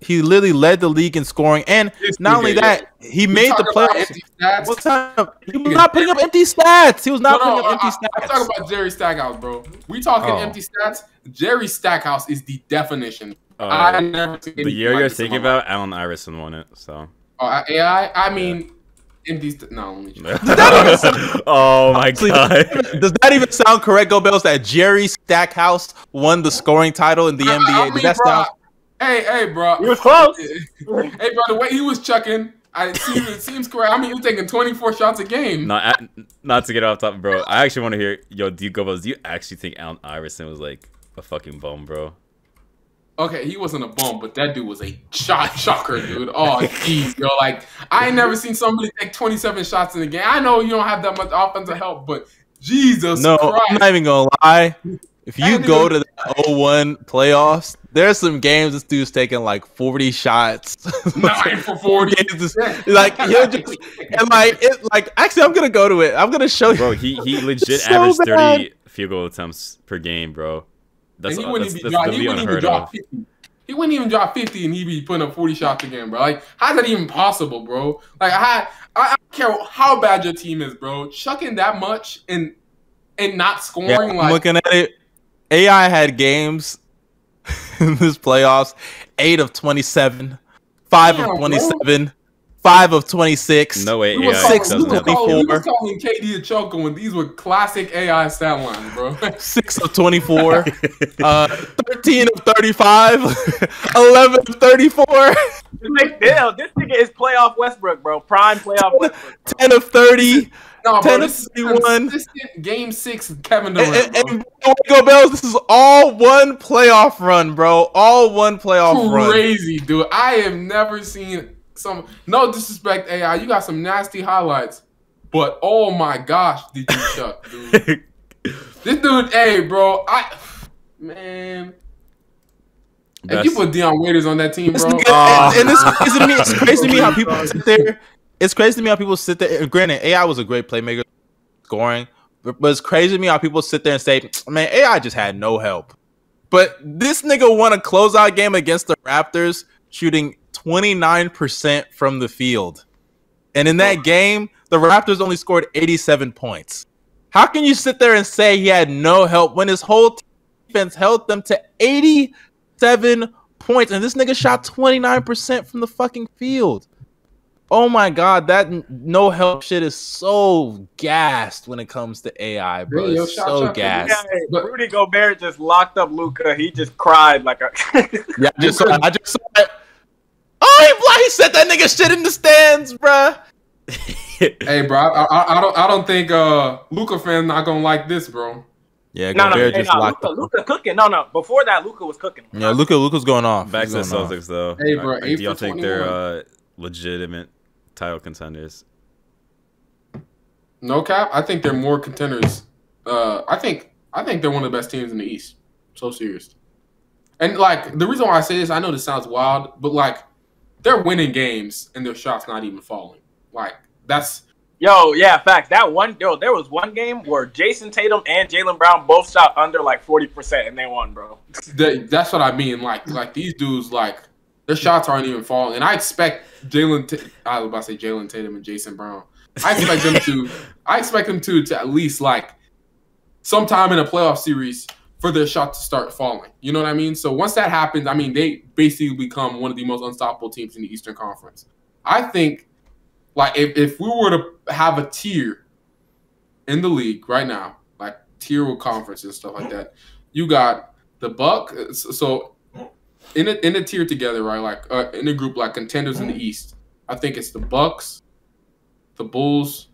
S2: He literally led the league in scoring, and
S3: It's
S2: not only that, he made the playoffs. What time? He was not putting up empty stats. He was not
S3: no, no,
S2: putting up empty stats.
S3: I'm talking about Jerry Stackhouse, bro. We talking
S2: Oh.
S3: empty stats. Jerry Stackhouse is the definition.
S1: Uh,
S3: I never seen
S1: the
S3: anything
S1: year
S3: like
S1: you're
S3: this
S1: thinking about, Allen Iverson won it. So.
S3: Oh, AI. I mean, empty. St- no, let me.
S1: oh my
S2: Honestly,
S1: god.
S2: Does that even sound correct, Go Bells? That Jerry Stackhouse won the scoring title in the
S3: I- I
S2: NBA?
S3: mean,
S2: Does that
S3: bro,
S2: sound?
S3: Hey, hey, bro.
S4: You was close.
S3: hey, bro. The way he was chucking, I, it, seems, it seems correct. I mean, he was taking 24 shots a game.
S1: not not to get off top, bro. I actually want to hear yo. Do you go? Do you actually think Allen Iverson was like a fucking bum, bro?
S3: Okay, he wasn't a bum, but that dude was a shot shocker, dude. Oh, jeez, yo. Like, I ain't never seen somebody take 27 shots in a game. I know you don't have that much offensive help, but Jesus
S2: No,
S3: Christ.
S2: I'm not even gonna lie. If you go to the 01 playoffs, there's some games this dude's taking like 40 shots.
S3: Nine for 40.
S2: Like he'll just and like it like actually I'm gonna go to it. I'm gonna show you.
S1: Bro, he he legit
S2: So
S1: averaged
S2: bad.
S1: thirty field goal attempts per game, bro. That's
S3: and he wouldn't
S1: that's,
S3: even
S1: that's
S3: drop, he wouldn't even
S1: unheard
S3: drop
S1: of.
S3: 50. He wouldn't even drop 50 and he'd be putting up 40 shots a game, bro. Like, how's that even possible, bro? Like, I, I, I don't care how bad your team is, bro. Chucking that much and and not scoring,
S2: Yeah, I'm
S3: like,
S2: looking at it. AI had games in this playoffs, eight of 27, five
S3: Damn,
S2: of
S3: bro.
S2: 27, five of 26.
S1: No way,
S3: we
S1: AI
S2: Six of
S1: doesn't
S3: was
S1: have the
S3: calling, we
S2: 24.
S3: was calling KD a choke when these were classic AI stat lines, bro.
S2: Six of 24, uh, 13 of 35, 11 of 34,
S4: Like, damn, this nigga is playoff Westbrook, bro. Prime playoff Westbrook.
S2: 10 of 30.
S3: No,
S2: 10
S3: bro,
S2: of
S3: this is
S2: 51.
S3: consistent game six Kevin
S2: And,
S3: Durant,
S2: and,
S3: bro.
S2: and Go Bells, this is all one playoff run, bro. All one playoff run.
S3: crazy, dude. I have never seen some. No disrespect, AI. You got some nasty highlights, but oh my gosh, did you chuck, dude? this dude, hey, bro. I man, if you put Dion Waiters on that team, bro.
S2: nigga-
S1: Oh.
S2: and, and it's ah. crazy to me. It's crazy to me how people sit there. It's crazy to me how people sit there. Granted, AI was a great playmaker, scoring, but, it's crazy to me how people sit there and say, "Man, AI just had no help." But this nigga won a closeout game against the Raptors, shooting twenty nine percent from the field, and in that game, the Raptors only scored eighty seven points. How can you sit there and say he had no help when his whole defense held them to eighty seven points, and this nigga shot 29% from the fucking field. Oh my god, that no help shit is so gassed when it comes to AI, bro.
S3: Yeah, yo,
S2: It's so
S3: shout-
S2: gassed.
S4: Yeah,
S3: But-
S4: Rudy Gobert just locked up Luka. He just cried like a.
S2: Yeah, I just saw, I just saw it. Oh, he, he said that nigga shit in the stands, bruh.
S3: Hey, bro. I, I, I don't. I don't think uh Luka fans not gonna like this, bro.
S2: Yeah,
S4: No, no,
S2: Gobert
S4: hey,
S2: just
S4: no,
S2: locked
S4: Luka,
S2: up.
S4: Luka cooking. No, no. Before that, Luka was cooking.
S2: Yeah, Luka Luka's going off.
S1: Back
S2: He's
S1: to the
S2: going off.
S1: Celtics though.
S3: Hey, bro,
S1: do y'all
S3: for
S1: think they're
S3: 21.
S1: uh, legitimate title contenders?
S3: No cap. I think they're more contenders. Uh, I think I think they're one of the best teams in the East. So serious. And like the reason why I say this, I know this sounds wild, but like they're winning games and their shots not even falling. Like that's
S4: Yo, yeah, facts. That one, yo, there was one game where Jayson Tatum and Jaylen Brown both shot under like forty percent, and they won, bro.
S3: that, that's what I mean. Like like these dudes like their shots aren't even falling, and I expect Jaylen. Ta- I was about to say Jalen Tatum and Jason Brown. I expect them to. I expect them to to at least like sometime in a playoff series for their shot to start falling. You know what I mean? So once that happens, I mean they basically become one of the most unstoppable teams in the Eastern Conference. I think like if, if we were to have a tier in the league right now, like tier with conference and stuff like that, you got the Buck. So in a in a tier together, right? Like uh, in a group like contenders in the East. I think it's the Bucks, the Bulls,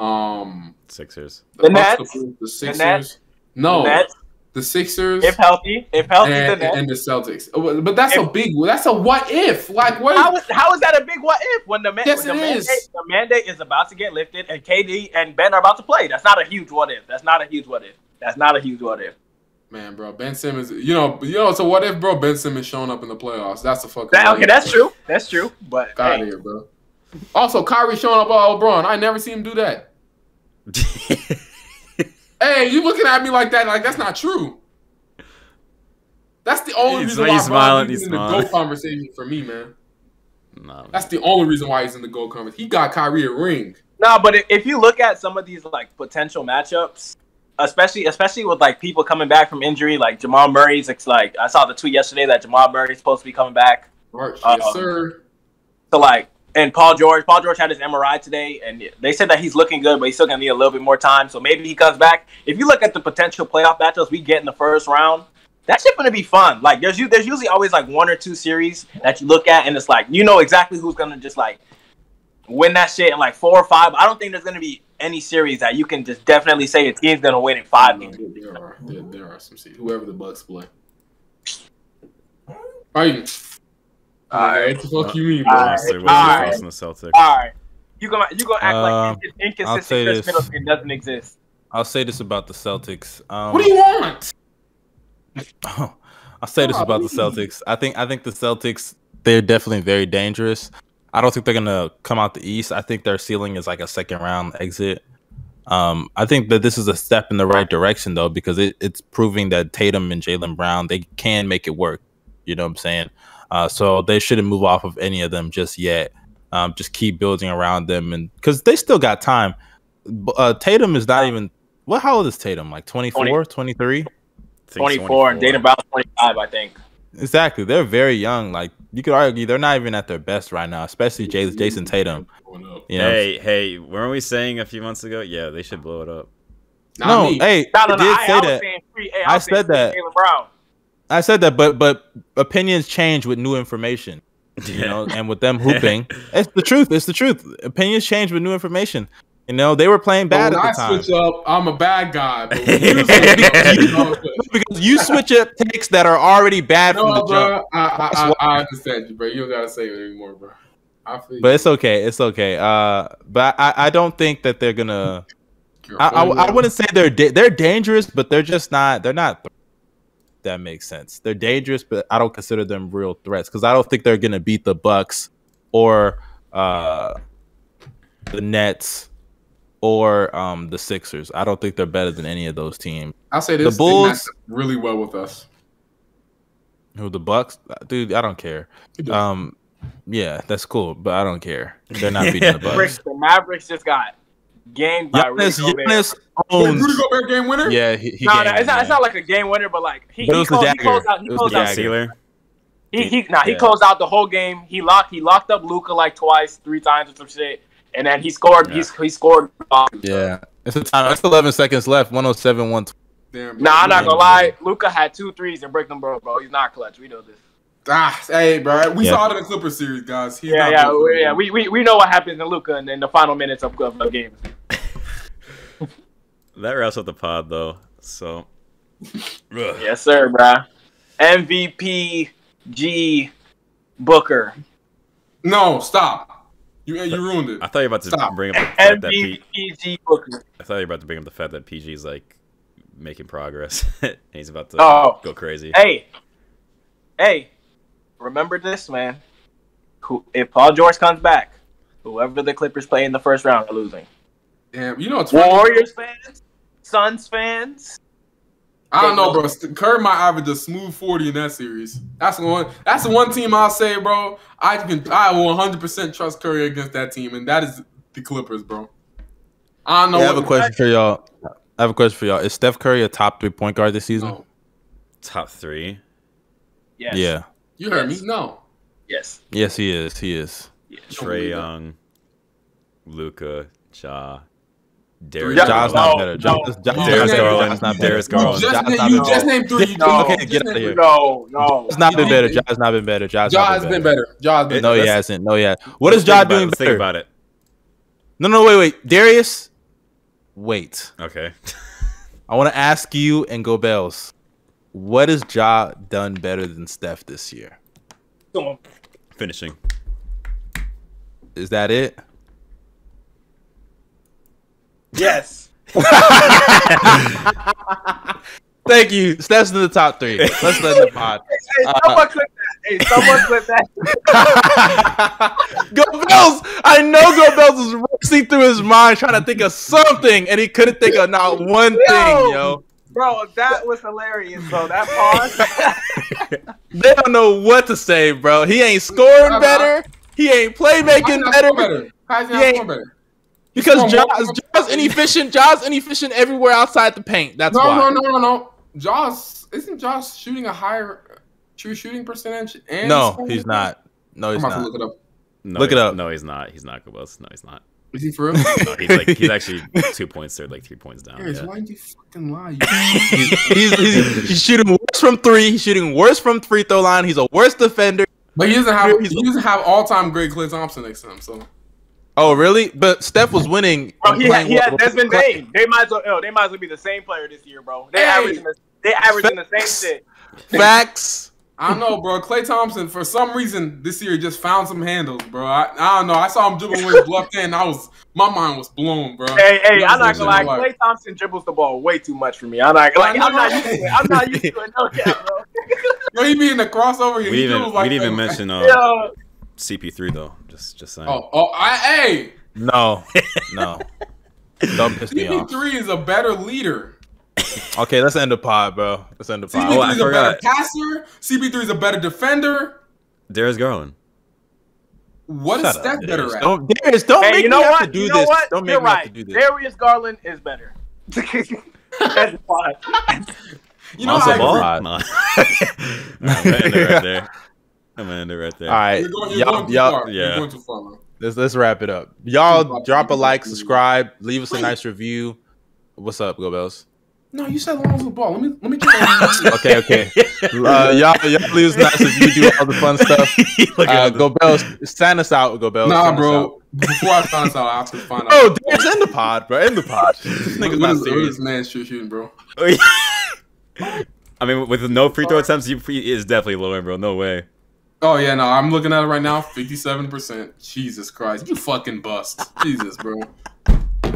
S3: um,
S1: Sixers.
S4: The
S3: Bucks,
S4: Nets?
S3: the, Bulls, the Sixers.
S4: Nets?
S3: No,
S4: Nets,
S3: the Sixers
S4: if healthy, if healthy,
S3: and,
S4: the Nets.
S3: and the Celtics. Uh, But that's a big. That's a what if? Like what?
S4: How is, how is that a big what if when the, man,
S3: Yes,
S4: when the mandate
S3: is.
S4: the mandate is about to get lifted and KD and Ben are about to play? That's not a huge what if. That's not a huge what if. That's not a huge what if.
S3: Man, bro, Ben Simmons. You know, you know. So what if, bro? Ben Simmons showing up in the playoffs. That's a fucking.
S4: That- okay, that's true. That's true. But
S3: out
S4: hey,
S3: here, bro. Also, Kyrie showing up all LeBron. I never seen him do that. Hey, you looking at me like that? Like that's not true. That's the only
S1: He's-
S3: reason why
S1: he's
S3: Bron
S1: smiling,
S3: is
S1: he's
S3: in the
S1: smiling.
S3: GOAT conversation for me, man.
S1: nah, man.
S3: That's the only reason why he's in the GOAT conversation. He got Kyrie a ring.
S4: No, but if, if you look at some of these like potential matchups, especially especially with like people coming back from injury, like Jamal Murray's it's like I saw the tweet yesterday that Jamal Murray's supposed to be coming back.
S3: March, yes, um, sir.
S4: So like and Paul George, Paul George had his MRI today, and they said that he's looking good, but he's still gonna need a little bit more time. So maybe he comes back. If you look at the potential playoff matchups we get in the first round, that shit's gonna be fun. Like there's you there's usually always like one or two series that you look at, and it's like you know exactly who's gonna just like win that shit in like four or five. I don't think there's gonna be any series that you can just definitely say a team's gonna win in five games.
S3: there, there are there, there are some seeds. Whoever the Bucks play. Are you? Alright, what the fuck you mean, bro?
S4: Alright.
S1: What's your
S4: alright.
S1: thoughts on the Celtics?
S4: All right, you gonna you gonna act
S2: Um,
S4: like incon- inconsistent Khris
S2: this.
S4: Middleton doesn't exist.
S2: I'll say this about the Celtics. Um,
S3: What do you want?
S2: I'll say this about the Celtics. I think I think the Celtics they're definitely very dangerous. I don't think they're gonna come out the East. I think their ceiling is like a second round exit. Um, I think that this is a step in the right direction though because it, it's proving that Tatum and Jaylen Brown they can make it work. You know what I'm saying? Uh, so they shouldn't move off of any of them just yet. Um, just keep building around them and because they still got time. Uh, Tatum is not even what? How old is Tatum? Like 24, 23?
S1: I think
S4: 24 and Dana Brown's 25, I think.
S2: Exactly. They're very young. Like you could argue they're not even at their best right now, especially Jayson, Jayson Tatum. You know?
S1: Hey, hey, weren't we saying a few months ago? Yeah, they should blow it up.
S3: Not
S2: no,
S3: me.
S2: hey,
S4: No, no,
S2: I
S4: no.
S2: did
S4: I,
S2: say
S4: I
S2: that.
S4: free. Hey,
S2: I
S4: was saying
S2: said that. I said that, but but opinions change with new information. You know, and with them hooping, it's the truth. It's the truth. Opinions change with new information. You know, they were playing bad at
S3: I
S2: the time.
S3: switch up, I'm a bad guy. You you
S2: because you switch up takes that are already bad from the
S3: no,
S2: jump.
S3: bro, I, I, I, I understand you, bro. You don't gotta say it anymore, bro. I feel
S2: But it's okay. It's okay. Uh, but I, I don't think that they're gonna. I, I, I wouldn't say they're da- they're dangerous, but they're just not. They're not. That makes sense. They're dangerous, but I don't consider them real threats because I don't think they're gonna beat the Bucks or uh, the Nets or um, the Sixers. I don't think they're better than any of those teams.
S3: I'll say this:
S2: the Bulls-
S3: they really well with us.
S2: Who the Bucks? Dude, I don't care. Um, yeah, that's cool, but I don't care. They're not beating the
S4: Mavericks,
S2: Bucks.
S4: the Mavericks just got gamed by
S2: Giannis,
S4: Rudy Gobert.
S2: Giannis owns.
S3: Rudy Gobert game winner?
S2: Yeah, he, he
S4: No, no, it's not. It's not like a game winner, but like he,
S2: But it
S4: he,
S2: was the
S4: closed, he
S2: dagger.
S4: closed out. He
S2: It was
S4: closed
S2: the
S4: out.
S2: dagger.
S1: Sealer.
S4: He, he, nah, he closed out the whole game. He locked, he locked up Luka like twice, three times or some shit, and then he scored.
S1: Yeah.
S4: He's he scored.
S2: Yeah, it's a time. It's 11 seconds left. 107, 120.
S3: Damn,
S4: Nah, I'm not gonna lie. Luka had two threes and break them, bro. Bro, he's not clutch. We know this.
S3: Ah, hey, bro. We
S2: Yeah.
S3: saw it in the Clipper series, guys. He's
S4: yeah,
S3: not
S4: yeah, we, yeah. We, we we know what happens in Luka and in the final minutes of, of the games.
S1: That wraps up the pod though. So, ugh.
S4: Yes, sir, bro. MVP G Booker.
S3: No, stop. You you ruined it.
S1: I thought you were about to
S3: Stop.
S1: bring up the fact that P-
S4: MVP G Booker.
S1: I thought you were about to bring up the fact that PG's like making progress. and he's about to
S4: Oh.
S1: go crazy.
S4: Hey, hey, remember this, man. Who, if Paul George comes back, whoever the Clippers play in the first round are losing.
S3: Damn, you know what's funny?
S4: Warriors fans, Suns fans.
S3: I don't know, bro. Curry might average a smooth forty in that series. That's the one. That's the one team I'll say, bro. I can. I will one hundred percent trust Curry against that team, and that is the Clippers, bro. I don't know.
S2: I have a
S3: what-
S2: question for y'all. I have a question for y'all. Is Steph Curry a top three point guard this season?
S3: No.
S1: Top three.
S4: Yes.
S2: Yeah.
S3: You heard
S4: Yes.
S3: me. No.
S4: Yes.
S2: Yes, he is. He is.
S3: Trae.
S1: Young, Luka, Ja,
S3: Three.
S1: Darius
S3: Ja-
S2: Ja's
S4: No,
S2: not better. Ja-
S4: no.
S2: Ja-
S3: Darius
S2: Ja's not
S1: Garland,
S2: better. Ja's not
S1: Darius
S2: better.
S1: Garland.
S3: You just,
S2: Ja's not
S3: you
S2: been
S3: just
S2: better.
S3: named three. You
S4: No.
S3: just,
S2: Okay, get out of here.
S4: No, no.
S2: Ja's not been better. Ja's not been better. Ja's
S3: Ja
S2: not
S3: has
S2: been
S3: been
S2: better.
S3: better. Ja has been
S2: No, he hasn't. No, yeah. What is
S1: Let's
S2: Ja
S1: think about it.
S2: doing
S1: Let's think about it.
S2: No, no, wait, wait. Darius, wait.
S1: Okay.
S2: I want to ask you and go Bells. What has Ja done better than Steph this year?
S1: Finishing.
S2: Is that it?
S4: Yes.
S2: Thank you. Steph's in the top three. Let's let the pod.
S4: Hey, uh, someone clip that. Hey, someone clip that.
S2: Go Bells! I know Go Bells was racing through his mind trying to think of something, and he couldn't think of not one thing, yo.
S4: Bro, that was hilarious, bro. That pause.
S2: They don't know what to say, bro. He ain't scoring better. He ain't playmaking better.
S3: better?
S2: He ain't-
S3: better?
S2: Because
S3: Come
S2: Ja's,
S3: on.
S2: Ja's inefficient. Ja's inefficient everywhere outside the paint. That's
S3: No,
S2: why.
S3: no, no, no, no. Josh isn't Josh shooting a higher true shooting percentage? And
S2: No, he's
S3: percentage?
S2: not. No, he's
S3: I'm
S2: he's
S3: about to
S2: not.
S3: look it up.
S1: No,
S2: Look it up.
S1: No, he's not. He's not Go Bells. No, he's not.
S3: Is he for real?
S1: No, he's like he's actually two points there, like three points down.
S3: Darius,
S1: Yeah.
S3: why did you fucking lie?
S2: He's, he's, he's, he's shooting worse from three. He's shooting worse from free throw line. He's a worse defender.
S3: but he doesn't have
S2: He's-
S3: he doesn't have all time great Klay Thompson next to him. So
S2: Oh, really? But Steph was winning.
S4: Bro, he had, he had Desmond Bane. They might as well. Yo, they might as well be the same player this year, bro. They
S3: Hey.
S4: averaging the, they averaging the same shit.
S2: Facts.
S3: I know, bro. Klay Thompson, for some reason this year, just found some handles, bro. I, I don't know. I saw him dribbling with his left hand. I was my mind was blown, bro.
S4: Hey, hey, I'm not gonna lie.
S3: like-
S4: Klay Thompson dribbles the ball way too much for me. I'm not like
S3: I
S4: I'm not
S3: know.
S4: used to it. I'm not used to it. No cap, bro.
S3: Yo, he be in the crossover.
S1: We
S3: he
S1: didn't even
S3: like
S1: we didn't even mention uh,
S4: Yo,
S1: CP3 though. Just just saying.
S3: Oh, oh, I, hey,
S2: No, no. Don't piss me off.
S3: CP3 is a better leader.
S2: Okay, let's end the pod, bro. Let's end the pod.
S1: Oh,
S3: CP3
S1: I
S3: is a better passer. CP3 is a better defender.
S1: Darius Garland.
S3: What is
S2: Shut up,
S3: Steph better
S2: Darius.
S3: at?
S2: Don't, Darius, don't
S4: hey,
S2: make
S4: you know
S2: me have
S4: what?
S2: to do
S4: you know
S2: this.
S4: what?
S2: Don't make
S4: You're
S2: me have
S4: right.
S2: to do this.
S4: Darius Garland is better. That's fine.
S3: You know,
S1: Lonzo
S3: I
S1: Ball?
S3: agree.
S2: agree.
S1: No. I'm gonna end right there. I'm gonna end it right there.
S2: All right,
S3: You're going, you're
S2: y'all, y'all,
S3: far.
S1: yeah.
S3: You're going too far, man.
S2: let's let's wrap it up. Y'all drop a like, subscribe, leave us a nice review. What's up, Go Bells?
S3: No, you said Lonzo Ball. Let me let me check.
S2: Okay, okay. Uh, y'all, y'all leave us a nice review. Do all the fun stuff.
S1: Look
S2: Uh, Go Bells, sign us out. Go Bells.
S3: nah,
S2: sign us out.
S3: bro. Before I find this out, I have to find out.
S2: Oh, Darius, end the pod, bro. End the pod. This nigga's not
S3: is, what is
S2: serious.
S3: this man's true shooting, bro?
S1: I mean, with no free throw attempts, you is definitely lower, bro. No way.
S3: Oh yeah, no, I'm looking at it right now. Fifty-seven percent. Jesus Christ, you fucking bust. Jesus, bro.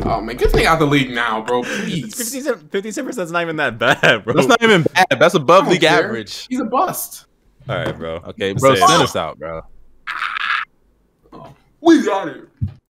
S3: Oh man, get this nigga out the league now, bro. Please.
S1: 57 percent is not even that bad, bro.
S2: That's not even bad. That's above
S3: I
S2: league
S3: care.
S2: average.
S3: He's a bust.
S1: All right, bro.
S2: Okay, bro, send us out, bro.
S3: We got it.